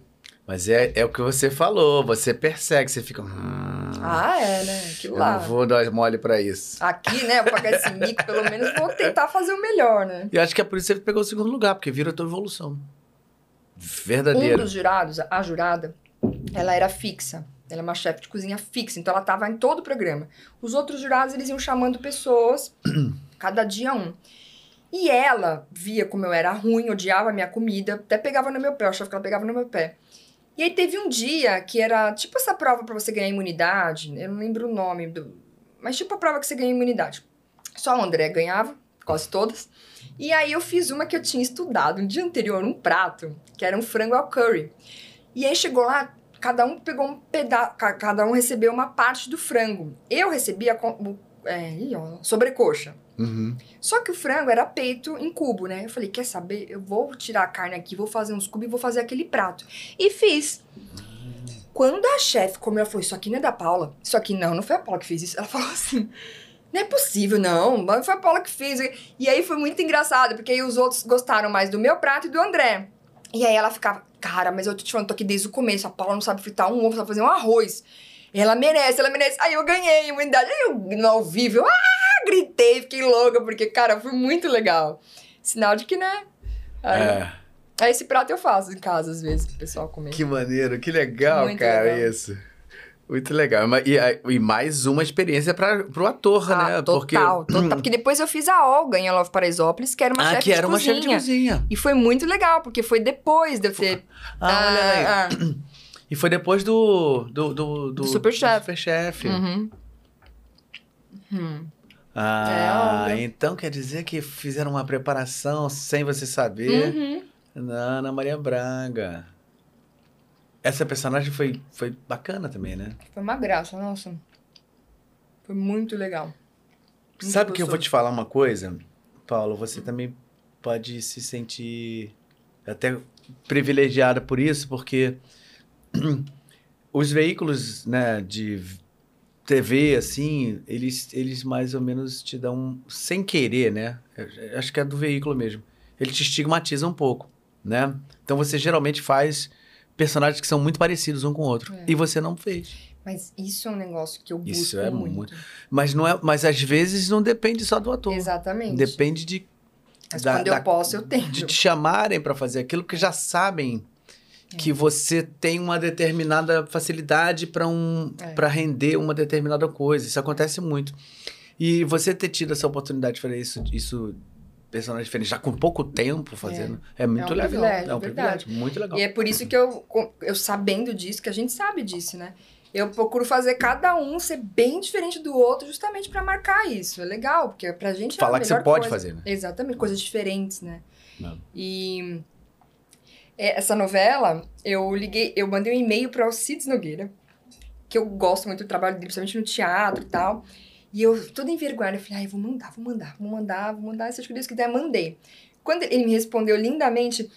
Mas é, é o que você falou, você persegue, você fica. Hum, ah, é, né? Aquilo lá. Eu não vou dar mole pra isso. Aqui, né? Eu pagar esse mico, pelo menos vou tentar fazer o melhor, né? E acho que é por isso que você pegou o segundo lugar, porque vira a tua evolução. Verdadeiro. Um dos jurados, a jurada, ela era fixa. Ela é uma chefe de cozinha fixa, então ela estava em todo o programa. Os outros jurados, eles iam chamando pessoas, [CLEARS THROAT] cada dia um. E ela via como eu era ruim, odiava a minha comida, até pegava no meu pé, eu achava que ela pegava no meu pé. E aí teve um dia que era tipo essa prova para você ganhar imunidade, eu não lembro o nome, do, mas tipo a prova que você ganha imunidade. Só o André ganhava, quase todas. E aí eu fiz uma que eu tinha estudado no dia anterior, um prato, que era um frango ao curry. E aí chegou lá, cada um pegou um pedaço, cada um recebeu uma parte do frango. Eu recebi a é, sobrecoxa. Uhum. Só que o frango era peito em cubo, né? Eu falei, quer saber? Eu vou tirar a carne aqui, vou fazer uns cubos e vou fazer aquele prato. E fiz. Quando a chefe comeu, ela falou, isso aqui não é da Paula. Isso aqui não, não foi a Paula que fez isso. Ela [LAUGHS] falou assim, não é possível, não. Foi a Paula que fez. E aí foi muito engraçado, porque aí os outros gostaram mais do meu prato e do André. E aí ela ficava, cara, mas eu tô te falando, tô aqui desde o começo. A Paula não sabe fritar um ovo, sabe fazer um arroz. Ela merece, ela merece. Aí eu ganhei imunidade. Aí eu, no ao vivo, eu ah, gritei, fiquei louca, porque, cara, foi muito legal. Sinal de que, né? Aí, é. Aí esse prato eu faço em casa, às vezes, pro pessoal comer. Que maneiro, que legal, muito cara, legal. isso. Muito legal. E, e mais uma experiência para o ator, ah, né? Total, porque... total. Porque depois eu fiz a Olga em Love Paraisópolis, que era uma ah, chefe que era uma chefe de cozinha. E foi muito legal, porque foi depois de eu ter... Ah, olha aí. Ah, [CLEARS THROAT] e foi depois do. Do, do, do, do Superchef. Super Chef. Uhum. Hum. Ah, é, então quer dizer que fizeram uma preparação sem você saber. Uhum. Na Ana Maria Braga. Essa personagem foi, foi bacana também, né? Foi uma graça, nossa. Foi muito legal. Muito Sabe gostoso. que eu vou te falar uma coisa, Paulo? Você também pode se sentir até privilegiada por isso, porque [CLEARS THROAT] os veículos né, de TV, assim, eles, eles mais ou menos te dão, sem querer, né? Acho que é do veículo mesmo. Ele te estigmatiza um pouco, né? Então você geralmente faz personagens que são muito parecidos um com o outro. É. E você não fez. Mas isso é um negócio que eu busco isso é muito. muito. Mas, não é, mas às vezes não depende só do ator. Exatamente. Depende de... Mas da, quando eu da, posso, eu tenho. De te chamarem para fazer aquilo, que já sabem que você tem uma determinada facilidade para um, é. para render uma determinada coisa. Isso acontece muito. E você ter tido essa oportunidade de fazer isso, isso personagem diferente, já com pouco tempo fazendo, é, é muito é um legal. É um verdade. privilégio, muito legal. E é por isso que eu, eu sabendo disso, que a gente sabe disso, né? Eu procuro fazer cada um ser bem diferente do outro, justamente para marcar isso. É legal, porque pra gente Falar é que você pode fazer, né? Exatamente, coisas diferentes, né? Não. E é, essa novela, eu liguei, eu mandei um e-mail para o Cids Nogueira, que eu gosto muito do trabalho dele, principalmente no teatro e tal. E eu, toda envergonhada, eu falei, ai, vou mandar, vou mandar, vou mandar, vou mandar, seja o que quiser, mandei. Quando ele me respondeu lindamente,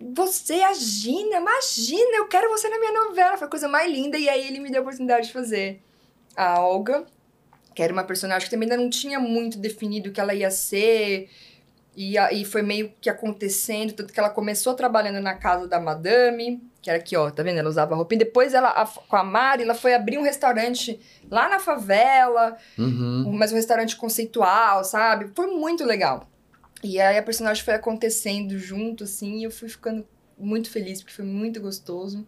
você a Gina, imagina, eu quero você na minha novela, foi a coisa mais linda. E aí ele me deu a oportunidade de fazer a Olga, que era uma personagem que também ainda não tinha muito definido o que ela ia ser, e aí foi meio que acontecendo, tanto que ela começou trabalhando na casa da madame, que era aqui, ó, tá vendo? Ela usava roupinha. Depois ela, a, com a Mari, ela foi abrir um restaurante lá na favela, uhum. mas um restaurante conceitual, sabe? Foi muito legal. E aí a personagem foi acontecendo junto, assim, e eu fui ficando muito feliz, porque foi muito gostoso.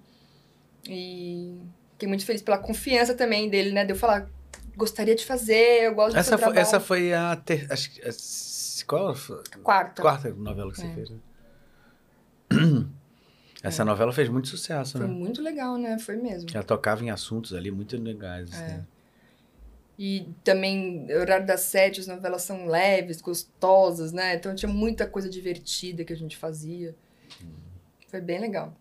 E fiquei muito feliz pela confiança também dele, né? De eu falar, gostaria de fazer, eu gosto de essa fazer foi, Essa foi a... Ter, acho, qual? Quarta. Quarta novela que é. você fez, né? [CLEARS THROAT] Essa é. novela fez muito sucesso, Foi né? Foi muito legal, né? Foi mesmo. Ela tocava em assuntos ali muito legais. É. Né? E também, horário das sete, as novelas são leves, gostosas, né? Então tinha muita coisa divertida que a gente fazia. Foi bem legal.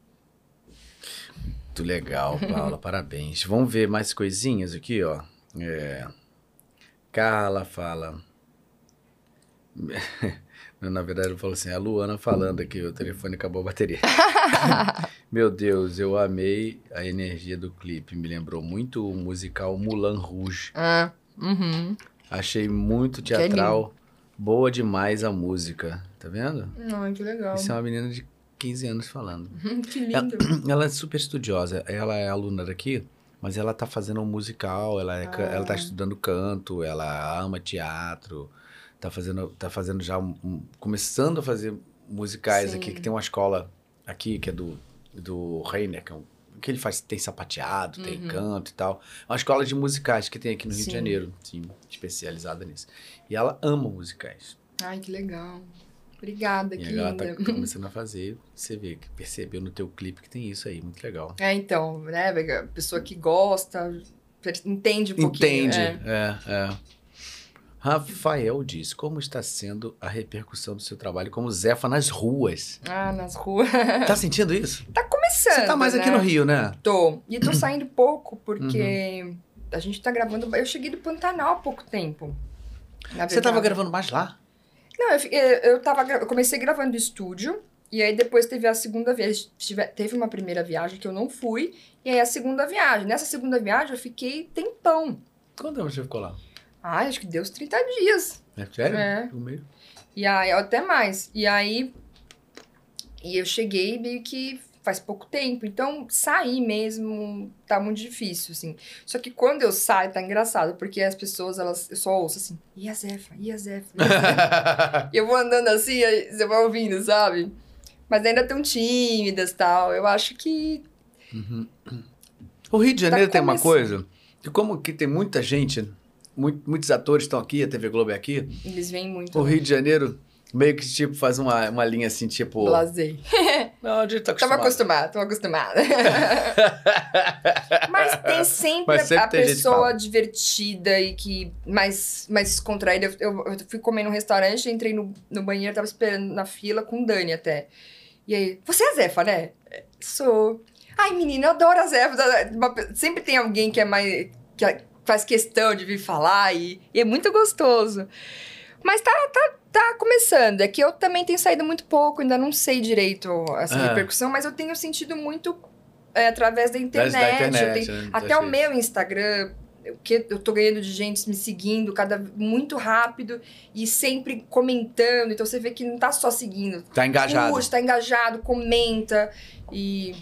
Muito legal, [LAUGHS] Paula. parabéns. Vamos ver mais coisinhas aqui, ó. É... Carla fala. [LAUGHS] Na verdade, eu falo assim, a Luana falando aqui, o telefone acabou a bateria. [LAUGHS] Meu Deus, eu amei a energia do clipe. Me lembrou muito o musical Mulan Rouge. Ah, uhum. Achei muito teatral. Boa demais a música. Tá vendo? Ai, que legal. Isso é uma menina de 15 anos falando. [LAUGHS] que lindo. Ela, ela, é super estudiosa. Ela é aluna daqui, mas ela tá fazendo um musical, ela, é, ah. ela tá estudando canto, ela ama teatro tá fazendo, tá fazendo já um, um, começando a fazer musicais Sim. aqui, que tem uma escola aqui que é do, do Reiner, que, é um, que ele faz, tem sapateado, uhum. tem canto e tal. É uma escola de musicais que tem aqui no Rio Sim. de Janeiro, sim, especializada nisso. E ela ama musicais. Ai, que legal. Obrigada, e que agora linda. tá [LAUGHS] começando a fazer, você vê, que percebeu no teu clipe que tem isso aí, muito legal. É, então, né, pessoa que gosta, entende um pouquinho. Entende, é, é. é. Rafael diz, como está sendo a repercussão do seu trabalho como Zefa nas ruas? Ah, nas ruas. [LAUGHS] Tá sentindo isso? Tá começando, Você tá mais né? aqui no Rio, né? Tô. E tô saindo pouco, porque uhum. a gente tá gravando... Eu cheguei do Pantanal há pouco tempo. Você tava gravando mais lá? Não, eu, eu, tava, eu comecei gravando estúdio, e aí depois teve a segunda viagem. Teve uma primeira viagem que eu não fui, e aí a segunda viagem. Nessa segunda viagem eu fiquei tempão. Quanto tempo você ficou lá? Ah, acho que deu uns 30 dias. É sério? É. E aí, até mais. E aí, e eu cheguei meio que faz pouco tempo. Então, sair mesmo tá muito difícil, assim. Só que quando eu saio, tá engraçado, porque as pessoas, elas, eu só ouço assim, e a Zefa, e a Zefa, e [LAUGHS] eu vou andando assim, você vai ouvindo, sabe? Mas ainda tão tímidas tal. Eu acho que. Uhum. O Rio de Janeiro tá tem uma coisa, que como que tem muita gente, muito, muitos atores estão aqui, a TV Globo é aqui. Eles vêm muito. O Rio de Janeiro Meio que, tipo, faz uma, uma linha assim, tipo... Blasei. [LAUGHS] Não, a gente tá acostumado. Tava acostumado, tô [LAUGHS] acostumada. Mas tem sempre, Mas sempre a, tem pessoa divertida e que mais, mais descontraída. Eu, eu, eu, fui comer num restaurante, entrei no, no banheiro, tava esperando na fila com o Dani até. E aí, você é a Zefa, né? Sou. Ai, menina, eu adoro a Zefa. Sempre tem alguém que é mais... que faz questão de vir falar e, e é muito gostoso. Mas tá, tá, tá começando. É que eu também tenho saído muito pouco, ainda não sei direito essa ah. repercussão, mas eu tenho sentido muito é, através da internet. Da internet tenho, né? Até o meu Instagram, que eu tô ganhando de gente me seguindo cada muito rápido e sempre comentando. Então você vê que não tá só seguindo. Tá engajado. Curte, tá engajado, comenta e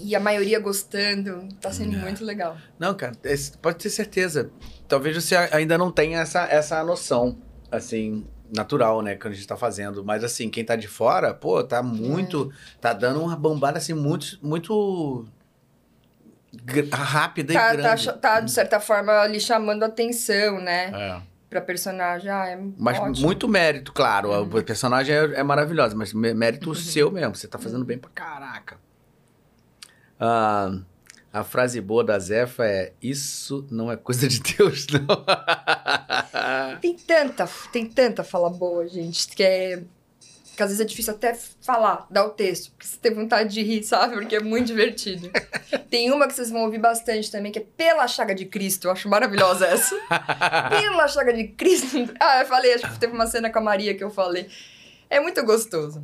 e a maioria gostando. Tá sendo é. muito legal. Não, cara, pode ter certeza. Talvez você ainda não tenha essa, essa noção, assim, natural, né, que a gente tá fazendo. Mas assim, quem tá de fora, pô, tá muito. É. Tá dando uma bombada assim, muito. muito rápida tá, e grande. Tá, tá, de certa forma, ali chamando atenção, né? É. Pra personagem. Ah, é mas ótimo. muito mérito, claro. Uhum. A personagem é, é maravilhosa, mas mérito uhum. seu mesmo. Você tá fazendo bem pra caraca. Ah. A frase boa da Zefa é: Isso não é coisa de Deus, [LAUGHS] não. tem tanta, tem tanta fala boa, gente, que é. Que às vezes é difícil até falar, dar o texto, porque você tem vontade de rir, sabe? Porque é muito divertido. tem uma que vocês vão ouvir bastante também, que é Pela Chaga de Cristo. Eu acho maravilhosa essa. [LAUGHS] Pela Chaga de Cristo. [LAUGHS] Ah, eu falei, acho que teve uma cena com a Maria que eu falei. É muito gostoso.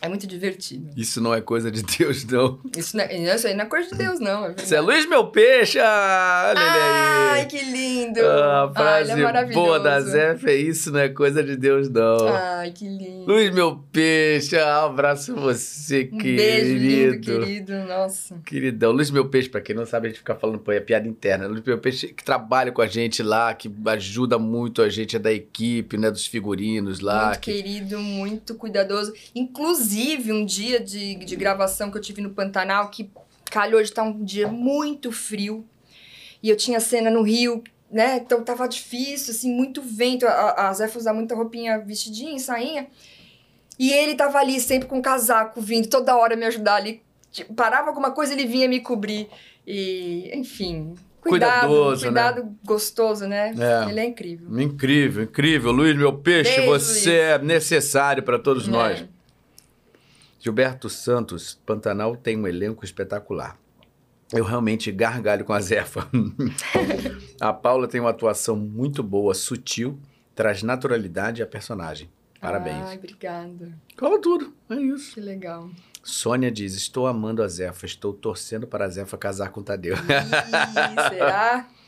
É muito divertido. Isso não é coisa de Deus, não. Isso, não é, isso aí não é coisa de Deus, não. É Isso é Luiz Meu Peixe! Olha ele aí! Ai, que lindo! Ah, a frase Ai, é boa da Zé é isso não é coisa de Deus, não. Ai, que lindo! Luiz Meu Peixe, um abraço você, um querido. Beijo lindo, querido, nossa. Queridão. Luiz Meu Peixe, pra quem não sabe, a gente fica falando, pô, é piada interna. Luiz Meu Peixe que trabalha com a gente lá, que ajuda muito a gente, é da equipe, né, dos figurinos lá. Muito que... querido, muito cuidadoso. Inclusive, Inclusive, um dia de, de gravação que eu tive no Pantanal, que calhou de estar um dia muito frio. E eu tinha cena no Rio, né? Então tava difícil, assim, muito vento. A, a Zefa usa muita roupinha vestidinha, sainha. E ele tava ali sempre com casaco vindo, toda hora me ajudar ali. Tipo, parava alguma coisa, ele vinha me cobrir. E, enfim, Cuidado, Cuidadoso, né? cuidado né? gostoso, né? É. Ele é incrível. Incrível, incrível. Luiz, meu peixe, Beijo, você Luiz. é necessário para todos é. nós. Gilberto Santos, Pantanal tem um elenco espetacular. Eu realmente gargalho com a Zefa. [LAUGHS] a Paula tem uma atuação muito boa, sutil, traz naturalidade à personagem. Parabéns. Ai, obrigada. Fala tudo, é isso. Que legal. Sônia diz: Estou amando a Zefa, estou torcendo para a Zefa casar com o Tadeu. Ih, será? [LAUGHS]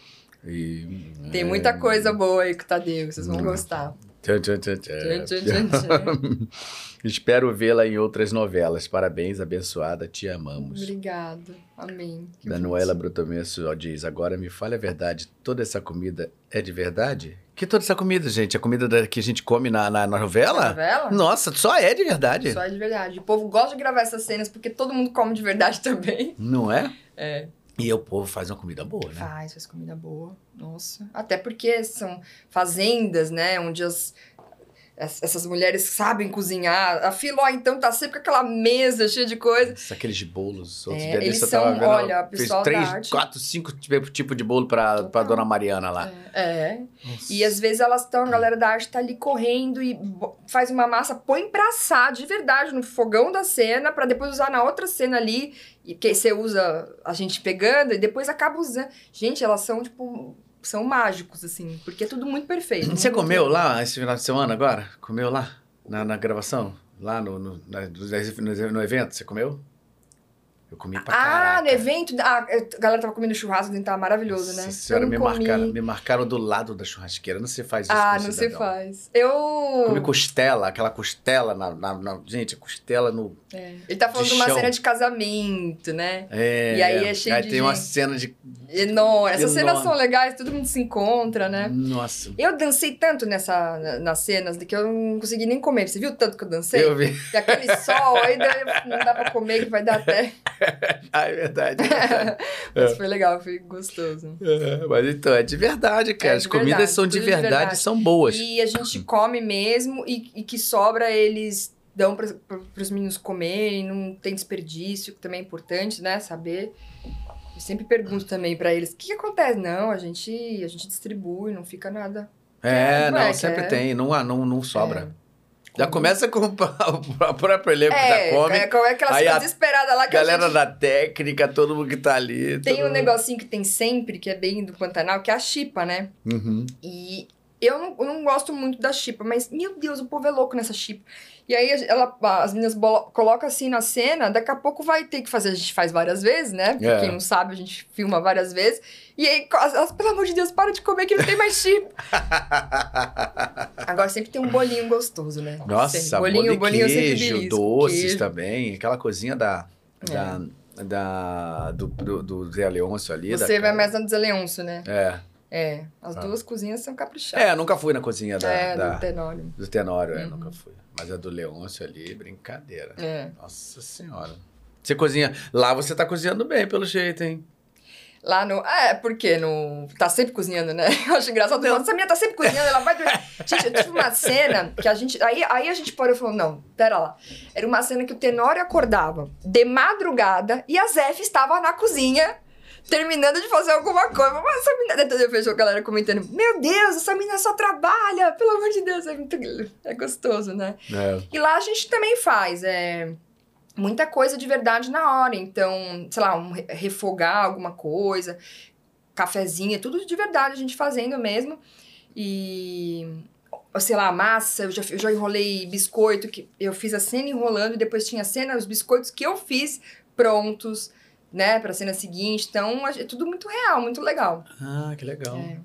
E, Tem muita coisa boa aí com o Tadeu, vocês vão gostar. Tchan, tchan, tchan, tchan. tchan, tchan, tchan. [LAUGHS] Espero vê-la em outras novelas. Parabéns, abençoada, te amamos. Obrigada. Amém. Que Danuela Brutomesso diz: Agora me fale a verdade, toda essa comida é de verdade? Que toda essa comida, gente? A comida da, que a gente come na, na, na novela? Na novela? Nossa, só é de verdade. Só é de verdade. O povo gosta de gravar essas cenas porque todo mundo come de verdade [LAUGHS] também. Não é? É. E o povo faz uma comida boa, né? Faz, faz comida boa. Nossa. Até porque são fazendas, né? Onde as essas mulheres sabem cozinhar. A Filó, então, tá sempre com aquela mesa cheia de coisas. Aqueles bolos. Outros é, eles são, vendo, olha, pessoal fez três, quatro, cinco tipos de bolo pra, pra dona Mariana lá. É. é. E às vezes elas estão, a galera da arte tá ali correndo e faz uma massa, põe pra assar de verdade no fogão da cena, para depois usar na outra cena ali. E que você usa a gente pegando e depois acaba usando. Gente, elas são, tipo são mágicos, assim, porque é tudo muito perfeito. Você muito comeu lá esse final de semana agora? Comeu lá? Na, na gravação? Lá no, no, na, no, no evento? Você comeu? Eu comi pra caraca. Ah, no evento, a, a galera tava comendo churrasco, tava maravilhoso, né? Nossa senhora, me marcaram, me marcaram do lado da churrasqueira. Não se faz isso Ah, não se faz. Eu... Comi costela, aquela costela na... na, na gente, costela no... É. Ele tá falando de, de uma cena de casamento, né? É. E aí é cheio aí de tem uma cena de... Enorme. Essas Enorme. cenas são legais, todo mundo se encontra, né? Nossa. Eu dancei tanto nessa, nas cenas que eu não consegui nem comer. Você viu tanto que eu dancei? Eu vi. E aquele sol, aí não dá pra comer, que vai dar até... [LAUGHS] [LAUGHS] ah, é verdade. [LAUGHS] mas é. foi legal, foi gostoso. É, mas então, é de verdade, cara. É de As comidas são de verdade, de verdade, são boas. E a gente come mesmo e, e que sobra eles dão para os meninos comerem, não tem desperdício, que também é importante, né? Saber. Eu sempre pergunto também para eles: o que, que, acontece? Não, a gente, a gente distribui, não fica nada. É, não, não sempre tem, não, não, não sobra. Já começa com o [LAUGHS] próprio elenco é, já come. É, como é que ela fica desesperada lá que galera gente... da técnica, todo mundo que tá ali. Tem um mundo... negocinho que tem sempre, que é bem do Pantanal, que é a chipa, né? Uhum. E eu não, eu não gosto muito da chipa, mas, meu Deus, o povo é louco nessa chipa. E aí ela, as meninas colocam assim na cena, daqui a pouco vai ter que fazer, a gente faz várias vezes, né? Porque é. quem não sabe, a gente filma várias vezes. E aí, elas, pelo amor de Deus, para de comer que não tem mais chip. [LAUGHS] Agora sempre tem um bolinho gostoso, né? Nossa, sempre. bolinho, bolinho queijo, doces queijo. também, aquela coisinha da... É. da da, do, do, do Zé Leôncio ali. Você vai mais na do Zé Leôncio, né? É. É, as ah. duas cozinhas são caprichadas. É, nunca fui na cozinha da... É, da, do Tenório. Do Tenório, é, uhum. nunca fui. Mas a do Leôncio ali, brincadeira. É. Nossa Senhora. Você cozinha... Lá você tá cozinhando bem, pelo jeito, hein? Lá no. É, porque no. Tá sempre cozinhando, né? [LAUGHS] Eu acho engraçado. Não. Essa minha tá sempre cozinhando, ela vai. [LAUGHS] gente, eu tive uma cena que a gente. Aí, aí a gente parou e falou: não, pera lá. Era uma cena que o Tenório acordava de madrugada e a Zef estava na cozinha terminando de fazer alguma coisa. Mas essa menina. Eu vejo a galera comentando: Meu Deus, essa menina só trabalha, pelo amor de Deus, é muito. É gostoso, né? É. E lá a gente também faz. É muita coisa de verdade na hora. Então, sei lá, um refogar alguma coisa, cafezinho, é tudo de verdade a gente fazendo mesmo. E sei lá, massa, eu já, eu já enrolei biscoito, que eu fiz a cena enrolando e depois tinha a cena, os biscoitos que eu fiz prontos né, pra cena seguinte. Então, é tudo muito real, muito legal. Ah, que legal. É.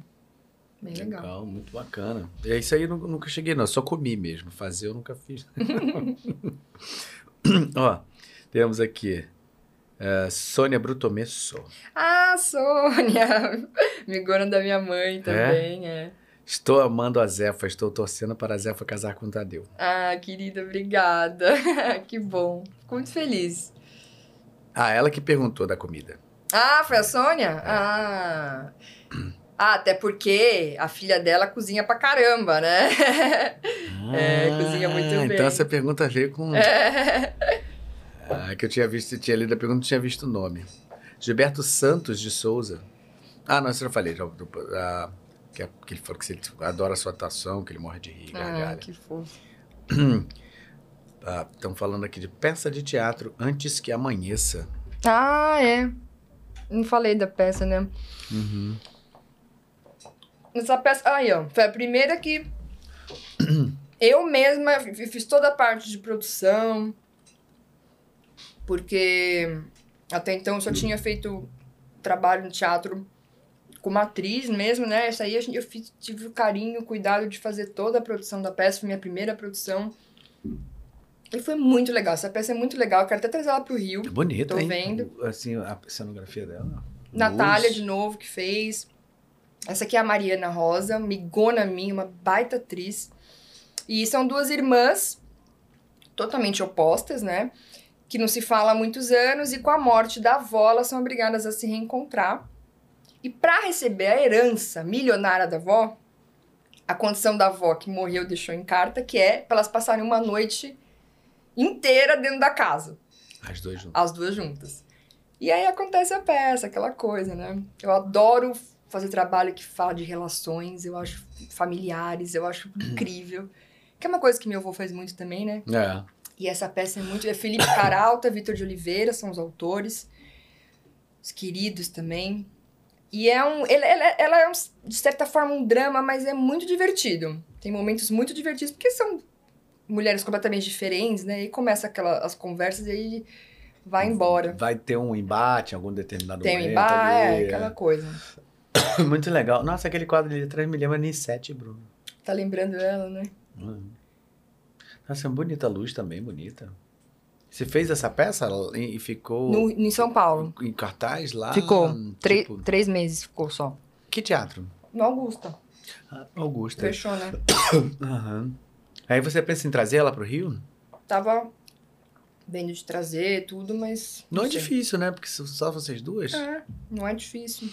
Bem legal. legal. muito bacana. É isso aí eu nunca cheguei, não. Só comi mesmo. Fazer eu nunca fiz. [LAUGHS] Ó, temos aqui. Uh, Sônia Brutomesso. Ah, Sônia! [LAUGHS] Migona da minha mãe também, é. é. Estou amando a Zefa, estou torcendo para a Zefa casar com o Tadeu. Ah, querida, obrigada. [LAUGHS] que bom. Fico muito feliz. Ah, ela que perguntou da comida. Ah, foi a Sônia? É. Ah. Ah, até porque a filha dela cozinha pra caramba, né? [LAUGHS] Ah, é, cozinha muito então bem. Então essa pergunta veio com. É. Ah, que eu tinha visto, tinha lido a pergunta, não tinha visto o nome. Gilberto Santos de Souza. Ah, não, isso eu falei. Já, ah, que, é, que ele falou que ele adora a sua atuação, que ele morre de rir, gargalha. Ah, que fofo. [CLEARS THROAT] Estão ah, falando aqui de peça de teatro antes que amanheça. Ah, é. Não falei da peça, né? Uhum. Essa peça. Aí, ó. Foi a primeira que. [CLEARS THROAT] eu mesma fiz toda a parte de produção. Porque até então eu só tinha feito trabalho no teatro como atriz mesmo, né? Essa aí eu fiz, tive o carinho, o cuidado de fazer toda a produção da peça. Foi minha primeira produção. E foi muito legal. Essa peça é muito legal. Eu quero até trazer ela pro Rio. É bonita, Tô hein? vendo. Assim, a cenografia dela. Natália, Luz. de novo, que fez. Essa aqui é a Mariana Rosa, migona minha, uma baita atriz. E são duas irmãs totalmente opostas, né? Que não se fala há muitos anos e com a morte da avó, elas são obrigadas a se reencontrar. E para receber a herança milionária da avó, a condição da avó que morreu deixou em carta, que é para elas passarem uma noite inteira dentro da casa. As duas juntas. As duas juntas. E aí acontece a peça, aquela coisa, né? Eu adoro fazer trabalho que fala de relações, eu acho familiares, eu acho [CLEARS THROAT] incrível. Que é uma coisa que meu avô faz muito também, né? É. E essa peça é muito. É Felipe Caralta, Vitor de Oliveira são os autores. Os queridos também. E é um. Ela, ela, ela é, um, de certa forma, um drama, mas é muito divertido. Tem momentos muito divertidos, porque são mulheres completamente diferentes, né? E começa aquela, as conversas e aí vai embora. Vai ter um embate em algum determinado Tem momento. Tem um embate, é, aquela coisa. [COUGHS] Muito legal. Nossa, aquele quadro de atrás me lembra Nissete, Bruno. Tá lembrando ela, né? Uhum. Nossa, é bonita luz também, bonita. Você fez essa peça e ficou. No, em São Paulo. Em cartaz lá? Ficou. Tipo... Três meses ficou só. Que teatro? No Augusta. Ah, Augusta. Fechou, né? [COUGHS] uhum. Aí você pensa em trazer ela pro Rio? Tava vendo de trazer tudo, mas. Não, não é difícil, né? Porque só vocês duas? É, não é difícil.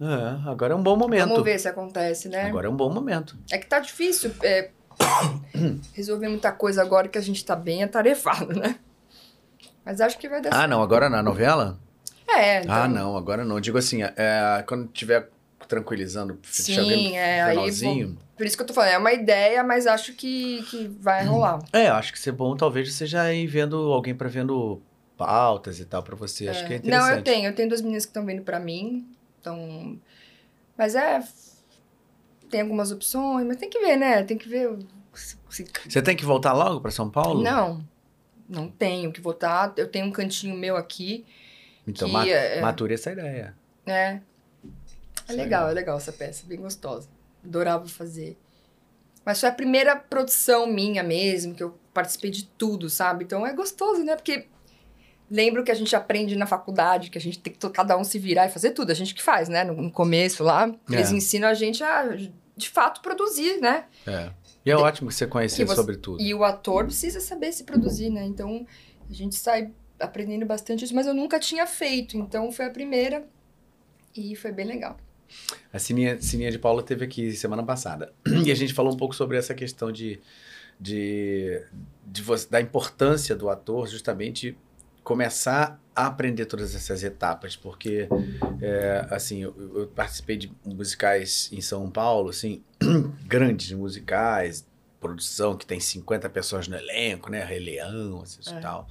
É, agora é um bom momento. Vamos ver se acontece, né? Agora é um bom momento. É que tá difícil é, [COUGHS] resolver muita coisa agora que a gente tá bem atarefado, né? Mas acho que vai dar Ah, certo. não, agora na novela? É. Então... Ah, não, agora não. Digo assim, é, quando tiver tranquilizando, Sim, é, aí vou... Por isso que eu tô falando, é uma ideia, mas acho que, que vai rolar. É, acho que ser bom talvez você já ir vendo alguém para vendo pautas e tal para você. É. Acho que é interessante. Não, eu tenho. Eu tenho duas meninas que estão vindo para mim. Então. Mas é. Tem algumas opções, mas tem que ver, né? Tem que ver. Se... Você tem que voltar logo para São Paulo? Não. Não tenho que voltar. Eu tenho um cantinho meu aqui. Então, que, é... mature essa ideia. É. É legal, é legal essa peça, bem gostosa. Adorava fazer. Mas foi a primeira produção minha mesmo, que eu participei de tudo, sabe? Então é gostoso, né? Porque lembro que a gente aprende na faculdade, que a gente tem que cada um se virar e fazer tudo. A gente que faz, né? No, começo lá, é. eles ensinam a gente a, de fato, produzir, né? É. E é de, ótimo que você conhecer você, sobre tudo. E o ator precisa saber se produzir, né? Então, a gente sai aprendendo bastante isso, mas eu nunca tinha feito. Então, foi a primeira e foi bem legal. A Sininha, Sininha de Paula teve aqui semana passada. [CLEARS THROAT] E a gente falou um pouco sobre essa questão de, de, de você, da importância do ator justamente começar a aprender todas essas etapas, porque, é, assim, eu, eu, participei de musicais em São Paulo, assim, [CLEARS THROAT] grandes musicais, produção que tem 50 pessoas no elenco, né, Rei Leão, assim, é. tal,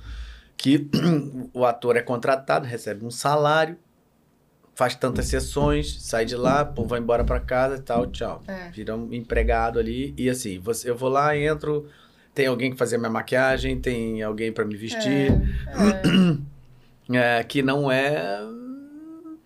que [CLEARS THROAT] o ator é contratado, recebe um salário, faz tantas sessões, sai de lá, pô, vai embora para casa e tal, tchau. É. Vira um empregado ali e assim, você, eu vou lá, entro, tem alguém que fazer minha maquiagem, tem alguém para me vestir, é, é. [CLEARS THROAT] é, que não é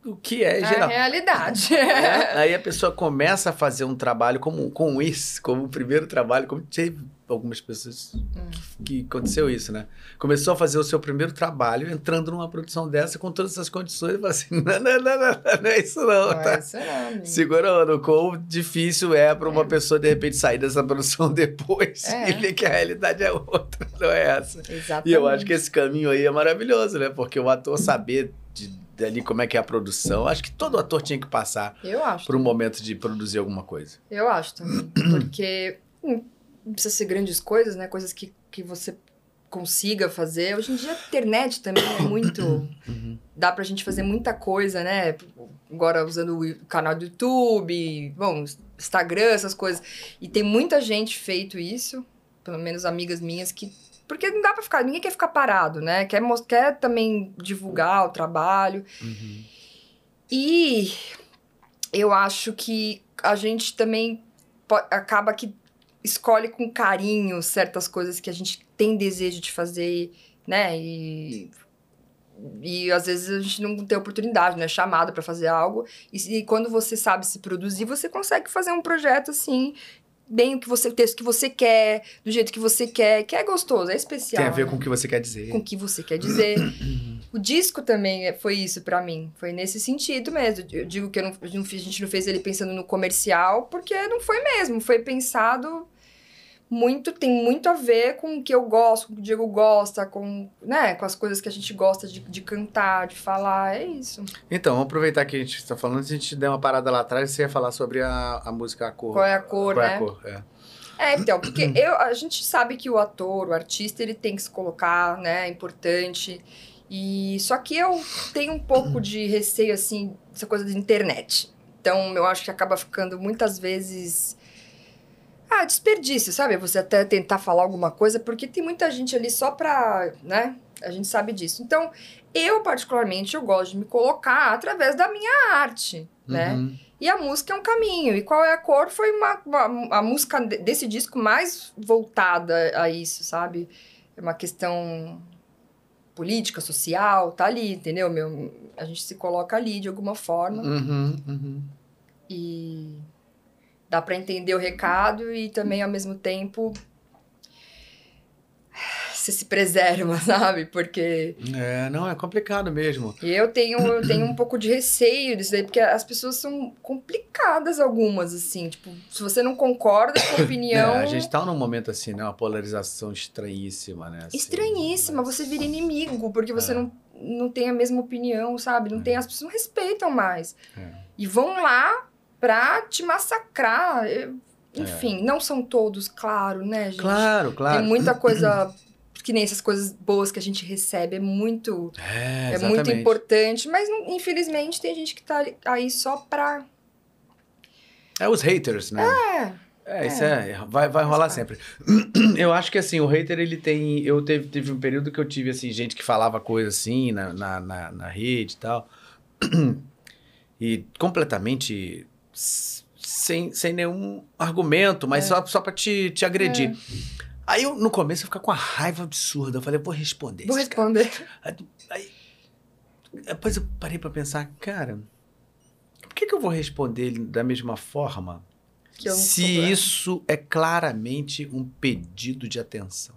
o que é geral. A realidade. [LAUGHS] É, [LAUGHS] aí a pessoa começa a fazer um trabalho como, com isso, como o primeiro trabalho, como teve algumas pessoas hum. que, que, aconteceu isso, né? Começou a fazer o seu primeiro trabalho, entrando numa produção dessa com todas essas condições, e falou assim: [LAUGHS] não, não, não, não, não é isso não, não tá? É isso não, Segurando, quão difícil é para uma é. pessoa de repente sair dessa produção depois é. e ver que a realidade é outra, não é essa. Exatamente. E eu acho que esse caminho aí é maravilhoso, né? Porque o ator saber de ali como é que é a produção. Acho que todo ator tinha que passar por um momento de produzir alguma coisa. Eu acho também. [CLEARS THROAT] Porque hum, não precisa ser grandes coisas, né? Coisas que, que você consiga fazer. Hoje em dia a internet também é muito. Uhum. Dá pra gente fazer muita coisa, né? Agora usando o canal do YouTube, bom, Instagram, essas coisas. E tem muita gente feito isso, pelo menos amigas minhas, que porque não dá pra ficar, ninguém quer ficar parado, né? Quer, quer também divulgar o trabalho. Uhum. E eu acho que a gente também acaba que escolhe com carinho certas coisas que a gente tem desejo de fazer, né? E, e às vezes a gente não tem oportunidade, né? Chamada para fazer algo. E, e, quando você sabe se produzir, você consegue fazer um projeto assim bem o que você, o texto que você quer, do jeito que você quer, que é gostoso, é especial. Tem a ver né? com o que você quer dizer. Com o que você quer dizer. o disco também é, foi isso para mim, foi nesse sentido mesmo. Eu digo que eu não, a gente não fez ele pensando no comercial, porque não foi mesmo, foi pensado muito tem muito a ver com o que eu gosto, com o que o Diego gosta, com, né, com as coisas que a gente gosta de, de cantar, de falar, é isso. Então, vamos aproveitar que a gente está falando, se a gente der uma parada lá atrás, você ia falar sobre a, a música A Cor. Qual é a cor, Qual né? é a cor, é. É, então, porque [CLEARS THROAT] eu, a gente sabe que o ator, o artista, ele tem que se colocar, né, é importante. E só que eu tenho um pouco de receio assim, dessa coisa da internet. Então, eu acho que acaba ficando muitas vezes ah, desperdício, sabe? Você até tentar falar alguma coisa, porque tem muita gente ali só pra, né? A gente sabe disso. Então, eu particularmente, eu gosto de me colocar através da minha arte, né? Uhum. E a música é um caminho. E qual é a cor foi uma, uma a música desse disco mais voltada a isso, sabe? É uma questão política, social, tá ali, entendeu? Meu, a gente se coloca ali de alguma forma. Uhum, uhum. E dá para entender o recado e também ao mesmo tempo você se preserva, [LAUGHS] sabe? Porque É, não, é complicado mesmo. e eu tenho eu tenho um pouco de receio disso daí, porque as pessoas são complicadas algumas assim, tipo, se você não concorda com a [COUGHS] opinião, É, a gente tá num momento assim, né? Uma polarização estranhíssima, né? assim, estranhíssima, mas- você vira inimigo, porque você É. não, não tem a mesma opinião, sabe? Não tem, as pessoas não respeitam mais. É. E vão lá pra te massacrar. Eu- Enfim, não são todos, claro, né, gente? Claro, claro. Tem muita coisa [CLEARS THROAT] que nem essas coisas boas que a gente recebe, é muito, É, é muito importante, mas infelizmente tem gente que tá aí só pra. É os haters, né? É, É, isso é, vai, vai rolar parte. sempre. [CLEARS THROAT] Eu acho que assim, o hater, ele tem. Eu teve, teve um período que eu tive assim, gente que falava coisa assim na, na, na, na rede e tal. [CLEARS THROAT] E completamente sem, sem nenhum argumento, mas É. só, só pra te, te agredir. Aí eu, no começo, eu ficava com uma raiva absurda. Eu falei, vou responder. vou responder. Aí, aí- depois eu parei pra pensar, cara, por que, que eu vou responder ele da mesma forma se isso é claramente um pedido de atenção?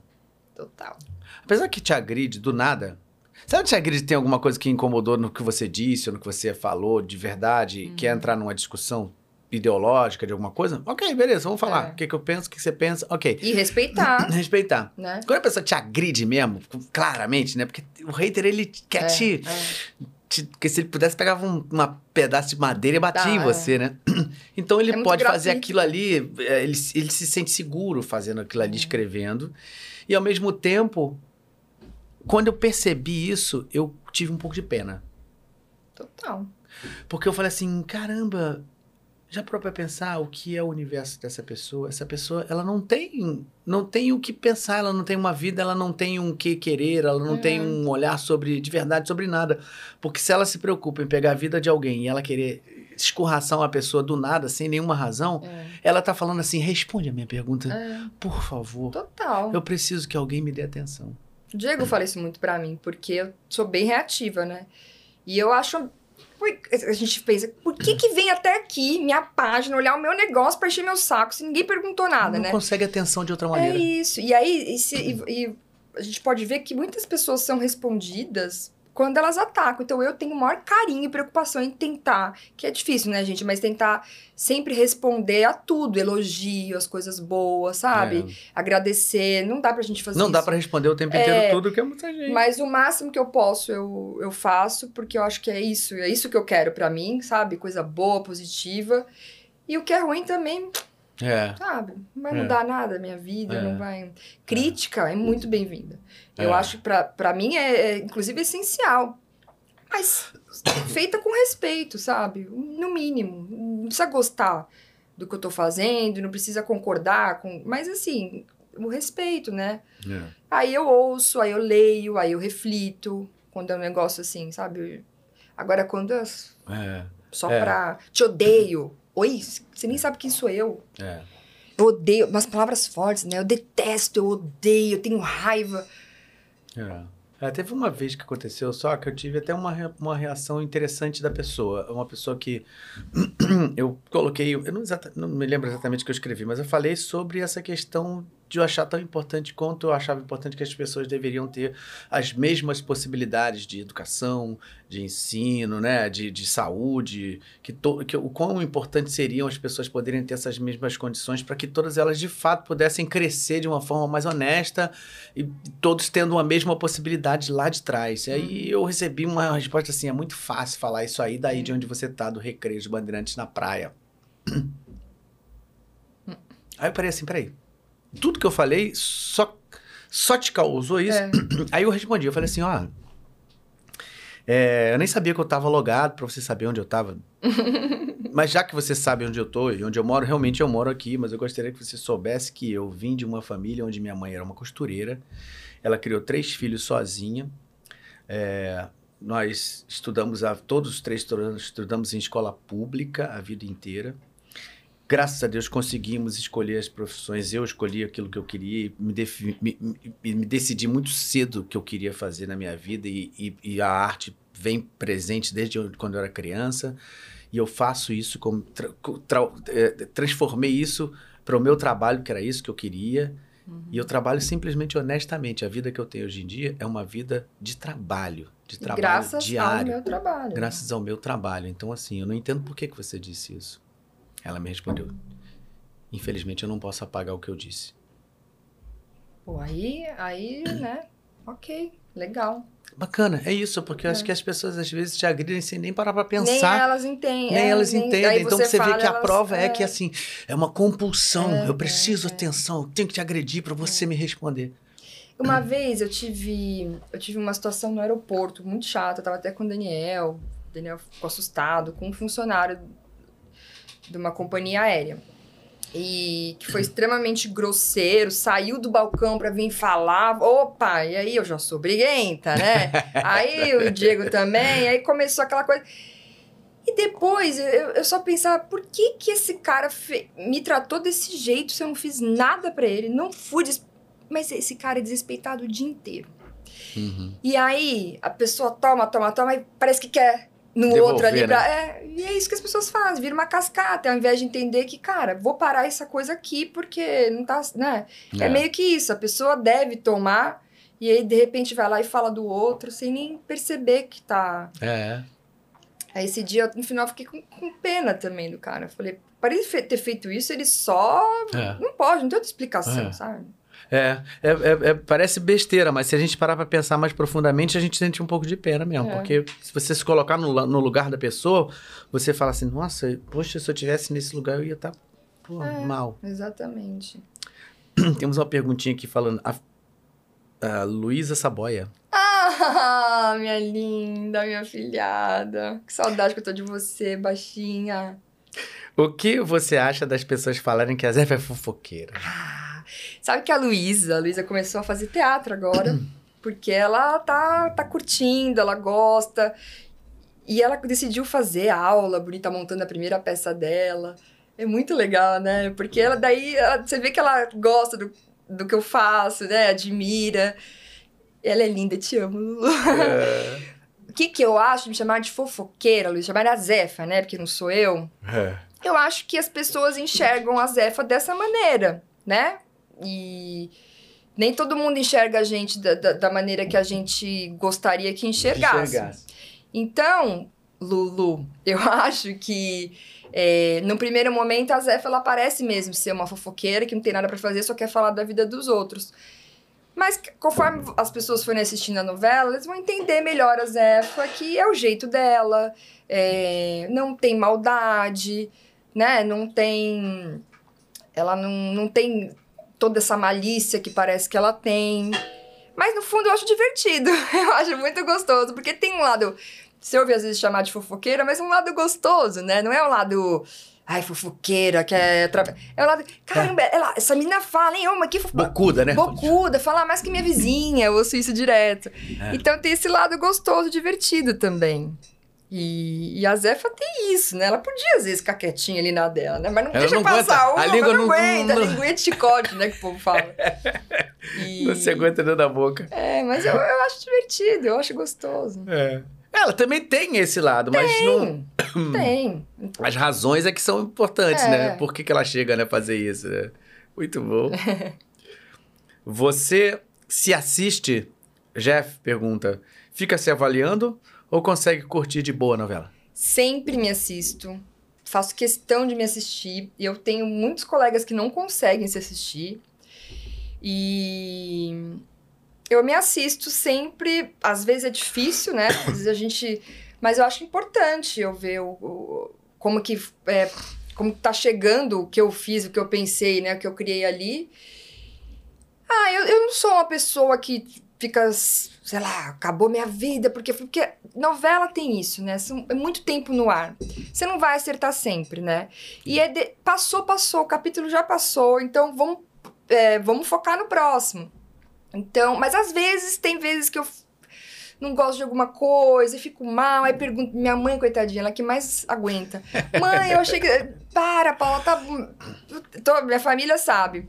Total. Apesar que te agride do nada. Sabe agride tem alguma coisa que incomodou no que você disse ou no que você falou de verdade Uhum. quer entrar numa discussão ideológica de alguma coisa? Ok, beleza, vamos falar. É. O que, que eu penso, o que você pensa, ok. E respeitar, [LAUGHS] Respeitar. né? Quando a pessoa te agride mesmo, claramente, né? Porque o hater, ele quer É, te, é. te- Porque se ele pudesse, pegava um uma pedaço de madeira e batia Tá, em é. você, né? [CLEARS THROAT] Então ele É pode fazer aquilo ali, é, ele, se- ele se sente seguro fazendo aquilo ali, escrevendo. E ao mesmo tempo, quando eu percebi isso, eu tive um pouco de pena. Total. Porque eu falei assim, caramba, já parou pra pensar o que é o universo dessa pessoa? Essa pessoa, ela não tem, não tem o que pensar, ela não tem uma vida, ela não tem um que querer, ela não É. tem um olhar sobre, de verdade sobre nada. Porque se ela se preocupa em pegar a vida de alguém e ela querer escorraçar uma pessoa do nada, sem nenhuma razão, É. ela tá falando assim, responde a minha pergunta, É. por favor. Total. Eu preciso que alguém me dê atenção. O Diego fala isso muito pra mim, porque eu sou bem reativa, né? E eu acho. A gente pensa, por que que vem até aqui, minha página, olhar o meu negócio pra encher meu saco, se ninguém perguntou nada, não né? consegue atenção de outra É maneira. isso. E aí, e se- e- e a gente pode ver que muitas pessoas são respondidas quando elas atacam. Então eu tenho o maior carinho e preocupação em tentar, que é difícil, né, gente? Mas tentar sempre responder a tudo, elogio, as coisas boas, sabe? Agradecer. Não dá pra gente fazer É. Não isso. dá pra responder o tempo inteiro É, tudo que é muita gente. Mas o máximo que eu posso, eu, eu faço, porque eu acho que é isso. É isso que eu quero pra mim, sabe? Coisa boa, positiva. E o que é ruim também, É. sabe? Não vai É. mudar nada a minha vida, É. não vai... Crítica é, muito bem-vinda. Eu É. acho que pra, pra mim é, é, inclusive, essencial. Mas feita com respeito, sabe? No mínimo. Não precisa gostar do que eu tô fazendo, não precisa concordar com... Mas, assim, o respeito, né? É. Aí eu ouço, aí eu leio, aí eu reflito. Quando é um negócio assim, sabe? Agora, quando É. só É. pra... Te odeio. Oi, você nem sabe quem sou eu. É. Eu odeio, umas palavras fortes, né? Eu detesto, eu odeio, eu tenho raiva. É. É, teve uma vez que aconteceu só que eu tive até uma, uma reação interessante da pessoa. Uma pessoa que [CLEARS THROAT] eu coloquei, eu não, exata- não me lembro exatamente o que eu escrevi, mas eu falei sobre essa questão de eu achar tão importante quanto eu achava importante que as pessoas deveriam ter as mesmas possibilidades de educação, de ensino, né, de, de saúde, que, to, que o quão importante seriam as pessoas poderem ter essas mesmas condições para que todas elas de fato pudessem crescer de uma forma mais honesta e todos tendo a mesma possibilidade lá de trás. E aí eu recebi uma resposta assim, é muito fácil falar isso aí daí de onde você tá, do Recreio de Bandeirantes na praia. Aí eu parei assim, peraí. Tudo que eu falei só, só te causou isso? É. [CLEARS THROAT] Aí eu respondi, eu falei assim, ó... É, eu nem sabia que eu estava logado para você saber onde eu estava. [LAUGHS] mas já que você sabe onde eu tô e onde eu moro, realmente eu moro aqui, mas eu gostaria que você soubesse que eu vim de uma família onde minha mãe era uma costureira. Ela criou três filhos sozinha. É, nós estudamos, a, todos os três estudamos em escola pública a vida inteira graças a Deus conseguimos escolher as profissões. Eu escolhi aquilo que eu queria e me, me, me, me decidi muito cedo o que eu queria fazer na minha vida e, e, e, a arte vem presente desde quando eu era criança e eu faço isso como tra, tra, é, transformei isso para o meu trabalho que era isso que eu queria uhum. e eu trabalho simplesmente honestamente. A vida que eu tenho hoje em dia é uma vida de trabalho, de trabalho graças diário. Graças ao meu trabalho. Graças ao meu trabalho. Então assim, eu não entendo por que que você disse isso. Ela me respondeu: Infelizmente eu não posso apagar o que eu disse. Pô, aí, aí, né? [CLEARS THROAT] Ok, legal. Bacana, é isso, porque eu acho é. que as pessoas às vezes te agridem sem nem parar pra pensar. Nem elas entendem. Nem é, elas nem, entendem. Então você, você vê que a prova é, é, que assim, é uma compulsão. É, eu preciso é, atenção, eu tenho que te agredir para você me responder. Uma [CLEARS THROAT] vez eu tive, eu tive uma situação no aeroporto muito chata, eu tava até com o Daniel. O Daniel ficou assustado com um funcionário de uma companhia aérea. E que foi extremamente grosseiro, saiu do balcão para vir falar. Opa, e aí eu já sou briguenta, né? [LAUGHS] aí o Diego também, aí começou aquela coisa. E depois eu, eu só pensava, por que que esse cara fe... me tratou desse jeito se eu não fiz nada para ele? Não fui. Des... Mas esse cara é desrespeitado o dia inteiro. Uhum. E aí a pessoa toma, toma, toma, e parece que quer no Devolver, outro ali. Pra, né? é, e é isso que as pessoas fazem, vira uma cascata, ao invés de entender que, cara, vou parar essa coisa aqui porque não tá. Né? É. é meio que isso, a pessoa deve tomar e aí de repente vai lá e fala do outro sem nem perceber que tá. É. Aí esse dia, no final, eu fiquei com, com pena também do cara. Eu falei, para ele ter feito isso, ele só. É. Não pode, não tem outra explicação, é. sabe? É, é, é, é, parece besteira, mas se a gente parar para pensar mais profundamente, a gente sente um pouco de pena mesmo. É. Porque se você se colocar no, no, lugar da pessoa, você fala assim: nossa, poxa, se eu tivesse nesse lugar, eu ia estar tá, é, mal. Exatamente. [CLEARS THROAT] Temos uma perguntinha aqui falando. A, a Luísa Saboia. Ah, [LAUGHS] minha linda, minha filhada. Que saudade que eu tô de você, baixinha. O que você acha das pessoas falarem que a Zé é fofoqueira? Ah. Sabe que a Luísa, a Luísa começou a fazer teatro agora, [CLEARS THROAT] porque ela tá, tá curtindo, ela gosta. E ela decidiu fazer aula, bonita, montando a primeira peça dela. É muito legal, né? Porque ela daí ela, você vê que ela gosta do, do que eu faço, né? Admira. Ela é linda, te amo, Lulu. É. [LAUGHS] O que, que eu acho de me chamar de fofoqueira, Luiz? Chamar a Zefa, né? Porque não sou eu. É. Eu acho que as pessoas enxergam a Zefa dessa maneira, né? E nem todo mundo enxerga a gente da, da, da maneira que a gente gostaria que enxergasse. enxergasse. Então, Lulu, [LAUGHS] eu acho que é, no primeiro momento a Zefa ela parece mesmo ser uma fofoqueira que não tem nada para fazer, só quer falar da vida dos outros. Mas conforme as pessoas forem assistindo a novela, eles vão entender melhor a Zefa, que é o jeito dela, é, não tem maldade, né? Não tem. Ela não, não tem toda essa malícia que parece que ela tem. Mas no fundo eu acho divertido. [LAUGHS] Eu acho muito gostoso, porque tem um lado. Você ouve às vezes chamar de fofoqueira, mas um lado gostoso, né? Não é um lado. Ai, fofoqueira, que é. Tra... É um lado. Caramba, é. ela, essa menina fala, hein? Ô, mas que fofo... Bocuda, né? Bocuda, fala mais que minha vizinha, eu ouço isso direto. É. Então tem esse lado gostoso, divertido também. E, e, a Zefa tem isso, né? Ela podia, às vezes, ficar quietinha ali na dela, né? Mas não Ela deixa não passar uma, a língua não, não aguenta, não... a linguinha de chicote, né? Que o povo fala. [LAUGHS] E... Você aguenta dentro da boca. É, mas eu, eu acho divertido, eu acho gostoso. É. Ela também tem esse lado, tem, mas não... [COUGHS] Tem, As razões é que são importantes, é. né? Por que, que ela chega né, a fazer isso, né? Muito bom. [LAUGHS] Você se assiste, Jeff pergunta, fica se avaliando ou consegue curtir de boa a novela? Sempre me assisto. Faço questão de me assistir. E eu tenho muitos colegas que não conseguem se assistir. E eu me assisto sempre. Às vezes é difícil, né? Às vezes a gente. [COUGHS] Mas eu acho importante eu ver o, o como que. É, como tá chegando o que eu fiz, o que eu pensei, né? O que eu criei ali. Ah, eu, eu não sou uma pessoa que fica, sei lá, acabou minha vida, porque porque novela tem isso, né? É muito tempo no ar. Você não vai acertar sempre, né? E é de, passou, passou, o capítulo já passou, então vamos, é, vamos focar no próximo. Então, mas às vezes tem vezes que eu não gosto de alguma coisa e fico mal, aí pergunto, minha mãe, coitadinha, ela que mais aguenta. [LAUGHS] Mãe, eu achei que. Para, Paula, tá. Tô, minha família sabe.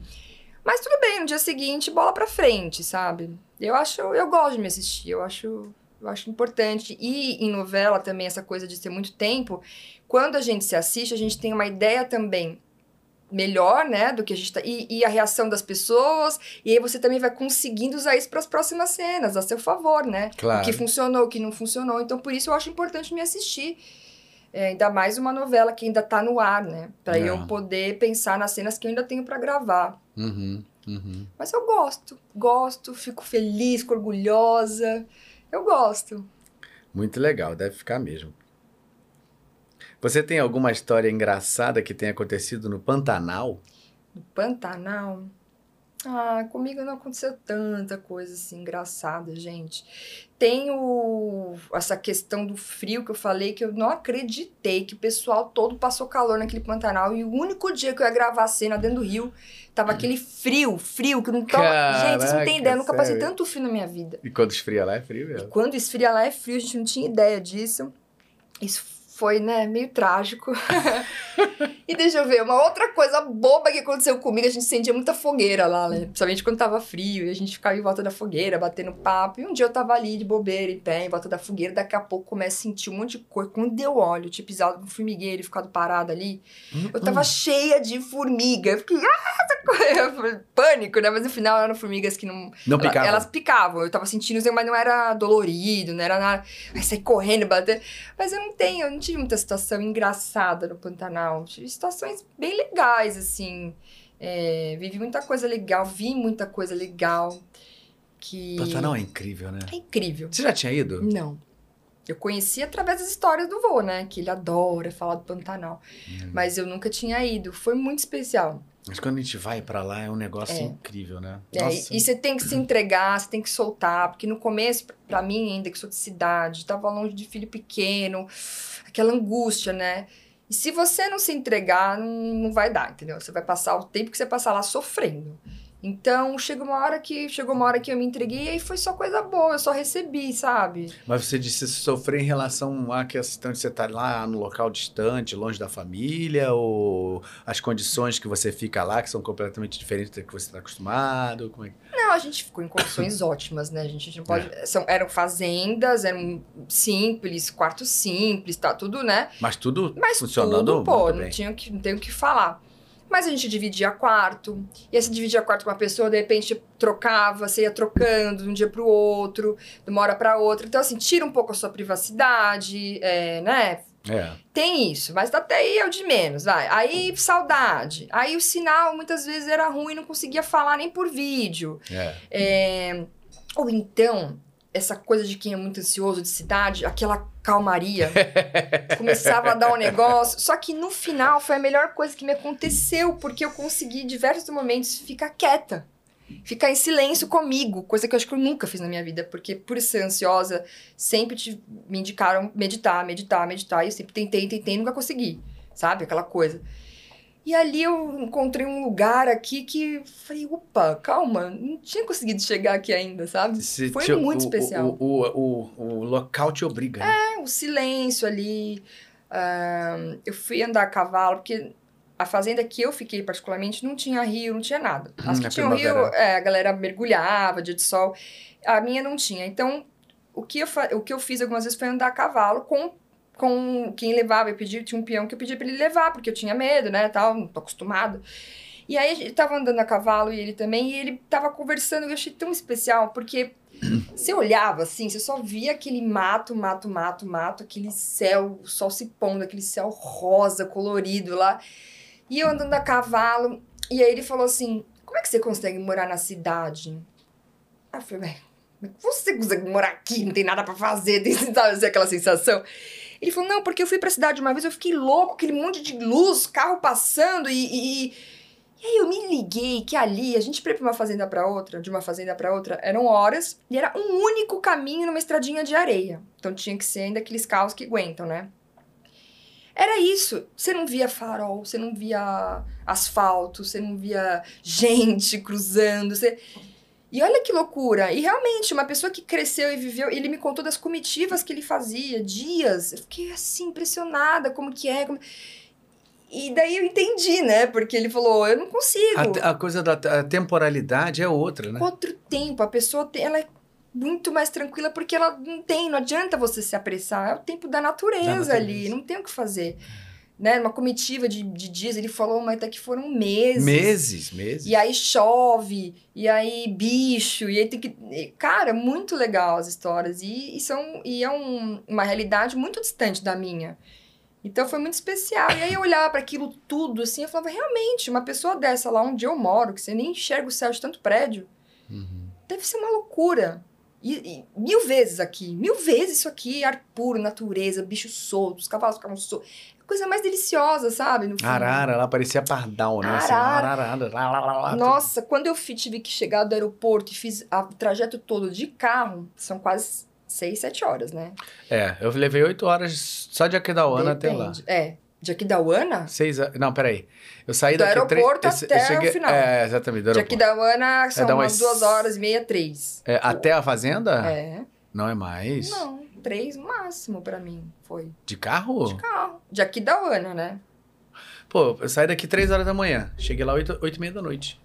Mas tudo bem, no dia seguinte, bola pra frente, sabe? Eu acho, eu gosto de me assistir, eu acho, eu acho importante. E em novela também, essa coisa de ter muito tempo, quando a gente se assiste, a gente tem uma ideia também melhor, né, do que a gente tá, e, e, a reação das pessoas, e aí você também vai conseguindo usar isso para as próximas cenas, a seu favor, né? Claro. O que funcionou, o que não funcionou. Então, por isso eu acho importante me assistir. É, ainda mais uma novela que ainda tá no ar, né? Para eu é. poder pensar nas cenas que eu ainda tenho para gravar. Uhum, uhum. Mas eu gosto, gosto, fico feliz, fico orgulhosa. Eu gosto. Muito legal, deve ficar mesmo. Você tem alguma história engraçada que tenha acontecido no Pantanal? No Pantanal? Ah, comigo não aconteceu tanta coisa assim engraçada, gente. Tem o, essa questão do frio que eu falei que eu não acreditei que o pessoal todo passou calor naquele Pantanal e o único dia que eu ia gravar a cena dentro do rio tava aquele frio, frio que não tava. Caraca, gente, vocês não tem ideia, eu nunca passei tanto frio na minha vida. E quando esfria lá é frio mesmo? E quando esfria lá é frio, a gente não tinha ideia disso. Isso foi, né, meio trágico. e deixa eu ver, uma outra coisa boba que aconteceu comigo, a gente sentia muita fogueira lá, né? Principalmente quando tava frio, e a gente ficava em volta da fogueira, batendo papo. E um dia eu tava ali de bobeira, em pé, em volta da fogueira, daqui a pouco começa a sentir um monte de cor. Quando deu óleo, tinha pisado no formigueiro e ficado parado ali, eu tava cheia de formiga. Eu fiquei, ah, pânico, né? Mas no final eram formigas que não... Não picavam? Elas picavam, eu tava sentindo, mas não era dolorido, não era nada... Aí saí correndo, bater... Mas eu não tenho, eu não tive muita situação engraçada no Pantanal. Tive situações bem legais, assim. É, vivi muita coisa legal, vi muita coisa legal. Que... Pantanal é incrível, né? É incrível. Você já tinha ido? Não. Eu conheci através das histórias do vô, né? Que ele adora falar do Pantanal. Hum. Mas eu nunca tinha ido. Foi muito especial. Mas quando a gente vai para lá é um negócio é. incrível, né? É, e você tem que se entregar, você tem que soltar, porque no começo, para mim ainda que sou de cidade, tava longe de filho pequeno, aquela angústia, né? E se você não se entregar, não, não vai dar, entendeu? Você vai passar o tempo que você passar lá sofrendo. Então, chegou uma hora que chegou uma hora que eu me entreguei e foi só coisa boa, eu só recebi, sabe? Mas você disse sofrer em relação a que você está lá no local distante, longe da família, ou as condições que você fica lá, que são completamente diferentes do que você está acostumado? Como é? Não, a gente ficou em condições [COUGHS] ótimas, né? A gente não pode. É. São, eram fazendas, eram simples, quartos simples, tá tudo, né? Mas tudo Mas funcionando. Tudo, pô, não, tinha que, não tenho o que falar. Mas a gente dividia quarto. E esse dividia quarto com uma pessoa, de repente trocava, você ia trocando de um dia para o outro, de uma hora para outra. Então, assim, tira um pouco a sua privacidade, é, né? É. Tem isso, mas até aí é o de menos, vai. Aí, saudade. Aí o sinal muitas vezes era ruim, não conseguia falar nem por vídeo. É. É... Ou então, essa coisa de quem é muito ansioso de cidade, aquela calmaria. [LAUGHS] Começava a dar um negócio. Só que no final foi a melhor coisa que me aconteceu, porque eu consegui, em diversos momentos, ficar quieta. Ficar em silêncio comigo, coisa que eu acho que eu nunca fiz na minha vida, porque por ser ansiosa, sempre te, me indicaram meditar, meditar, meditar, e eu sempre tentei, tentei, nunca consegui, sabe? Aquela coisa. E ali eu encontrei um lugar aqui que falei, opa, calma, não tinha conseguido chegar aqui ainda, sabe? Se Foi te, muito o, especial. O, o, o, o, local te obriga. Né? É, o silêncio ali. Uh, eu fui andar a cavalo, porque a fazenda que eu fiquei, particularmente, não tinha rio, não tinha nada. As hum, que tinham rio, é, a galera mergulhava, dia de sol. A minha não tinha. Então, o que eu, o que eu fiz algumas vezes foi andar a cavalo com com quem levava, eu pedi, tinha um peão que eu pedi para ele levar, porque eu tinha medo, né, tal, não tô acostumado. E aí gente tava andando a cavalo e ele também, e ele tava conversando, eu achei tão especial, porque [CLEARS THROAT] você olhava assim, você só via aquele mato, mato, mato, mato, aquele céu, o sol se pondo, aquele céu rosa, colorido lá. E eu andando a cavalo, e aí ele falou assim: como é que você consegue morar na cidade? Aí eu falei, é você consegue morar aqui? Não tem nada para fazer, tem [LAUGHS] sabe, aquela sensação. Ele falou, não, porque eu fui pra cidade uma vez, eu fiquei louco, aquele monte de luz, carro passando e, e e aí eu me liguei que ali, a gente ia pra uma fazenda para outra, de uma fazenda para outra, eram horas, e era um único caminho numa estradinha de areia. Então tinha que ser ainda aqueles carros que aguentam, né? Era isso. Você não via farol, você não via asfalto, você não via gente cruzando, você... E olha que loucura! E realmente, uma pessoa que cresceu e viveu, ele me contou das comitivas que ele fazia, dias. Eu fiquei assim, impressionada, como que é. Como... E daí eu entendi, né? Porque ele falou, eu não consigo. A, a coisa da a temporalidade é outra, né? Outro tempo. A pessoa tem, ela é muito mais tranquila porque ela não tem, não adianta você se apressar. É o tempo da natureza, da natureza. ali, não tem o que fazer. Né, uma comitiva de, de dias, ele falou, mas até que foram meses. Meses, meses. E aí chove, e aí bicho, e aí tem que. Cara, muito legal as histórias. E, e, são, e é um, uma realidade muito distante da minha. Então foi muito especial. E aí eu olhava para aquilo tudo assim, eu falava, realmente, uma pessoa dessa lá onde eu moro, que você nem enxerga o céu de tanto prédio, uhum. deve ser uma loucura. E, e, mil vezes aqui, mil vezes isso aqui, ar puro, natureza, bichos soltos, cavalos ficavam soltos. Coisa mais deliciosa, sabe? No Arara, lá parecia pardal, né? Assim, Arara. Assim, lá, lá, lá, lá, Nossa, quando eu tive que chegar do aeroporto e fiz o trajeto todo de carro, são quase seis, sete horas, né? É, eu levei oito horas só de Aquidauana até lá. É. De Aquidauana? Seis Não, peraí. Eu saí do daqui... aeroporto três, até cheguei, o final. É, exatamente, do aeroporto. De Aquidauana são é, umas, umas duas horas e meia, três. É, até a fazenda? É. Não é mais? Não, três máximo pra mim foi. De carro? De carro. De Aquidauana, né? Pô, eu saí daqui três horas da manhã. Cheguei lá oito, oito e meia da noite.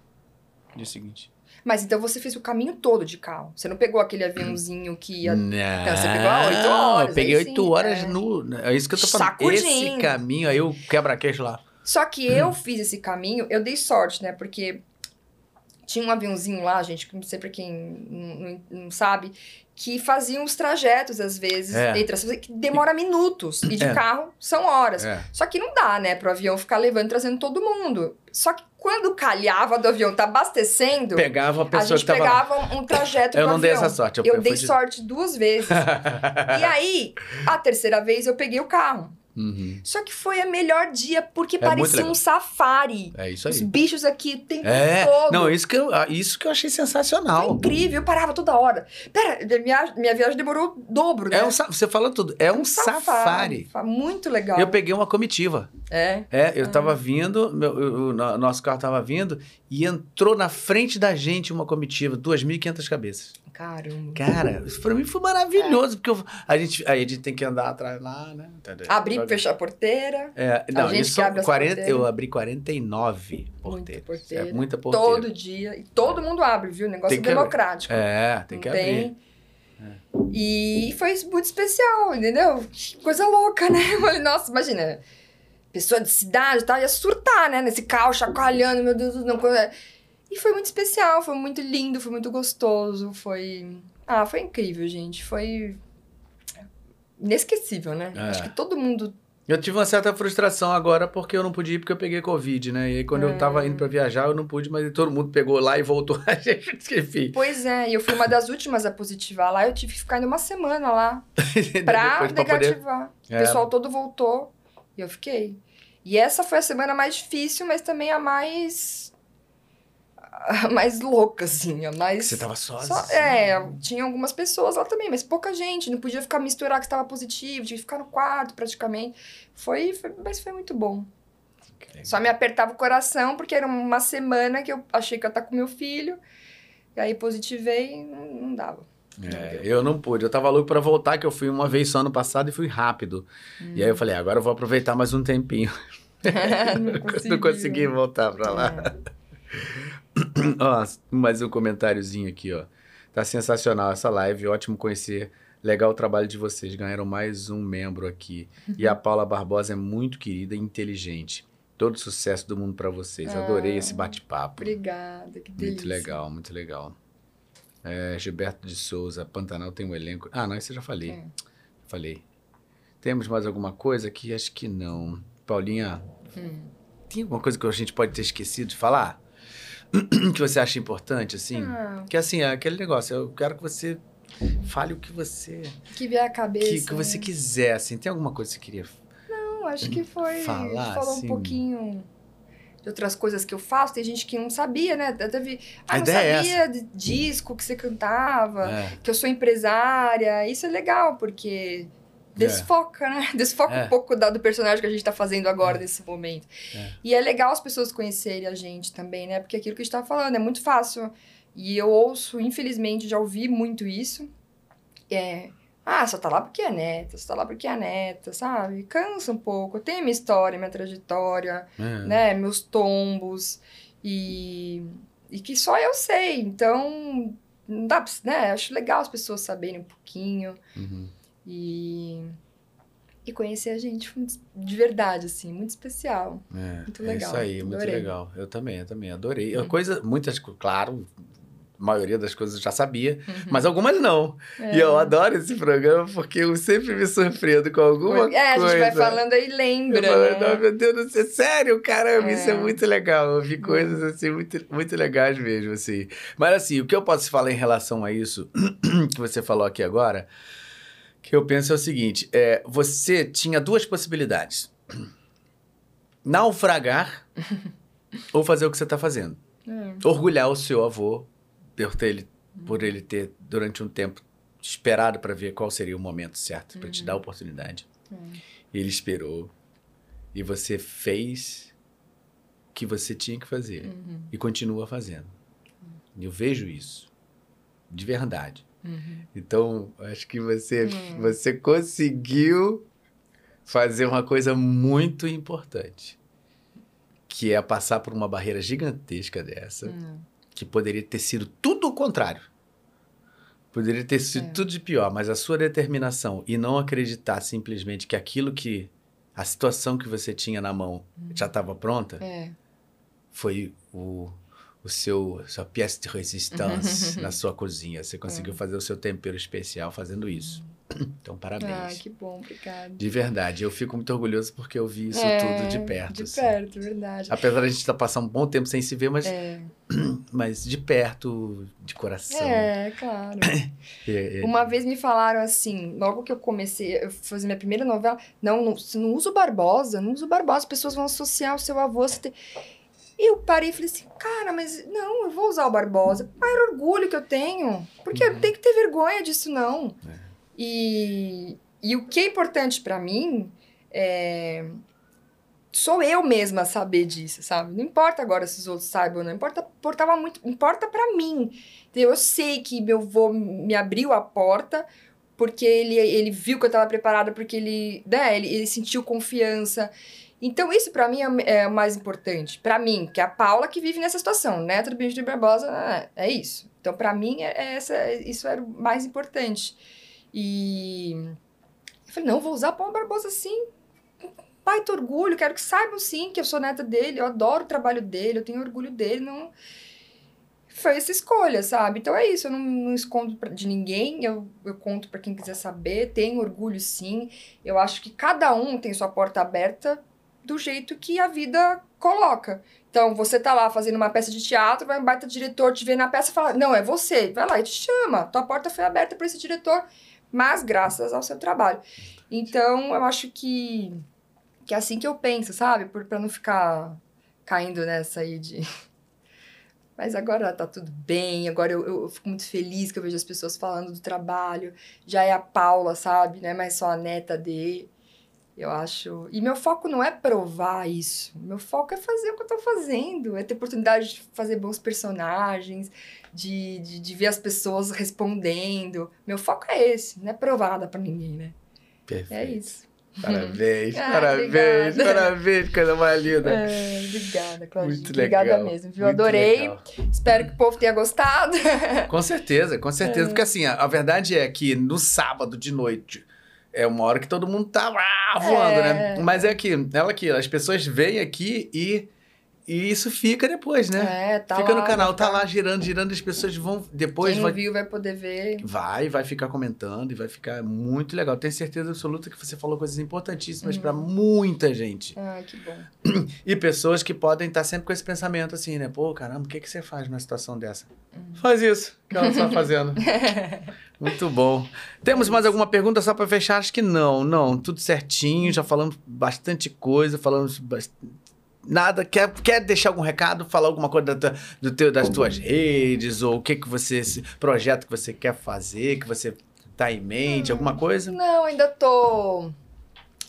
Dia seguinte. Mas então você fez o caminho todo de carro. Você não pegou aquele aviãozinho que ia. Não, não você pegou oito horas. Eu peguei oito horas é. no. É isso que eu tô falando. Sacudindo. Esse caminho aí, o quebra-queixo lá. Só que eu hum. fiz esse caminho, eu dei sorte, né? Porque tinha um aviãozinho lá, gente, não sei pra quem não, não, não sabe, que faziam os trajetos, às vezes, é. entre as que demora minutos. E de é. carro são horas. É. Só que não dá, né, pro avião ficar levando e trazendo todo mundo. Só que quando calhava do avião tá abastecendo, pegava a pessoa a gente pegava lá. um trajeto [LAUGHS] Eu não avião. dei essa sorte. Eu, eu dei sorte duas vezes. [LAUGHS] e aí, a terceira vez eu peguei o carro. Uhum. Só que foi o melhor dia, porque é parecia um safari. É isso aí. Os bichos aqui o tempo é. todo. Não, isso que, eu, ah, isso que eu achei sensacional. Foi incrível, eu parava toda hora. Pera, minha, minha viagem demorou o dobro, né? É um, você fala tudo, é um, um safari. safari. Muito legal. Eu peguei uma comitiva. É? É, eu ah. tava vindo, meu, o nosso carro tava vindo, e entrou na frente da gente uma comitiva, 2.500 cabeças. Caramba. Cara, isso pra mim foi maravilhoso, é. porque eu, a, gente, aí a gente tem que andar atrás lá, né? Abrir e fechar a porteira. É, não, a gente isso abre 40, eu abri 49 porteiras. Porteira. É muita porteira. Todo dia. E todo mundo abre, viu? Negócio é democrático. É, tem que Não abrir. Tem... É. E foi muito especial, entendeu? Coisa louca, né? [LAUGHS] Eu falei, nossa, imagina, pessoa de cidade e tal, ia surtar, né? Nesse carro chacoalhando, meu Deus, não. E foi muito especial, foi muito lindo, foi muito gostoso, foi. Ah, foi incrível, gente. Foi inesquecível, né? É. Acho que todo mundo. Eu tive uma certa frustração agora porque eu não pude ir porque eu peguei Covid, né? E aí quando é. eu tava indo para viajar, eu não pude, mas todo mundo pegou lá e voltou. [LAUGHS] A gente esqueci. Pois é, e eu fui uma das últimas a positivar lá, eu tive que ficar ainda uma semana lá [LAUGHS] pra negativar. Poder... O pessoal é. todo voltou e eu fiquei. E essa foi a semana mais difícil, mas também a mais a [LAUGHS] mais louca, assim, a mais... Você tava sozinha? Só, é, tinha algumas pessoas lá também, mas pouca gente, não podia ficar misturar que estava positivo, tinha que ficar no quarto praticamente. Foi, foi mas foi muito bom. Só me apertava o coração, porque era uma semana que eu achei que eu ia estar com meu filho, e aí positivei e não, não dava. É, eu não pude. Eu tava louco para voltar, que eu fui uma vez só ano passado e fui rápido. Hum. E aí eu falei, agora eu vou aproveitar mais um tempinho. [LAUGHS] não, [LAUGHS] não consegui voltar para lá. É. ó, mais um comentáriozinho aqui, ó. Tá sensacional essa live, ótimo conhecer. Legal o trabalho de vocês, ganharam mais um membro aqui. E a Paula Barbosa é muito querida e inteligente. Todo sucesso do mundo para vocês. Ah, Adorei esse bate-papo. Obrigada, que delícia. Muito legal, muito legal. É, Gilberto de Souza, Pantanal tem um elenco. Ah, não, isso eu já falei. É. Falei. Temos mais alguma coisa aqui? Acho que não. Paulinha, hum. tem alguma coisa que a gente pode ter esquecido de falar? [CLEARS THROAT] que você acha importante, assim? Ah. Que assim, é aquele negócio, eu quero que você fale o que você. Que vier a cabeça. Que, que você né? quiser, assim. Tem alguma coisa que você queria. Não, acho que foi. Falar, falou assim... um pouquinho de outras coisas que eu faço. Tem gente que não sabia, né? Teve, ah, não é sabia é de disco que você cantava, é. que eu sou empresária. Isso é legal, porque desfoca, [LAUGHS] é. né? Desfoca é. um pouco do personagem que a gente tá fazendo agora, é. nesse momento. É. E é legal as pessoas conhecerem a gente também, né? Porque aquilo que a gente tá falando é muito fácil. E eu ouço, infelizmente, já ouvi muito isso. É, ah, só tá lá porque é neta, só tá lá porque é neta, sabe? Cansa um pouco. Eu tenho minha história, minha trajetória, é. né? Meus tombos. E, e que só eu sei. Então, não dá pra, né? Acho legal as pessoas saberem um pouquinho. Uhum. E, e conhecer a gente de verdade, assim, muito especial. É, muito legal. É isso aí, adorei. muito legal. Eu também, eu também adorei. Uhum. Coisa, muitas, claro, a maioria das coisas eu já sabia, uhum. mas algumas não. É. E eu adoro esse programa porque eu sempre me surpreendo com alguma coisa. É, a gente vai falando aí lembra. Eu falo, né? meu Deus, é sério, caramba, é. isso é muito legal. Eu vi coisas assim muito, muito legais mesmo, assim. Mas assim, o que eu posso falar em relação a isso [CLEARS THROAT] que você falou aqui agora, que eu penso é o seguinte: é, você tinha duas possibilidades. Naufragar [LAUGHS] ou fazer o que você está fazendo. É. Orgulhar o seu avô por, ter ele, por ele ter, durante um tempo, esperado para ver qual seria o momento certo para te dar a uhum. oportunidade. Uhum. Ele esperou. E você fez o que você tinha que fazer. Uhum. E continua fazendo. Uhum. Eu vejo isso. De verdade. Uhum. Então, acho que você, uhum. você conseguiu fazer uma coisa muito importante. Que é passar por uma barreira gigantesca dessa. Uhum que poderia ter sido tudo o contrário. Poderia ter sido é. tudo de pior, mas a sua determinação e não acreditar simplesmente que aquilo que. a situação que você tinha na mão hum. já estava pronta, é. foi o, o seu sua pièce de resistance na sua cozinha. Você conseguiu é. fazer o seu tempero especial fazendo isso. Hum. Então, parabéns. Ah, que bom, obrigada. De verdade, eu fico muito orgulhoso porque eu vi isso é, tudo de perto. De assim. perto, verdade. Apesar de a gente estar tá passando um bom tempo sem se ver, mas, é. [CLEARS THROAT] mas de perto, de coração. É, claro. é. [COUGHS] Uma vez me falaram assim, logo que eu comecei, eu fazer minha primeira novela, não, não, não usa o Barbosa, não usa o Barbosa, as pessoas vão associar o seu avô. Você tem... E eu parei e falei assim, cara, mas não, eu vou usar o Barbosa. Maior orgulho que eu tenho. Porque uhum. eu tenho que ter vergonha disso, não. É. E, e o que é importante para mim é, sou eu mesma saber disso, sabe? Não importa agora se os outros saibam, não importa, importava muito, importa para mim. Eu sei que meu avô me abriu a porta porque ele, ele viu que eu estava preparada, porque ele, né, ele, ele sentiu confiança. Então, isso para mim é, é, o mais importante. para mim, que é a Paula que vive nessa situação, neta do Benjamin Barbosa, é, é isso. Então, para mim, é, é essa, isso era o mais importante. E eu falei, não, vou usar Paulo Barbosa sim. Baita orgulho, quero que saibam sim que eu sou neta dele, eu adoro o trabalho dele, eu tenho orgulho dele, não... Foi essa escolha, sabe? Então é isso, eu não, não escondo de ninguém, eu, eu conto para quem quiser saber, tenho orgulho sim. Eu acho que cada um tem sua porta aberta do jeito que a vida coloca. Então, você tá lá fazendo uma peça de teatro, vai um baita diretor te ver na peça e fala: Não, é você. Vai lá e te chama. Tua porta foi aberta para esse diretor mas graças ao seu trabalho. Então, eu acho que, que é assim que eu penso, sabe? Para não ficar caindo nessa aí de. [LAUGHS] Mas agora tá tudo bem, agora eu, eu fico muito feliz que eu vejo as pessoas falando do trabalho. Já é a Paula, sabe? Não é mais só a neta dele. Eu acho. E meu foco não é provar isso. Meu foco é fazer o que eu tô fazendo. É ter oportunidade de fazer bons personagens, de, de, de ver as pessoas respondendo. Meu foco é esse. Não é provar nada pra ninguém, né? Perfeito. É isso. Parabéns, [LAUGHS] ah, parabéns, obrigada. parabéns, coisa mais linda. É, obrigada, Claudinha. Muito obrigada legal. mesmo, viu? Muito Adorei. Legal. Espero que o povo tenha gostado. Com certeza, com certeza. [LAUGHS] É. Porque assim, a, a verdade é que no sábado de noite é uma hora que todo mundo tá ah, voando, né? é. né? Mas é aqui, ela aqui, as pessoas vêm aqui e e isso fica depois, né? É, tá Fica lá, no canal, tá lá girando, girando, as pessoas vão depois. Quem vai... viu vai poder ver. Vai, vai ficar comentando e vai ficar muito legal. Tenho certeza absoluta que você falou coisas importantíssimas uhum. para muita gente. Ah, que bom. [CLEARS THROAT] E pessoas que podem estar sempre com esse pensamento assim, né? Pô, caramba, o que, que você faz numa situação dessa? Uhum. Faz isso que ela está fazendo. [LAUGHS] muito bom. Temos mais alguma pergunta só para fechar? Acho que não, não. Tudo certinho, já falamos bastante coisa, falamos nada, quer, quer deixar algum recado, falar alguma coisa da, do teu, das tuas redes, ou o que que você, esse projeto que você quer fazer, que você tá em mente, hum, alguma coisa? Não, ainda tô,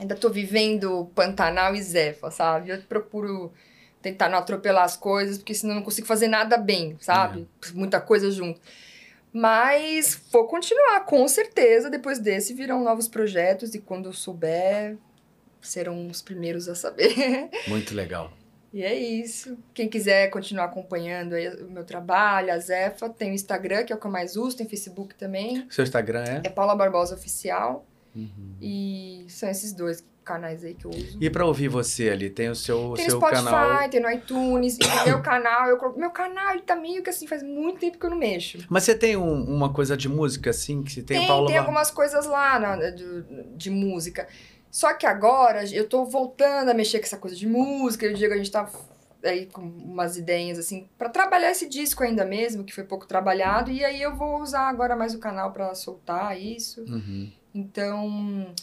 ainda tô vivendo Pantanal e Zefa, sabe? Eu procuro tentar não atropelar as coisas, porque senão eu não consigo fazer nada bem, sabe? É. Muita coisa junto. Mas vou continuar, com certeza. Depois desse virão novos projetos e quando eu souber, serão os primeiros a saber. [LAUGHS] Muito legal. E é isso. Quem quiser continuar acompanhando o meu trabalho, a Zefa, tem o Instagram, que é o que eu mais uso, tem Facebook também. Seu Instagram é? É Paula Barbosa Oficial. Uhum. E são esses dois canais aí que eu uso. E para ouvir você ali, tem o seu, tem seu no Spotify, canal? tem no iTunes, e meu canal, eu, meu canal ele tá meio que assim, faz muito tempo que eu não mexo. Mas você tem um, uma coisa de música assim, que você tem, tem Paula Tem algumas coisas lá na, de, de música. Só que agora eu tô voltando a mexer com essa coisa de música. Eu digo, a gente tá aí com umas ideias assim para trabalhar esse disco ainda mesmo, que foi pouco trabalhado, e aí eu vou usar agora mais o canal para soltar isso. Uhum. Então,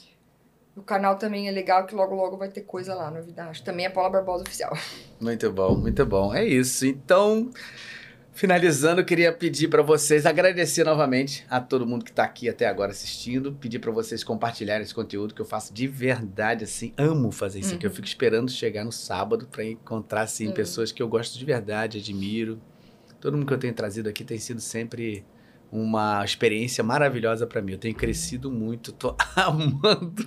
o canal também é legal que logo logo vai ter coisa lá, novidade. Também é Paula Barbosa oficial. [LAUGHS] Muito bom, muito bom. É isso. Então, Finalizando, eu queria pedir para vocês, agradecer novamente a todo mundo que está aqui até agora assistindo, pedir para vocês compartilharem esse conteúdo que eu faço de verdade, assim, amo fazer isso uhum. aqui. Eu uhum. fico esperando chegar no sábado para encontrar, assim, uhum. pessoas que eu gosto de verdade, admiro. Todo mundo que eu tenho trazido aqui tem sido sempre uma experiência maravilhosa para mim. Eu tenho crescido muito, tô [LAUGHS] amando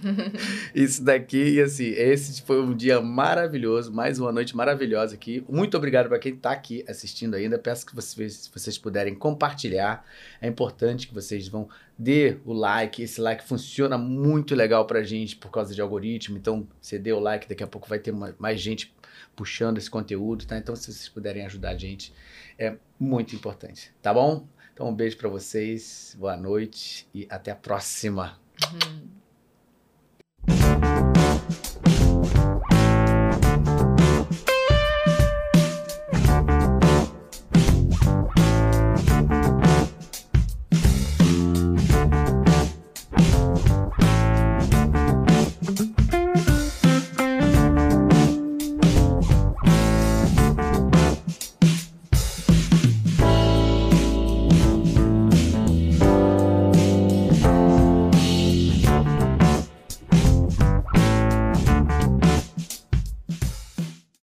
isso daqui. E assim, esse foi um dia maravilhoso, mais uma noite maravilhosa aqui. Muito obrigado para quem está aqui assistindo ainda. Peço que vocês, se vocês puderem compartilhar. É importante que vocês vão dê o like. Esse like funciona muito legal para gente por causa de algoritmo. Então, você dê o like, daqui a pouco vai ter mais gente puxando esse conteúdo, tá? Então, se vocês puderem ajudar a gente, é muito importante, tá bom? Então, um beijo para vocês, boa noite e até a próxima. Uhum.